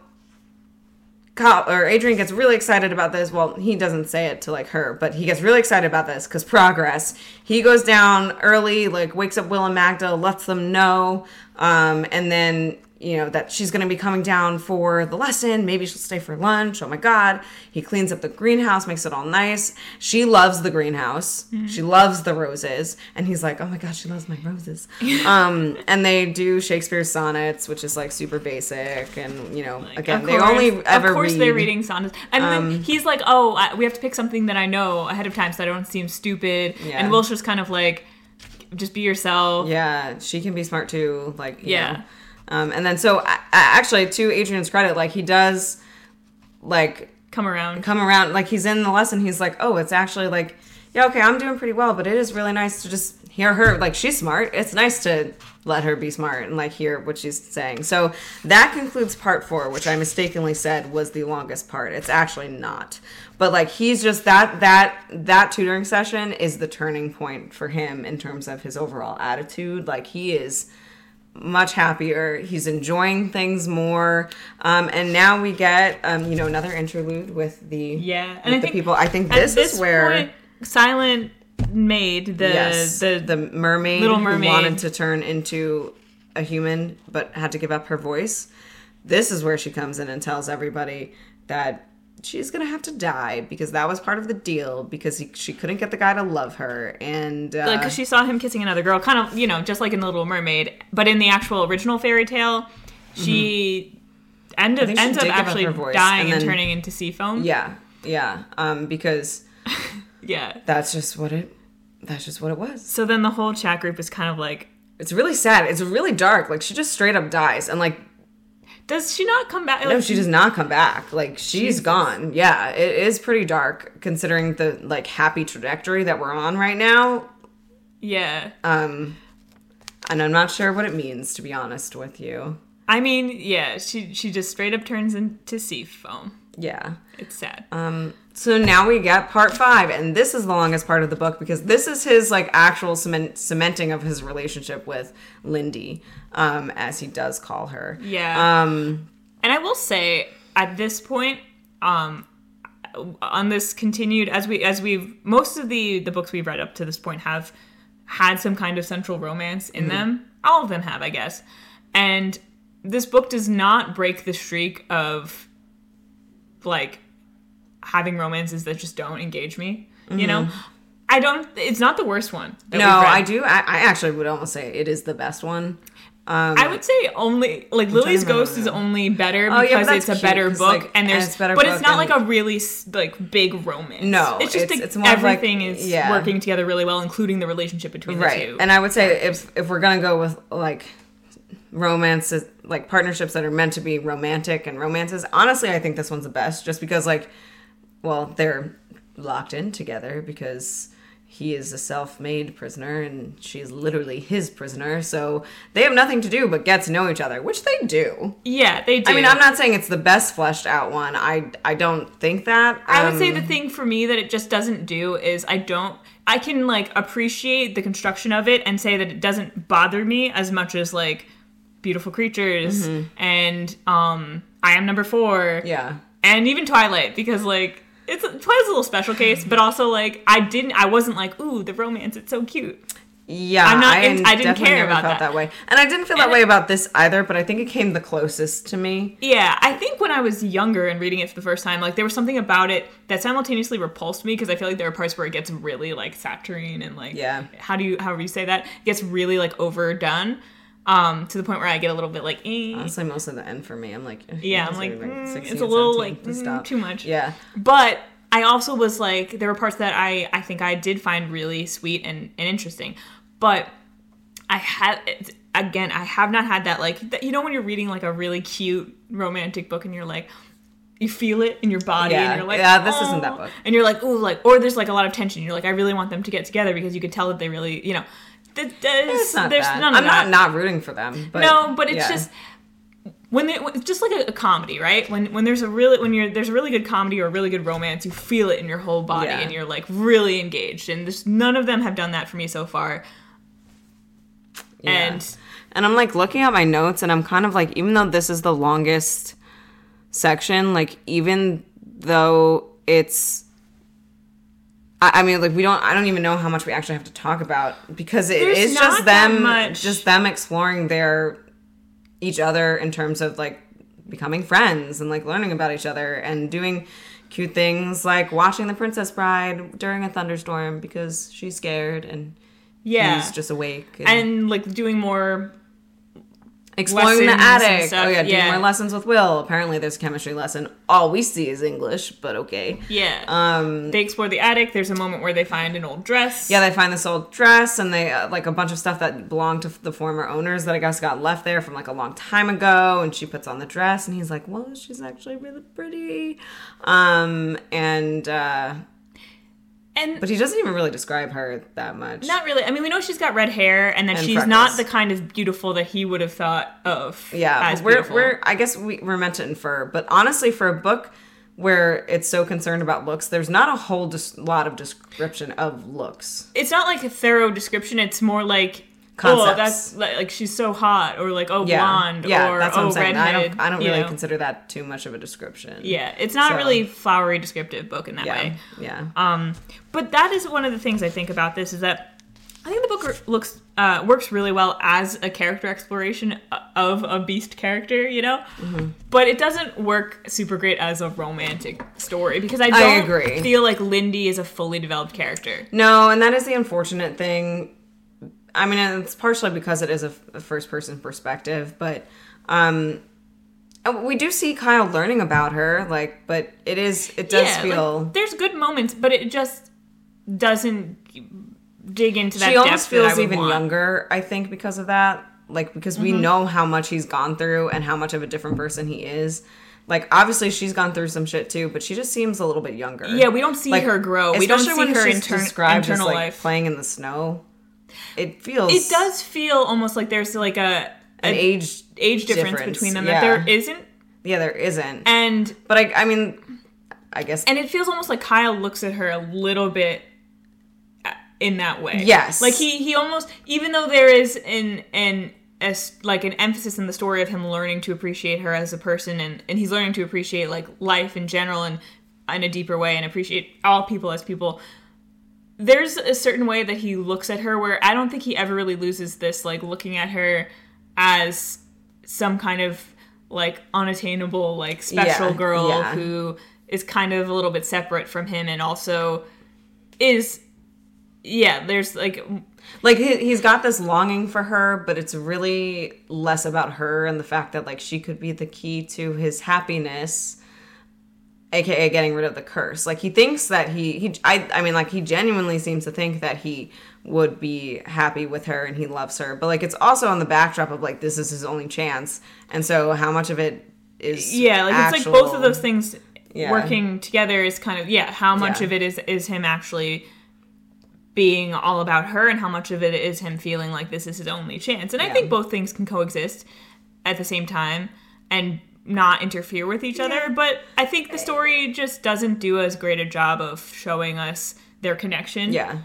Kyle, or Adrian gets really excited about this. Well, he doesn't say it to like her, but he gets really excited about this because progress. He goes down early, like wakes up Will and Magda, lets them know, um, and then you know that she's going to be coming down for the lesson. Maybe she'll stay for lunch. Oh my god! He cleans up the greenhouse, makes it all nice. She loves the greenhouse. She loves the roses, and he's like, "Oh my god, she loves my roses." um, and they do Shakespeare's sonnets, which is like super basic, and you know, again, Of they course. only ever of course read. they're reading sonnets and Um, then he's like oh I, we have to pick something that i know ahead of time so i don't seem stupid Yeah. and just kind of like just be yourself Yeah, she can be smart too. Like, you Yeah. know. Um, and then so I, I, actually, to Adrian's credit, like he does, like come around come around. Like he's in the lesson. He's like, oh, it's actually like, yeah, okay, I'm doing pretty well, but it is really nice to just hear her. Like she's smart. It's nice to let her be smart and like hear what she's saying. So that concludes part four, which I mistakenly said was the longest part. It's actually not. But like he's just that that that tutoring session is the turning point for him in terms of his overall attitude. Like he is much happier. He's enjoying things more. Um, and now we get, um, you know, another interlude with the yeah and i the think people. I think at this, is where point, silent made the yes, the, the mermaid, Little who Mermaid. wanted to turn into a human but had to give up her voice. This is where she comes in and tells everybody that she's gonna have to die because that was part of the deal because he, she couldn't get the guy to love her and uh, like because she saw him kissing another girl kind of you know just like in the little mermaid but in the actual original fairy tale she end up, Mm-hmm. think she ends up did give up actually dying and and, turning into sea foam yeah yeah um, because yeah that's just what it that's just what it was. so then the whole chat group is kind of like It's really sad. It's really dark. Like she just straight up dies, and like does she not come back no, she does not come back. Like she's Jesus. gone. Yeah, it is pretty dark considering the like happy trajectory that we're on right now. yeah Um, and I'm not sure what it means to be honest with you. i mean yeah she she just straight up turns into sea foam Yeah. it's sad Um, so now we get part five, and this is the longest part of the book because this is his like actual cement- cementing of his relationship with Lindy, um, as he does call her. yeah Um, And I will say at this point, um, on this continued as we as we've most of the the books we've read up to this point have had some kind of central romance in them. All of them have, I guess. And this book does not break the streak of like having romances that just don't engage me. You know, I don't. It's not the worst one. that no. I do. I, I actually would almost say it is the best one. Um, I would say only like Lily's to remember Ghost is only better Oh, yeah, because but it's that's a better book like, and and there's it's better but it's not like a really like big romance. No, it's just it's- like, it's more of, like- everything is yeah. working together really well, including the relationship between the right two. and i would say if if we're gonna go with like romances like partnerships that are meant to be romantic and romances honestly i think this one's the best just because like well they're locked in together because he is a self-made prisoner and she's literally his prisoner so they have nothing to do but get to know each other which they do yeah, they do. i mean i'm not saying it's the best fleshed out one i i don't think that I would say Um, the thing for me that it just doesn't do is I don't. I can like appreciate the construction of it and say that it doesn't bother me as much as like beautiful creatures and um I am number four Mm-hmm. yeah and even Twilight because like it's Twilight's a little special case, but also like I didn't I wasn't like ooh the romance it's so cute. Yeah, I'm not I, in- I didn't care about felt that. that. way, and I didn't feel that way about this either. But I think it came the closest to me. Yeah, I think when I was younger and reading it for the first time, like there was something about it that simultaneously repulsed me because I feel like there are parts where it gets really like saturine and like Yeah. how do you however you say that it gets really like overdone. Um, to the point where I get a little bit like, eh. Honestly, most of the end for me, I'm like, eh, yeah, I'm guys like, mm, 16, it's a little 17, like mm, too much. Yeah, But I also was like, there were parts that I I think I did find really sweet and, and interesting, but I had again I have not had that like that, you know when you're reading like a really cute romantic book and you're like you feel it in your body Yeah. and you're like Yeah, this isn't that book. and you're like oh like or there's like a lot of tension you're like I really want them to get together because you could tell that they really you know there's, it's not there's that. none I'm that not not rooting for them. But no, but it's yeah. just when they, it's just like a, a comedy, right? When when there's a really when you're there's a really good comedy or a really good romance, you feel it in your whole body Yeah. and you're like really engaged. And there's none of them have done that for me so far. Yeah. And And I'm like looking at my notes and I'm kind of like, even though this is the longest section, like even though it's I I mean, like we don't. I don't even know how much we actually have to talk about because it There's is just them, just them exploring their each other in terms of like becoming friends and like learning about each other and doing cute things like watching the Princess Bride during a thunderstorm because she's scared and yeah, he's just awake and like doing more. Exploring the attic. Oh yeah, doing yeah. more lessons with Will. Apparently, there's a chemistry lesson. All we see is English, but okay. Yeah, Um, they explore the attic. There's a moment where they find an old dress. yeah, they find this old dress and they uh, like a bunch of stuff that belonged to the former owners that I guess got left there from like a long time ago. And she puts on the dress, and he's like, "Well, she's actually really pretty." Um, and uh, and but he doesn't even really describe her that much. Not really. I mean, we know she's got red hair, and that And she's freckles. not the kind of beautiful that he would have thought of. Yeah, as we're beautiful. we're I guess we, we're meant to infer, but honestly, for a book where it's so concerned about looks, there's not a whole dis- lot of description of looks. It's not like a thorough description. It's more like oh, that's like, like she's so hot, or like oh Yeah, blonde, yeah, or that's what oh I'm saying. I redhead. don't I don't really know? consider that too much of a description. Yeah, it's not So- a really flowery descriptive book in that yeah, way. yeah. Um, but that is one of the things I think about this is that I think the book looks uh, works really well as a character exploration of a beast character, you know. Mm-hmm. But it doesn't work super great as a romantic story because I don't agree. feel like Lindy is a fully developed character. No, and that is the unfortunate thing. I mean, it's partially because it is a, a first person perspective, but um, we do see Kyle learning about her, like, but it is it does yeah, feel. like, there's good moments, but it just doesn't dig into that. she almost depth that I feels even want. younger i think because of that like because Mm-hmm. we know how much he's gone through and how much of a different person he is like obviously she's gone through some shit too but she just seems a little bit younger Yeah, we don't see Like, her grow. We don't see when her described internal as like life. playing in the snow it feels It does feel almost like there's like a, an a age age difference, difference, between them yeah. that there isn't, yeah there isn't and but i i mean i guess and it feels almost like Kyle looks at her a little bit uh, in that way. Yes. like he he almost even though there is an an as like an emphasis in the story of him learning to appreciate her as a person and and he's learning to appreciate like life in general and in a deeper way and appreciate all people as people there's a certain way that he looks at her where I don't think he ever really loses this like looking at her as some kind of like unattainable like special Yeah, girl yeah. who is kind of a little bit separate from him and also is yeah there's like like he, he's got this longing for her but it's really less about her and the fact that like she could be the key to his happiness aka getting rid of the curse. Like he thinks that he he I, I mean like he genuinely seems to think that he would be happy with her and he loves her. But like it's also on the backdrop of like this is his only chance. And so how much of it is yeah like it's like both of those things Yeah. working together is kind of yeah how much Yeah. of it is is him actually being all about her and how much of it is him feeling like this is his only chance. And i think both things can coexist at the same time. And not interfere with each other but i think the story just doesn't do as great a job of showing us their connection yeah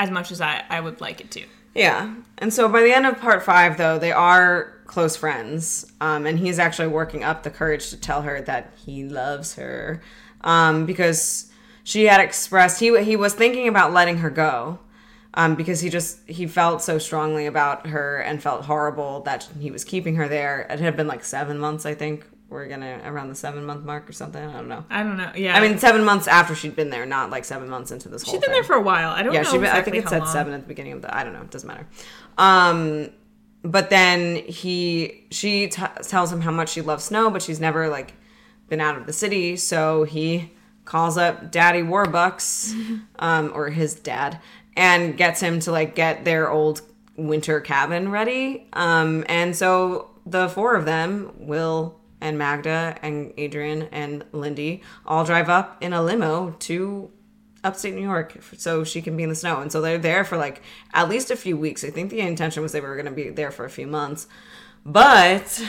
as much as I, I would like it to Yeah. And so by the end of part five, though, they are close friends. Um, and he's actually working up the courage to tell her that he loves her. Um, because she had expressed, he, he was thinking about letting her go. Um, because he just, he felt so strongly about her and felt horrible that he was keeping her there. It had been like seven months, I think. We're gonna, around the seven month mark or something. I don't know. i don't know yeah I mean, seven months after she'd been there, not like seven months into this whole she's been thing there for a while i don't yeah, know she. I think it said long. seven at the beginning of the. I don't know. It doesn't matter. Um, but then he she t- tells him how much she loves snow, but she's never like been out of the city. So he calls up Daddy Warbucks, um, or his dad, and gets him to like get their old winter cabin ready. Um, and so the four of them, Will and Magda and Adrian and Lindy, all drive up in a limo to upstate New York so she can be in the snow. And so they're there for like at least a few weeks. I think the intention was they were going to be there for a few months. But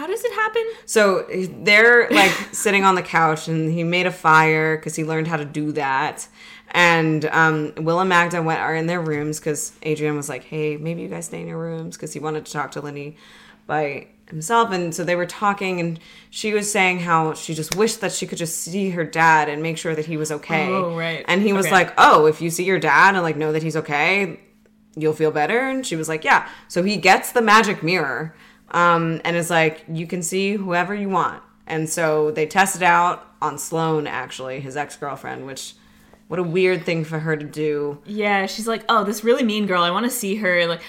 How does it happen? so they're like sitting on the couch and he made a fire because he learned how to do that. And um, Will and Magda went are in their rooms because Adrian was like, "Hey, maybe you guys stay in your rooms," because he wanted to talk to Lindy by himself. And so they were talking, and she was saying how she just wished that she could just see her dad and make sure that he was okay. Oh, right. And he was Okay. like, "Oh, if you see your dad and like know that he's okay, you'll feel better." And she was like, "Yeah." So he gets the magic mirror, um, and it's like, "You can see whoever you want." And so they test it out on Sloane, actually, his ex girlfriend, which. What a weird thing for her to do. Yeah, she's like, oh, this really mean girl. I want to see her. Like,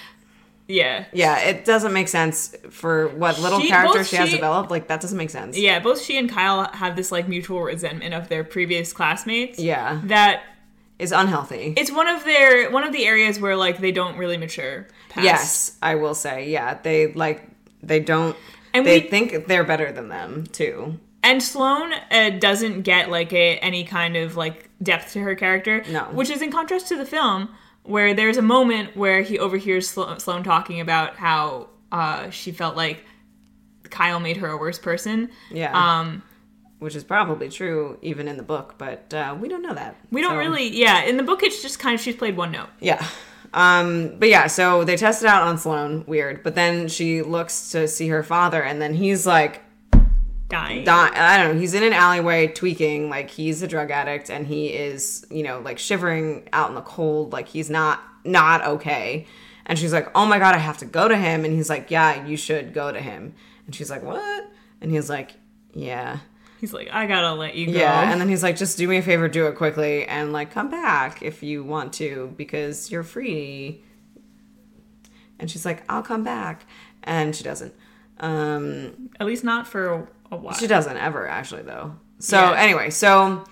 yeah, Yeah, it doesn't make sense for what little She- character both she, has she- developed. Like that doesn't make sense. yeah. Both she and Kyle have this like mutual resentment of their previous classmates. Yeah. That is unhealthy. it's one of their one of the areas where like they don't really mature. Past. yes, I will say. Yeah, they like they don't. And they we- think they're better than them too. And Sloane uh, doesn't get like a any kind of like depth to her character. No. Which is in contrast to the film, where there's a moment where he overhears Slo- Sloane talking about how uh, she felt like Kyle made her a worse person. Yeah, Um, which is probably true even in the book, but uh, we don't know that. we don't So- really, yeah. In the book, it's just kind of she's played one note. Yeah. Um, but yeah, so they test it out on Sloane, weird. But then she looks to see her father, and then he's like, Dying. di- I don't know, he's in an alleyway tweaking, like he's a drug addict and he is, you know, like shivering out in the cold, like he's not not okay. And she's like, "Oh my god, I have to go to him." And he's like, "Yeah, you should go to him." And she's like, "What?" And he's like, "Yeah." He's like, I gotta let you go. Yeah, and then he's like, "Just do me a favor, do it quickly and like come back if you want to because you're free." And she's like, "I'll come back." And she doesn't. Um At least not for a while. she doesn't ever actually though. So Yeah. anyway, so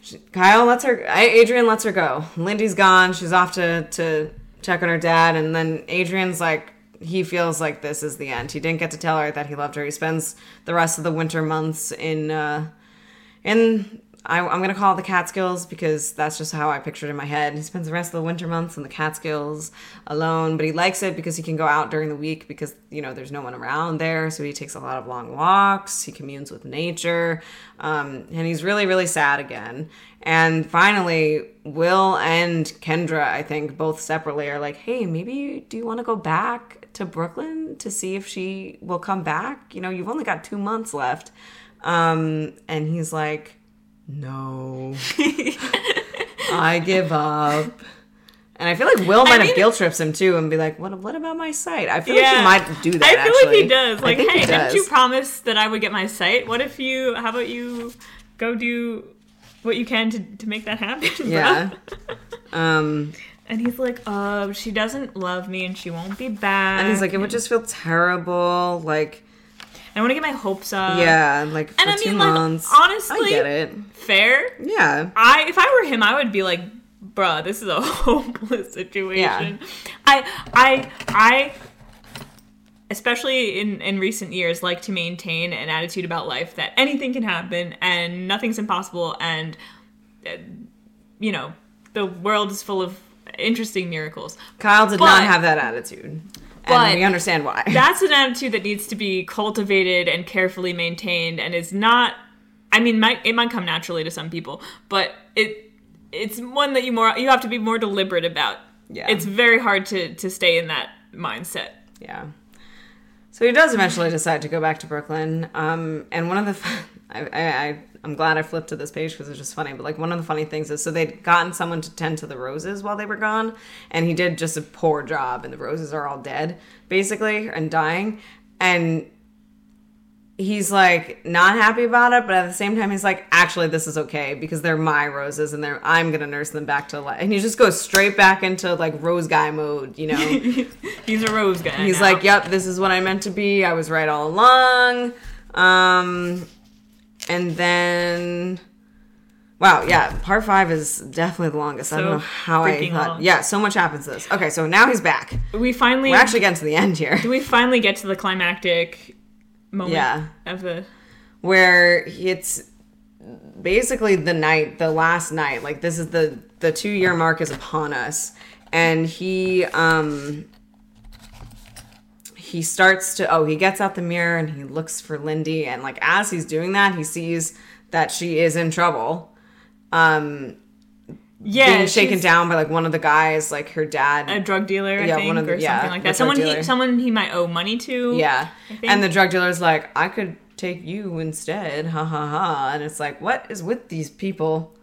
she, Kyle lets her. Adrian lets her go. Lindy's gone. She's off to to check on her dad, and then Adrian's like he feels like this is the end. He didn't get to tell her that he loved her. He spends the rest of the winter months in uh in. I, I'm gonna call it the Catskills because that's just how I pictured in my head. He spends the rest of the winter months in the Catskills alone, but he likes it because he can go out during the week because you know there's no one around there. So he takes a lot of long walks. He communes with nature, um, and he's really really sad again. And finally, Will and Kendra, I think both separately, are like, "Hey, maybe do you want to go back to Brooklyn to see if she will come back? You know, you've only got two months left." Um, and he's like, "No, I give up." And I feel like Will might mean- have guilt trips him too, and be like, "What? What about my sight?" I feel Yeah. like he might do that. I feel actually. like he does. Like, think he hey, didn't you promise that I would get my sight? What if you? How about you go do what you can to to make that happen? Yeah. um, And he's like, uh, she doesn't love me and she won't be back. and he's like, "It would just feel terrible." Like, I want to get my hopes up. yeah, like for Uh, And I mean, like, months. honestly- I get it. Fair. Yeah. I if I were him, I would be like, bruh, this is a hopeless situation. Yeah. I I I especially in in recent years like to maintain an attitude about life that anything can happen and nothing's impossible and uh, you know, the world is full of interesting miracles. Kyle did But- not have that attitude, But and we understand why. That's an attitude that needs to be cultivated and carefully maintained and is not I mean might it might come naturally to some people, but it it's one that you more you have to be more deliberate about. Yeah. It's very hard to to stay in that mindset. Yeah. So he does eventually decide to go back to Brooklyn. Um, and one of the, I, I, I'm glad I flipped to this page because it's just funny. But like one of the funny things is, so they'd gotten someone to tend to the roses while they were gone, and he did just a poor job, and the roses are all dead basically and dying. And he's like not happy about it, but at the same time he's like, actually this is okay because they're my roses and they're I'm gonna nurse them back to life. And he just goes straight back into like rose guy mode, you know. He's a rose guy. he's now. like, Yep, this is what I meant to be. I was right all along. Um and then Wow, yeah, part five is definitely the longest. I don't know how I thought. long. Yeah, so much happens to this. Okay, so now he's back. we finally We're actually getting to the end here. do we finally get to the climactic moment Yeah. of the where it's basically the night the last night like this is the the two year mark is upon us. And he um he starts to oh he gets out the mirror and he looks for lindy. And like as he's doing that he sees that she is in trouble. Um yeah being shaken down by like one of the guys like her dad a drug dealer I Yeah, think one of the- or yeah, something like that someone he someone he might owe money to Yeah. And the drug dealer's like, I could take you instead. Ha ha ha. And it's like, what is with these people?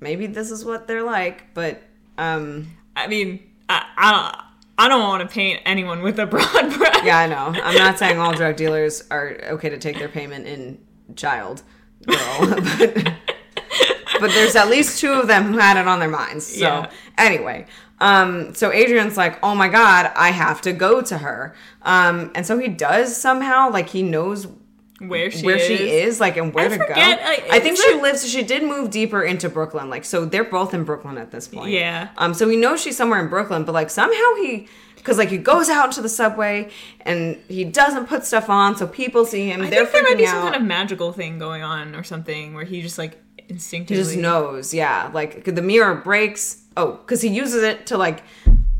Maybe this is what they're like, but um I mean I, I I don't want to paint anyone with a broad brush yeah, I know. I'm not saying all drug dealers are okay to take their payment in child girl, but but there's at least two of them who had it on their minds. So Yeah. anyway, um, so Adrian's like, oh my god, I have to go to her. Um, and so he does somehow, like he knows where she where is. she is, like, and where I to forget, go. like, I think she lives. She did move deeper into Brooklyn, like, so they're both in Brooklyn at this point. Yeah. Um. So we know she's somewhere in Brooklyn, but like somehow he, because like he goes out into the subway and he doesn't put stuff on, so people see him. I think there might be out. some kind of magical thing going on or something where he just like he instinctively just knows, yeah. Like the mirror breaks. Oh, because he uses it to like.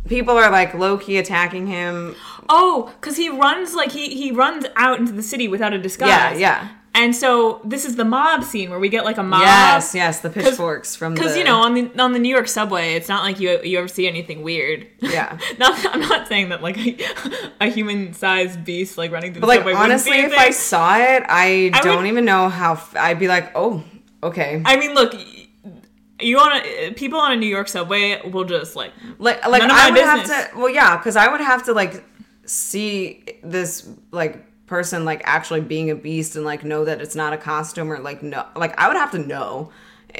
People are like low key attacking him. Oh, because he runs like he he runs out into the city without a disguise. Yeah, yeah. And so this is the mob scene where we get like a mob. Yes, yes. The pitchforks from Because the you know on the on the New York subway, it's not like you you ever see anything weird. Yeah. not, I'm not saying that like a, a human sized beast like running through But the like subway. honestly, if I saw it, I, I don't would- even know how. F- I'd be like, oh, okay. I mean, look, you on a people on a New York subway will just like like, like I would have to. Well, yeah, because I would have to like see this like person like actually being a beast and like know that it's not a costume or like no, like I would have to know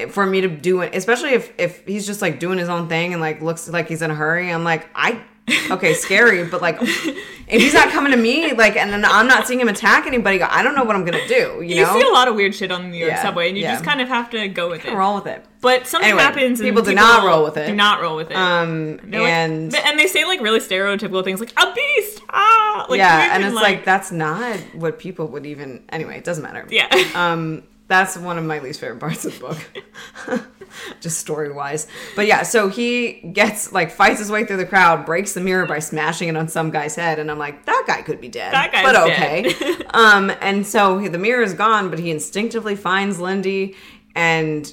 for me to do it, especially if if he's just like doing his own thing and like looks like he's in a hurry. I'm like, I okay, scary, but like if he's not coming to me, like, and then I'm not seeing him attack anybody, I don't know what I'm gonna do. You, you know, see a lot of weird shit on the New York Yeah, subway, and you yeah. just kind of have to go with it. roll with it. But something Anyway, happens, and people do not roll with it. Do not roll with it. Um, They're like- and and they say like really stereotypical things like a beast. Ah, like, yeah, and and, it's like, that's not what people would even. Anyway, it doesn't matter. yeah. Um, that's one of my least favorite parts of the book, just story wise. But yeah, so he gets like fights his way through the crowd, breaks the mirror by smashing it on some guy's head, and I'm like, that guy could be dead. That guy's but dead. okay. um, and so he, the mirror is gone, but he instinctively finds Lindy, and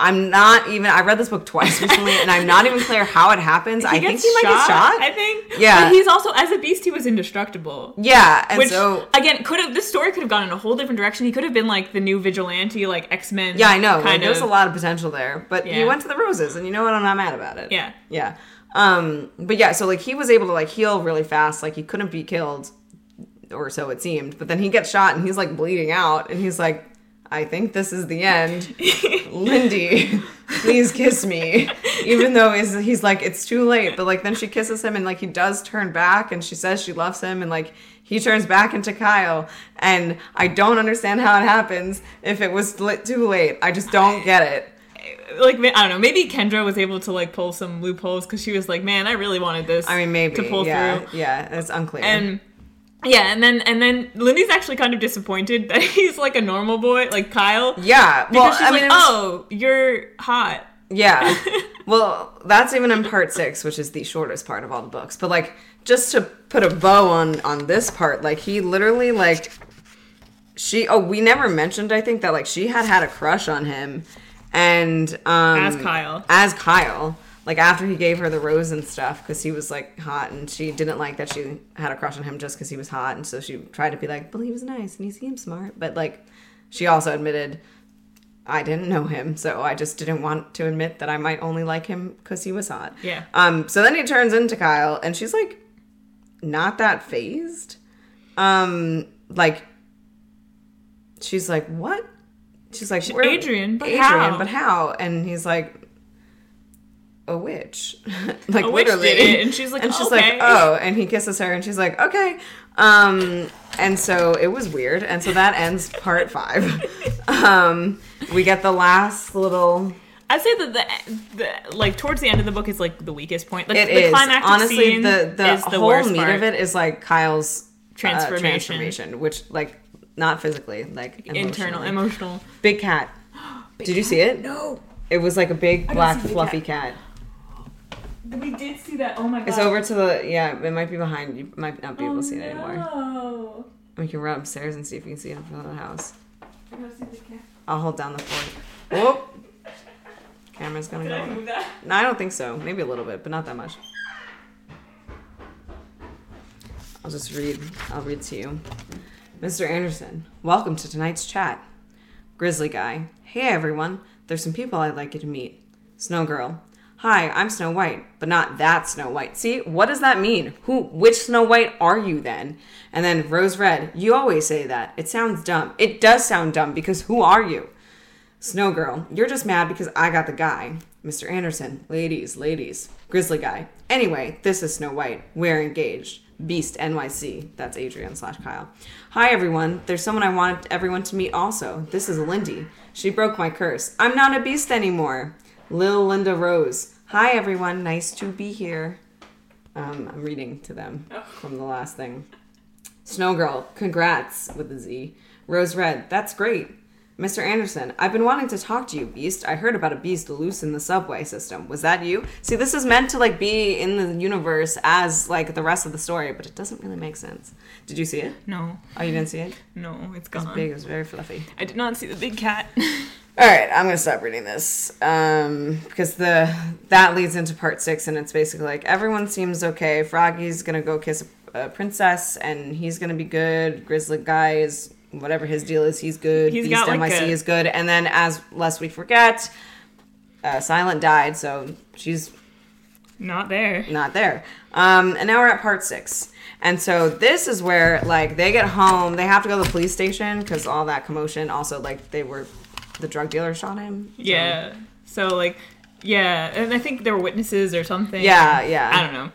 I'm not even. I read this book twice recently, and I'm not even clear how it happens. I think he might get shot. I think. Yeah. But he's also as a beast, he was indestructible. yeah, and Which so again could have this story could have gone in a whole different direction. He could have been like the new vigilante, like X Men. Yeah, I know. Like, Kind there was of. a lot of potential there, but he went to the roses, and you know what? I'm not mad about it. Yeah. yeah. Um, but yeah, so like he was able to like heal really fast. Like he couldn't be killed, or so it seemed. But then he gets shot, and he's like bleeding out, and he's like, "I think this is the end." Lindy, please kiss me. Even though he's, he's like, it's too late. But like then she kisses him, and like he does turn back, and she says she loves him, and like he turns back into Kyle. And I don't understand how it happens if it was too late. I just don't get it. like I don't know. Maybe Kendra was able to like pull some loopholes because she was like, "Man, I really wanted this." I mean, maybe to pull yeah, through. Yeah, it's unclear. And yeah, and then and then Lindy's actually kind of disappointed that he's like a normal boy, like Kyle. yeah, well, Because she's I mean, like, it was- "Oh, you're hot." Yeah. well, that's even in part six, which is the shortest part of all the books. But like, just to put a bow on on this part, like he literally like she. Oh, we never mentioned. I think that like she had had a crush on him, and um As Kyle. as Kyle. Like after he gave her the rose and stuff, because he was like hot, and she didn't like that she had a crush on him just because he was hot, and so she tried to be like, "Well, he was nice and he seemed smart," but like, she also admitted I didn't know him, so I just didn't want to admit that I might only like him because he was hot. Yeah. Um. So then he turns into Kyle, and she's like, not that fazed. Um. like she's like what she's like Adrian, but adrian how?" but how and he's like a witch like A witch literally it, and she's like, and she's "Okay." like oh and he kisses her and she's like okay um and so it was weird and so that ends part five um we get the last little I'd say that the, the like towards the end of the book is like the weakest point. Like It the is climactic honestly scene the the, the whole meat part. of it is like Kyle's uh, Transformation. transformation, which like not physically, like internal, emotional. Big cat. Did you see it? No, It was like a big black fluffy cat. We did see that. Oh my god, It's over to the yeah. It might be behind. You might not be able to see it Oh, anymore. No. We can run upstairs and see if you can see it in front of the house. I gotta see the cat. I'll hold down the fort. Whoop. Camera's gonna Did I go. move that? No, I don't think so. Maybe a little bit, but not that much. I'll just read. I'll read to you. Mr. Anderson, welcome to tonight's chat. Grizzly Guy, hey everyone. There's some people I'd like you to meet. Snow Girl, hi, I'm Snow White, but not that Snow White. See, what does that mean? Who, which Snow White are you then? And then Rose Red, you always say that. It sounds dumb. It does sound dumb because who are you? Snow Girl, you're just mad because I got the guy. Mr. Anderson, ladies, ladies. Grizzly Guy. Anyway, this is Snow White. We're engaged. Beast NYC. That's Adrian slash Kyle. Hi, everyone. There's someone I want everyone to meet also. This is Lindy. She broke my curse. I'm not a beast anymore. Lil Linda Rose. Hi, everyone. Nice to be here. Um, I'm reading to them from the last thing. Snow Girl, congrats with a Z. Rose Red, that's great. Mr. Anderson, I've been wanting to talk to you, Beast. I heard about a beast loose in the subway system. Was that you? See, this is meant to like be in the universe as like the rest of the story, but it doesn't really make sense. Did you see it? No, Oh, you didn't see it? no, it's It's gone. It was big. It was very fluffy. I did not see the big cat. All right, I'm gonna stop reading this um, because the that leads into part six, and it's basically like everyone seems okay. Froggy's gonna go kiss a, a princess, and he's gonna be good. Grizzly guy is whatever his deal is, he's good. He's Beast got, like, NYC a- is good, and then as lest we forget, uh, Silent died, so she's not there. not there. Um, and now we're at part six. And so this is where like they get home, they have to go to the police station because all that commotion. Also, like they were, the drug dealer shot him. So- Yeah. So like, yeah, and I think there were witnesses or something. Yeah, yeah. I don't know.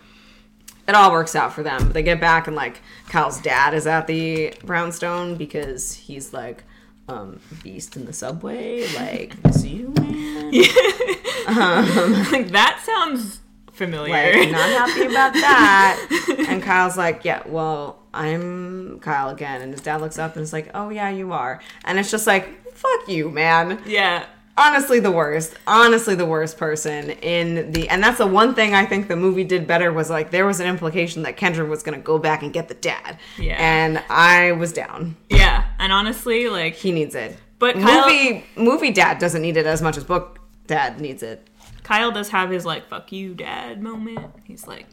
it all works out for them. But they get back and like Kyle's dad is at the brownstone because he's like um beast in the subway. Like, you man? like that sounds familiar. Like, not happy about that. And Kyle's like, yeah, well, I'm Kyle again. And his dad looks up and is like, oh yeah, you are. And it's just like, fuck you, man. yeah. honestly the worst honestly the worst person in the and that's the one thing i think the movie did better was like there was an implication that kendra was going to go back and get the dad Yeah. and i was down Yeah. And honestly, like he needs it But Kyle- movie movie dad doesn't need it as much as book dad needs it Kyle does have his like "fuck you, dad" moment. He's like,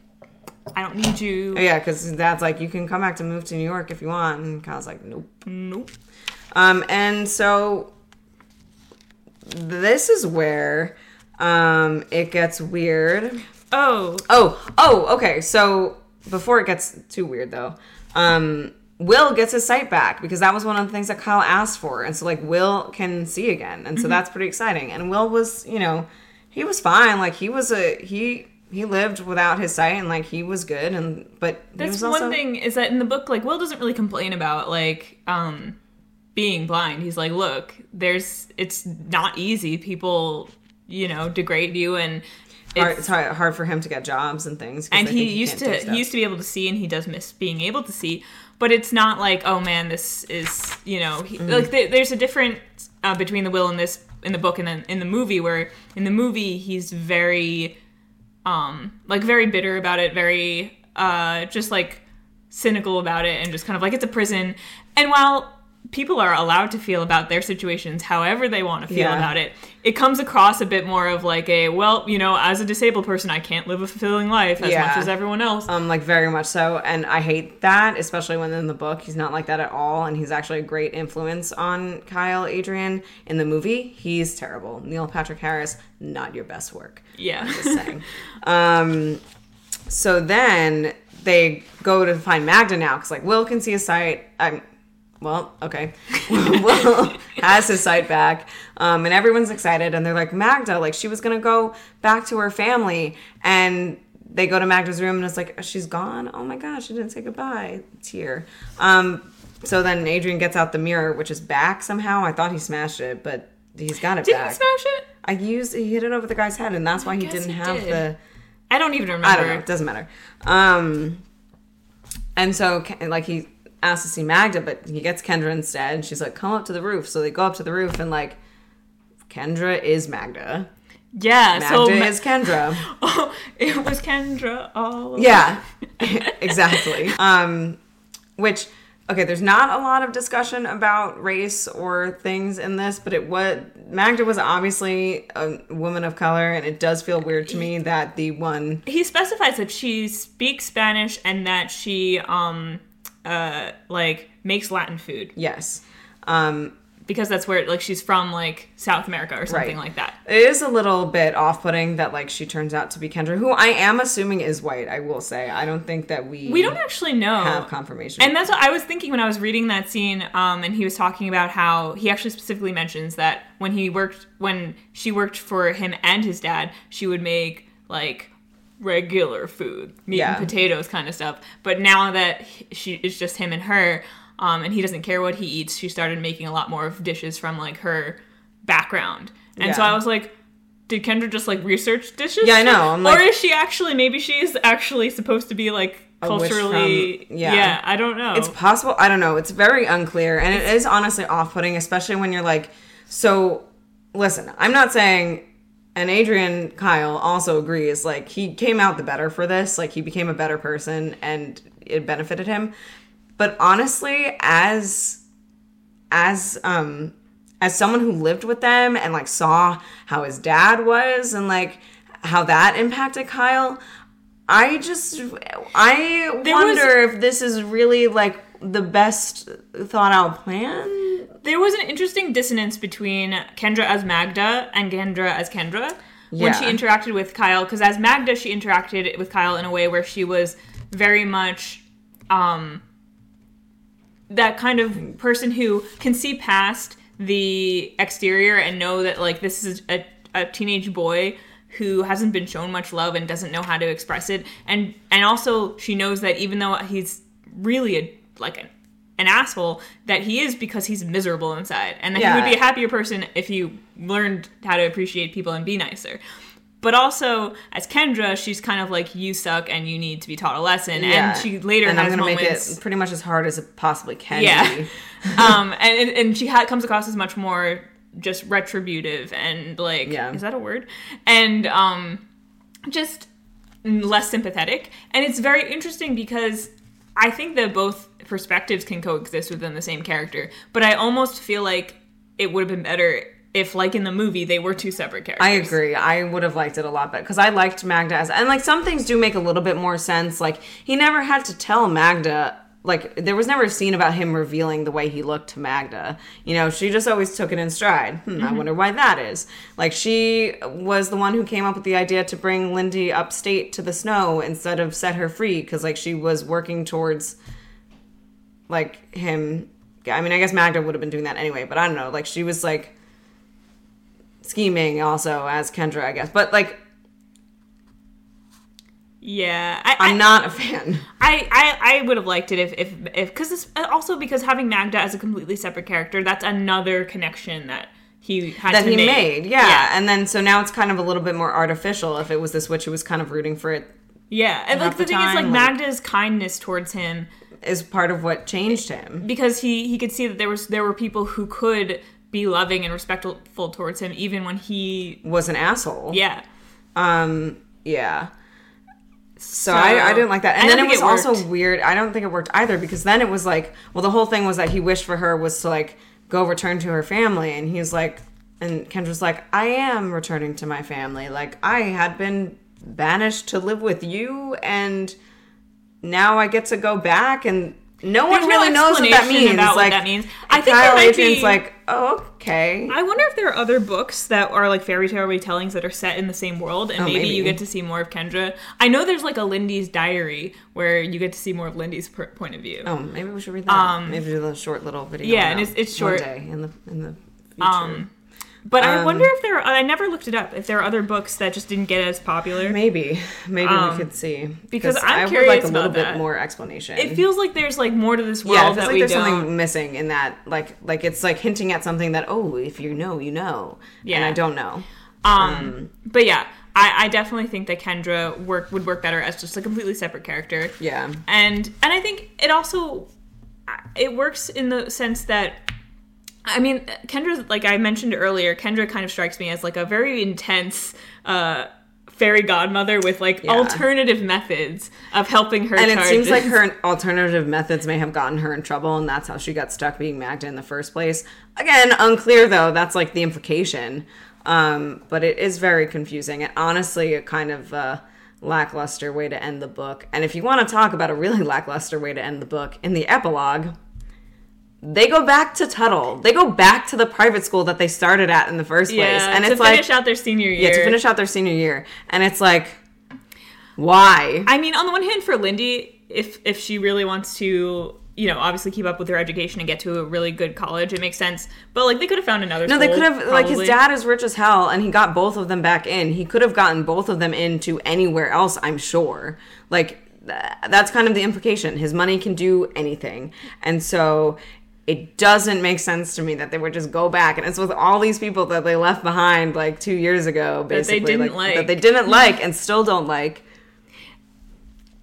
"I don't need you." yeah because dad's like you can come back to move to new york if you want and kyle's like nope Nope. Um, and so this is where um, it gets weird. Oh, Oh, oh, okay. So before it gets too weird, though, um, Will gets his sight back because that was one of the things that Kyle asked for, and so like Will can see again, and so that's pretty exciting. And Will was, you know, he was fine. Like he was a he he lived without his sight, and like he was good, and but he that's was also one thing is that in the book, like Will doesn't really complain about like um being blind. He's like, "Look, there's it's not easy. People, you know, degrade you and." hard, it's hard, hard for him to get jobs and things. and he used to he used to be able to see and he does miss being able to see but it's not like oh man this is you know he, Mm-hmm. like th- there's a difference uh, between the will in this in the book and then in the movie where in the movie he's very um like very bitter about it very uh just like cynical about it and just kind of like it's a prison and while people are allowed to feel about their situations however they want to feel Yeah. about it it comes across a bit more of like a well you know as a disabled person i can't live a fulfilling life as Yeah. much as everyone else Um, like very much so, and I hate that, especially when in the book he's not like that at all, and he's actually a great influence on Kyle Adrian. In the movie, he's terrible. Neil Patrick Harris, not your best work. yeah Just saying. um, so then they go to find Magda now because like Will can see a sight. I'm well, okay. well, has his sight back. Um, and everyone's excited. And they're like, Magda, like, she was going to go back to her family. And they go to Magda's room and it's like, she's gone. Oh my gosh, she didn't say goodbye. It's here. Um, so then Adrian gets out the mirror, which is back somehow. I thought he smashed it, but he's got it Did back. Did he smash it? I used he hit it over the guy's head, and that's why he didn't he have did. the. I don't even remember. I don't know. It doesn't matter. Um, and so like he asks to see Magda, but he gets Kendra instead, and she's like, "Come up to the roof." So they go up to the roof, and like, Kendra is Magda. Yeah, Magda so Ma- is Kendra. oh, it was Kendra all over. Yeah, exactly. Um, which okay, there's not a lot of discussion about race or things in this, but it was Magda was obviously a woman of color, and it does feel weird to me that the one He specifies that she speaks Spanish and that she um uh like makes Latin food yes. Um, because that's where like she's from like South America or something Right. like that. It is a little bit off-putting that like she turns out to be Kendra, who I am assuming is white. I will say I don't think that we We don't actually know. have confirmation. And that's what I was thinking when I was reading that scene. Um, and he was talking about how he actually specifically mentions that when he worked, when she worked for him and his dad, she would make like regular food, meat Yeah. and potatoes kind of stuff. But now that she it's just him and her, um, and he doesn't care what he eats, she started making a lot more of dishes from like her background. And so I was like. Did Kendra just like research dishes? Yeah, I know. I'm or like- is she actually? Maybe she's actually supposed to be like culturally. from- yeah. yeah, I don't know. it's possible. I don't know. It's very unclear, and it is honestly off-putting, especially when you're like, so. Listen, I'm not saying. And Adrian Kyle also agrees. Like he came out the better for this. Like he became a better person, and it benefited him. But honestly, as as um as someone who lived with them and like saw how his dad was and like how that impacted Kyle, I just I There was- wonder if this is really like the best thought out plan. there was an interesting dissonance between Kendra as Magda and Kendra as Kendra when she interacted with Kyle. Because as Magda, she interacted with Kyle in a way where she was very much um, that kind of person who can see past the exterior and know that like this is a, a teenage boy who hasn't been shown much love and doesn't know how to express it and and also she knows that even though he's really a like an, an asshole that he is because he's miserable inside and that he would be a happier person if he learned how to appreciate people and be nicer but also as Kendra, she's kind of like you suck and you need to be taught a lesson. And she later and has I'm gonna moments make it pretty much as hard as it possibly can yeah. be. um, and and- and she ha- comes across as much more just retributive and like, Yeah. is that a word? And um, just less sympathetic. And it's very interesting because I think that both perspectives can coexist within the same character. But I almost feel like it would have been better if, like in the movie, they were two separate characters. I agree. I would have liked it a lot better because I liked Magda as and like some things do make a little bit more sense. Like he never had to tell Magda. Like there was never a scene about him revealing the way he looked to Magda. You know, she just always took it in stride. Hmm, I wonder why that is. Like she was the one who came up with the idea to bring Lindy upstate to the snow instead of set her free because like she was working towards like him. I mean, I guess Magda would have been doing that anyway, but I don't know. Like she was like scheming also as Kendra, I guess. But like, Yeah, I, I'm I, not a fan. I, I, I would have liked it if, if, if, because uh, also because having Magda as a completely separate character, that's another connection that he had That to he make. made, yeah. And then so now it's kind of a little bit more artificial. If it was this witch who was kind of rooting for it, yeah. And like the, the thing is, like like- Magda's kindness towards him is part of what changed him. because he he could see that there was there were people who could be loving and respectful towards him even when he Was an asshole. yeah Um. Yeah. So, I, I didn't like that. And then it was it also weird. I don't think it worked either because then it was like, well, the whole thing was that he wished for her was to like go return to her family, and he's like, and Kendra's like, I am returning to my family. Like I had been banished to live with you, and now I get to go back, and no one There's no really knows what that means. about what like that means. I think Kyle Adrian's be- like, oh, okay. I wonder if there are other books that are like fairy tale retellings that are set in the same world, and Oh, maybe, maybe. you get to see more of Kendra. I know there's like a Lindy's diary where you get to see more of Lindy's per- point of view. Oh, maybe we should read that. Um, maybe do a short little video. yeah, and it's- it's one short. day in the in the future. Um, but I Um, wonder if there. Are, I never looked it up. If there are other books that just didn't get as popular. maybe, maybe um, we could see because I'm I would like a little bit more explanation. It feels like there's like more to this world yeah, it feels like there's don't. something missing in that. Like, like it's like hinting at something that oh, if you know, you know. Yeah, and. I don't know. Um, but yeah, I, I definitely think that Kendra work would work better as just a completely separate character. Yeah, and and I think it also it works in the sense that I mean Kendra like I mentioned earlier Kendra kind of strikes me as like a very intense uh fairy godmother with like Yeah. alternative methods of helping her and it seems like her alternative methods may have gotten her in trouble, and that's how she got stuck being Magda in the first place. Again, unclear though. That's like the implication. Um, but it is very confusing, and honestly, a kind of uh, lackluster way to end the book. And if you want to talk about a really lackluster way to end the book, in the epilogue, they go back to Tuttle. They go back to the private school that they started at in the first place, yeah and to it's like finish out their senior year yeah, to finish out their senior year, and it's like, why? I mean on the one hand for Lindy if if she really wants to you know obviously keep up with her education and get to a really good college it makes sense but like they could have found another No, they could have like his dad is rich as hell, and he got both of them back in. He could have gotten both of them into anywhere else. I'm sure. Like that's kind of the implication. His money can do anything, and so it doesn't make sense to me that they would just go back and it's with all these people that they left behind like two years ago, basically that they didn't like. that they didn't like and still don't like.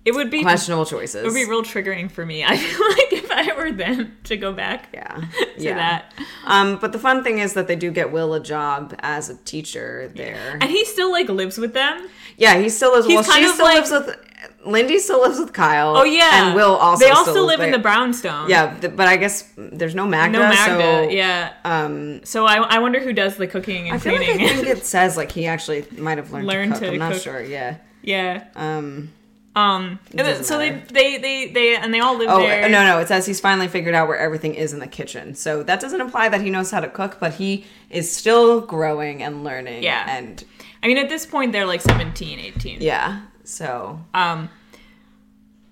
it would be Questionable choices. It would be real triggering for me. I feel like if I were them to go back yeah, to yeah. that. Um, but the fun thing is that they do get Will a job as a teacher there. And he still like lives with them. Yeah, he still lives. He's well, kind she of still like- lives with. Lindy still lives with Kyle. Oh yeah. and Will also. They also live in the brownstone. Yeah, but I guess there's no Magda. No Magda. So, yeah. Um, So I, I wonder who does the cooking and I feel like cleaning. I think it says like he actually might have learned, Learned to cook. to I'm not cook. sure. Yeah. yeah. Um. Um. and then- doesn't so they, they they they and they all live Oh there. no, no! It says he's finally figured out where everything is in the kitchen. So that doesn't imply that he knows how to cook, but he is still growing and learning. Yeah. And I mean, at this point they're like 17, 18. yeah. So Um.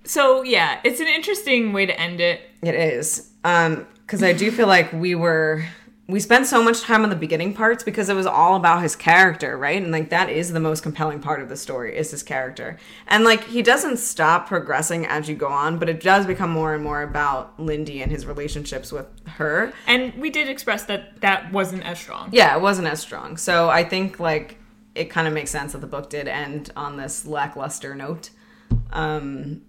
So yeah, it's an interesting way to end it. It is. Um, because I do feel like we were we spent so much time on the beginning parts because it was all about his character, right? And like that is the most compelling part of the story is his character. And like he doesn't stop progressing as you go on, but it does become more and more about Lindy and his relationships with her. And we did express that that wasn't as strong. Yeah, it wasn't as strong. So I think like it kind of makes sense that the book did end on this lackluster note. Um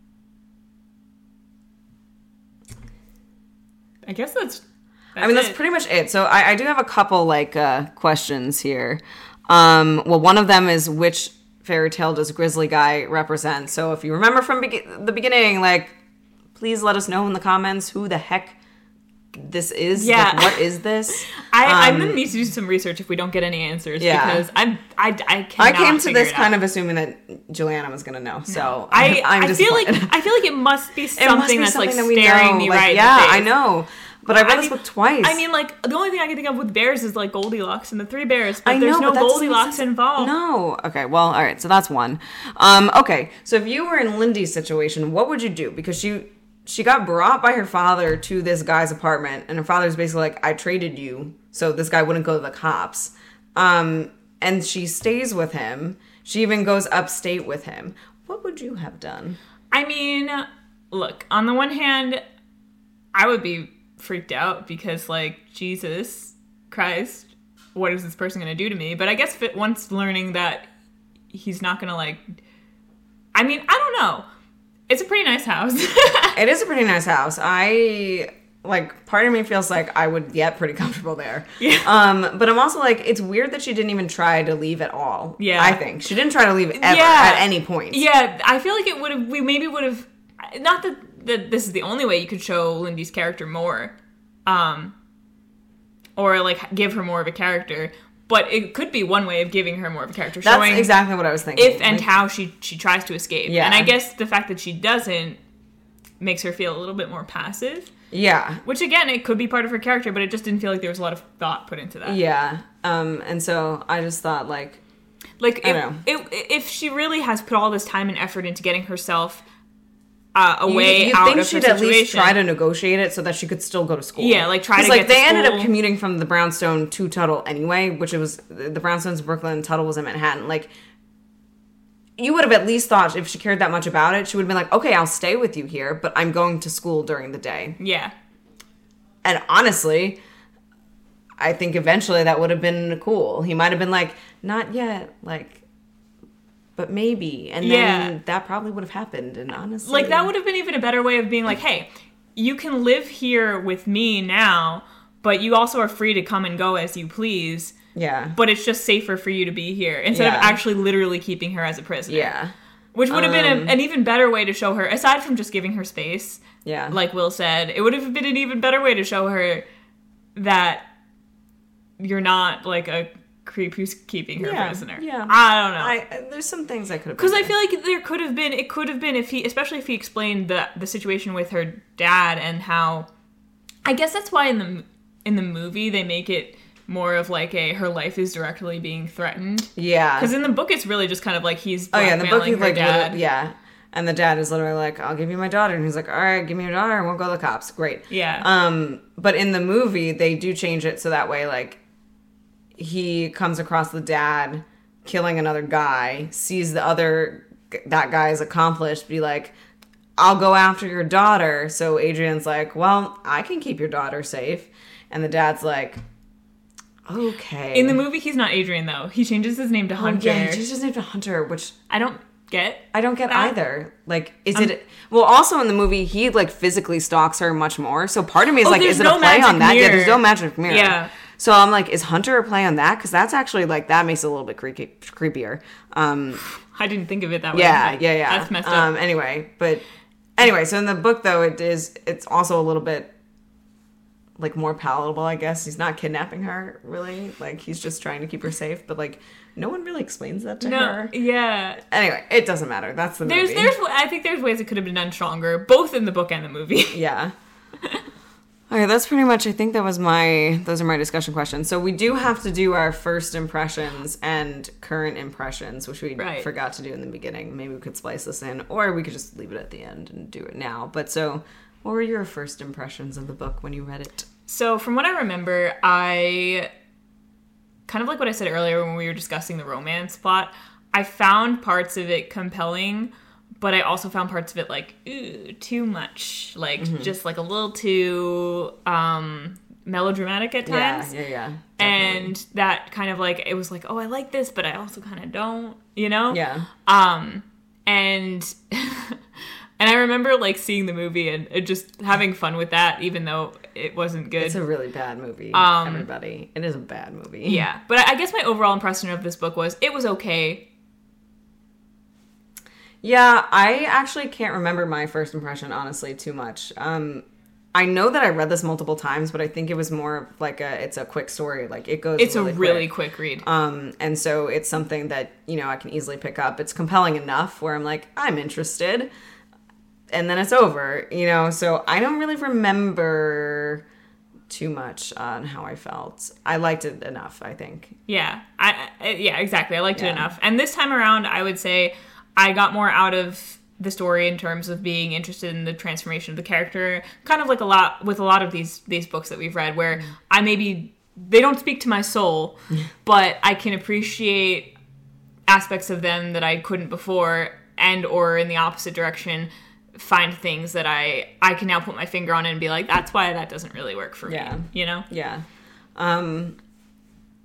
I guess that's. I mean, that's it. pretty much it. So I, I do have a couple like uh, questions here. Um, well, one of them is which fairy tale does Grizzly Guy represent? So if you remember from be- the beginning, like, please let us know in the comments who the heck this is. Yeah. Like, what is this? I, I'm Um, gonna need to do some research if we don't get any answers Yeah. because I'm I I I came to this kind out. of assuming that Juliana was gonna know. So I I'm I feel like. I feel like it must be It must something be that's like that staring know. me Like, right. in the Yeah. I know. But I read I this mean- book twice. I mean, like the only thing I can think of with bears is like Goldilocks and the Three Bears, but I there's no but that doesn't make Goldilocks involved. No. Okay. Well, all right. So that's one. Um, okay. So if you were in Lindy's situation, what would you do? Because she she got brought by her father to this guy's apartment, and her father's basically like, "I traded you, so this guy wouldn't go to the cops." Um, and she stays with him. She even goes upstate with him. What would you have done? I mean, look, on the one hand, I would be freaked out because, like, Jesus Christ, what is this person going to do to me? But I guess once learning that he's not going to, like, I mean, I don't know. It's a pretty nice house. It is a pretty nice house. I like part of me feels like I would get pretty comfortable there. Yeah. Um, but I'm also like, it's weird that she didn't even try to leave at all. Yeah. I think she didn't try to leave ever Yeah. at any point. yeah, I feel like it would have, we maybe would have, not that, that this is the only way you could show Lindy's character more, um, or like give her more of a character, but it could be one way of giving her more of a character, That's showing exactly what I was thinking. if and Like, how she she tries to escape. Yeah. And I guess the fact that she doesn't makes her feel a little bit more passive. Yeah. Which again, it could be part of her character, but it just didn't feel like there was a lot of thought put into that. Yeah. Um, and so I just thought like Like I if, know. if if she really has put all this time and effort into getting herself uh, away you, you out think of she'd at least try to negotiate it so that she could still go to school. Yeah, like, try to like get to they ended up commuting from the Brownstone to Tuttle anyway, which it was the Brownstone's in Brooklyn, Tuttle was in Manhattan. Like you would have at least thought if she cared that much about it, she would have been like, okay, I'll stay with you here, but I'm going to school during the day. Yeah. And honestly, I think eventually that would have been cool. He might have been like, not yet, like, but maybe. And then Yeah. that probably would have happened. And honestly, Like that would have been even a better way of being like, hey, you can live here with me now, but you also are free to come and go as you please. yeah, But it's just safer for you to be here instead of actually literally keeping her as a prisoner. yeah, Which would have been Um, a, an even better way to show her, aside from just giving her space, yeah. like Will said, it would have been an even better way to show her that you're not like a creep who's keeping her Yeah, prisoner. yeah. I don't know. I, there's some things I could have Because I feel like there could have been, it could have been if he, especially if he explained the the situation with her dad and how, I guess that's why in the in the movie they make it more of like a her life is directly being threatened. yeah. Because in the book it's really just kind of like he's oh yeah, in the book he's like, dad. yeah, and the dad is literally like, "I'll give you my daughter," and he's like, "All right, give me your daughter, and we'll go to the cops." Great. Yeah. Um, but in the movie, they do change it so that way, like, he comes across the dad killing another guy, sees the other that guy's accomplished, be like, "I'll go after your daughter." So Adrian's like, "Well, I can keep your daughter safe," and the dad's like, "Okay." in the movie he's not Adrian though. He changes his name to Oh, Hunter. yeah, he changed his name to Hunter, which I don't get. I don't get that. either. Like, is Um, it? Well, also in the movie, he like physically stalks her much more. So part of me is Oh, like, is it no a play on that? Yeah, there's no magic mirror. Yeah. So I'm like, is Hunter a play on that? Because that's actually like that makes it a little bit creepy, creepier. Um, I didn't think of it that way. yeah, yeah, yeah. That's messed up. Um, anyway, but anyway, so in the book though, it is it's also a little bit like more palatable, I guess. He's not kidnapping her really. Like he's just trying to keep her safe, but like no one really explains that to no, her. yeah. Anyway, it doesn't matter. That's the There's, movie. there's. I think there's ways it could have been done stronger, both in the book and the movie. Yeah. Okay, that's pretty much. I think that was my. Those are my discussion questions. So we do have to do our first impressions and current impressions, which we Right. forgot to do in the beginning. Maybe we could splice this in, or we could just leave it at the end and do it now. But so, what were your first impressions of the book when you read it? So, from what I remember, I kind of like what I said earlier when we were discussing the romance plot. I found parts of it compelling, but I also found parts of it like ooh, too much, like Mm-hmm. just like a little too um, melodramatic at times. Yeah, yeah, yeah. And that kind of like it was like, oh, I like this, but I also kind of don't, you know? yeah, Um, and and I remember like seeing the movie and, and just having fun with that, even though it wasn't good. it's a really bad movie. Um, everybody, it is a bad movie. yeah, but I guess my overall impression of this book was it was okay. Yeah, I actually can't remember my first impression honestly too much. Um I know that I read this multiple times, but I think it was more of like a it's a quick story. Like it goes It's really a really quick. quick read. Um and so it's something that, you know, I can easily pick up. It's compelling enough where I'm like, I'm interested. And then it's over, you know. So I don't really remember too much on how I felt. I liked it enough, I think. Yeah, I, I yeah exactly. I liked Yeah. it enough. And this time around, I would say I got more out of the story in terms of being interested in the transformation of the character. Kind of like a lot with a lot of these these books that we've read, where I maybe they don't speak to my soul, but I can appreciate aspects of them that I couldn't before, and or in the opposite direction find things that I I can now put my finger on and be like that's why that doesn't really work for Yeah. me you know Yeah. Um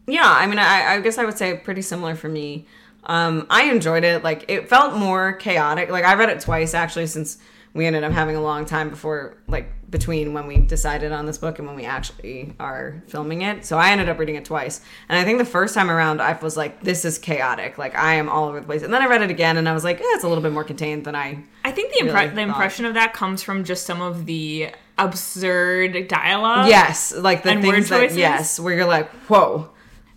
yeah, I mean I, I guess I would say pretty similar for me. Um I enjoyed it. Like it felt more chaotic. Like I read it twice actually since we ended up having a long time before like between when we decided on this book and when we actually are filming it. So I ended up reading it twice. And I think the first time around I was like this is chaotic. Like I am all over the place. And then I read it again and I was like, eh, it's a little bit more contained than I I think the, impre- really the impression of that comes from just some of the absurd dialogue. Yes, like the things that yes, where you're like, "Whoa."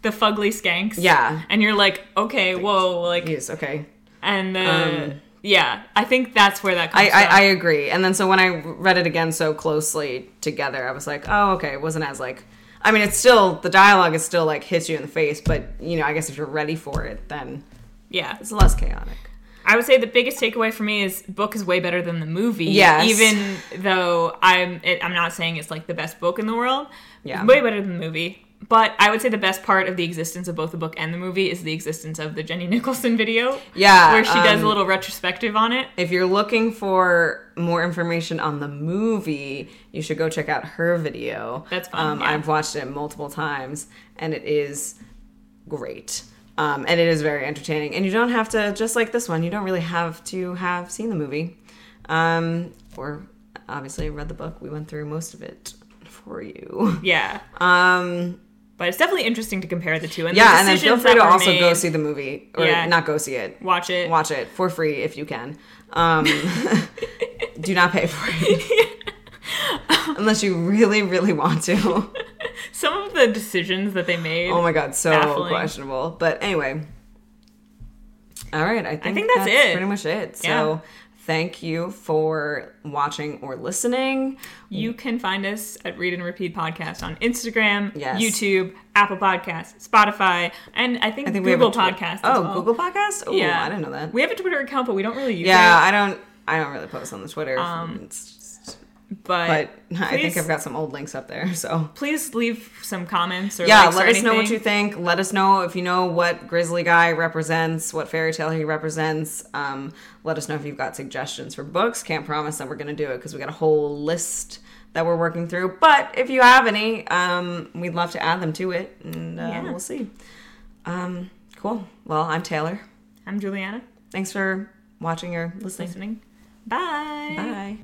The fugly skanks. Yeah. And you're like, okay, whoa, like, Yes, okay. and the, Um, Yeah, I think that's where that comes I, I, from. I agree. And then so when I read it again so closely together, I was like, oh, okay, it wasn't as like. I mean, it's still the dialogue is still like hits you in the face, but you know, I guess if you're ready for it, then yeah, it's less chaotic. I would say the biggest takeaway for me is book is way better than the movie. Yeah, Even though I'm it, I'm not saying it's like the best book in the world. Yeah. Way better than the movie. But I would say the best part of the existence of both the book and the movie is the existence of the Jenny Nicholson video. Yeah, Where she does a um, little retrospective on it. If you're looking for more information on the movie, you should go check out her video. That's fun, Um, yeah. I've watched it multiple times, and it is great. Um, and it is very entertaining. And you don't have to, just like this one, you don't really have to have seen the movie, um, or obviously read the book. We went through most of it for you. Yeah. Um, But it's definitely interesting to compare the two. And the yeah, and then feel free to also go see the movie, or Yeah. not go see it. watch it. Watch it for free if you can. Um, do not pay for it. Unless you really, really want to. Some of the decisions that they made. Oh my god, so Baffling. questionable. But anyway. All right, I think, think that's it. pretty much it. So Yeah. Thank you for watching or listening. You can find us at Read and Repeat Podcast on Instagram, Yes. YouTube, Apple Podcasts, Spotify, and I think, I think Google Podcasts. Oh, well. Google Podcast? Oh, Yeah, I didn't know that. We have a Twitter account, but we don't really use yeah, it. Yeah, I don't I don't really post on the Twitter. Um, It's But, but I think I've got some old links up there, so. Please leave some comments or yeah let or us know what you think. Let us know if you know what grizzly guy represents what fairy tale he represents. Um, let us know if you've got suggestions for books. Can't promise that we're going to do it because we got a whole list that we're working through. But if you have any um, we'd love to add them to it and uh, Yeah. we'll see. Um, cool. Well i'm taylor. I'm Juliana. thanks for watching or listening. Listening. Bye. bye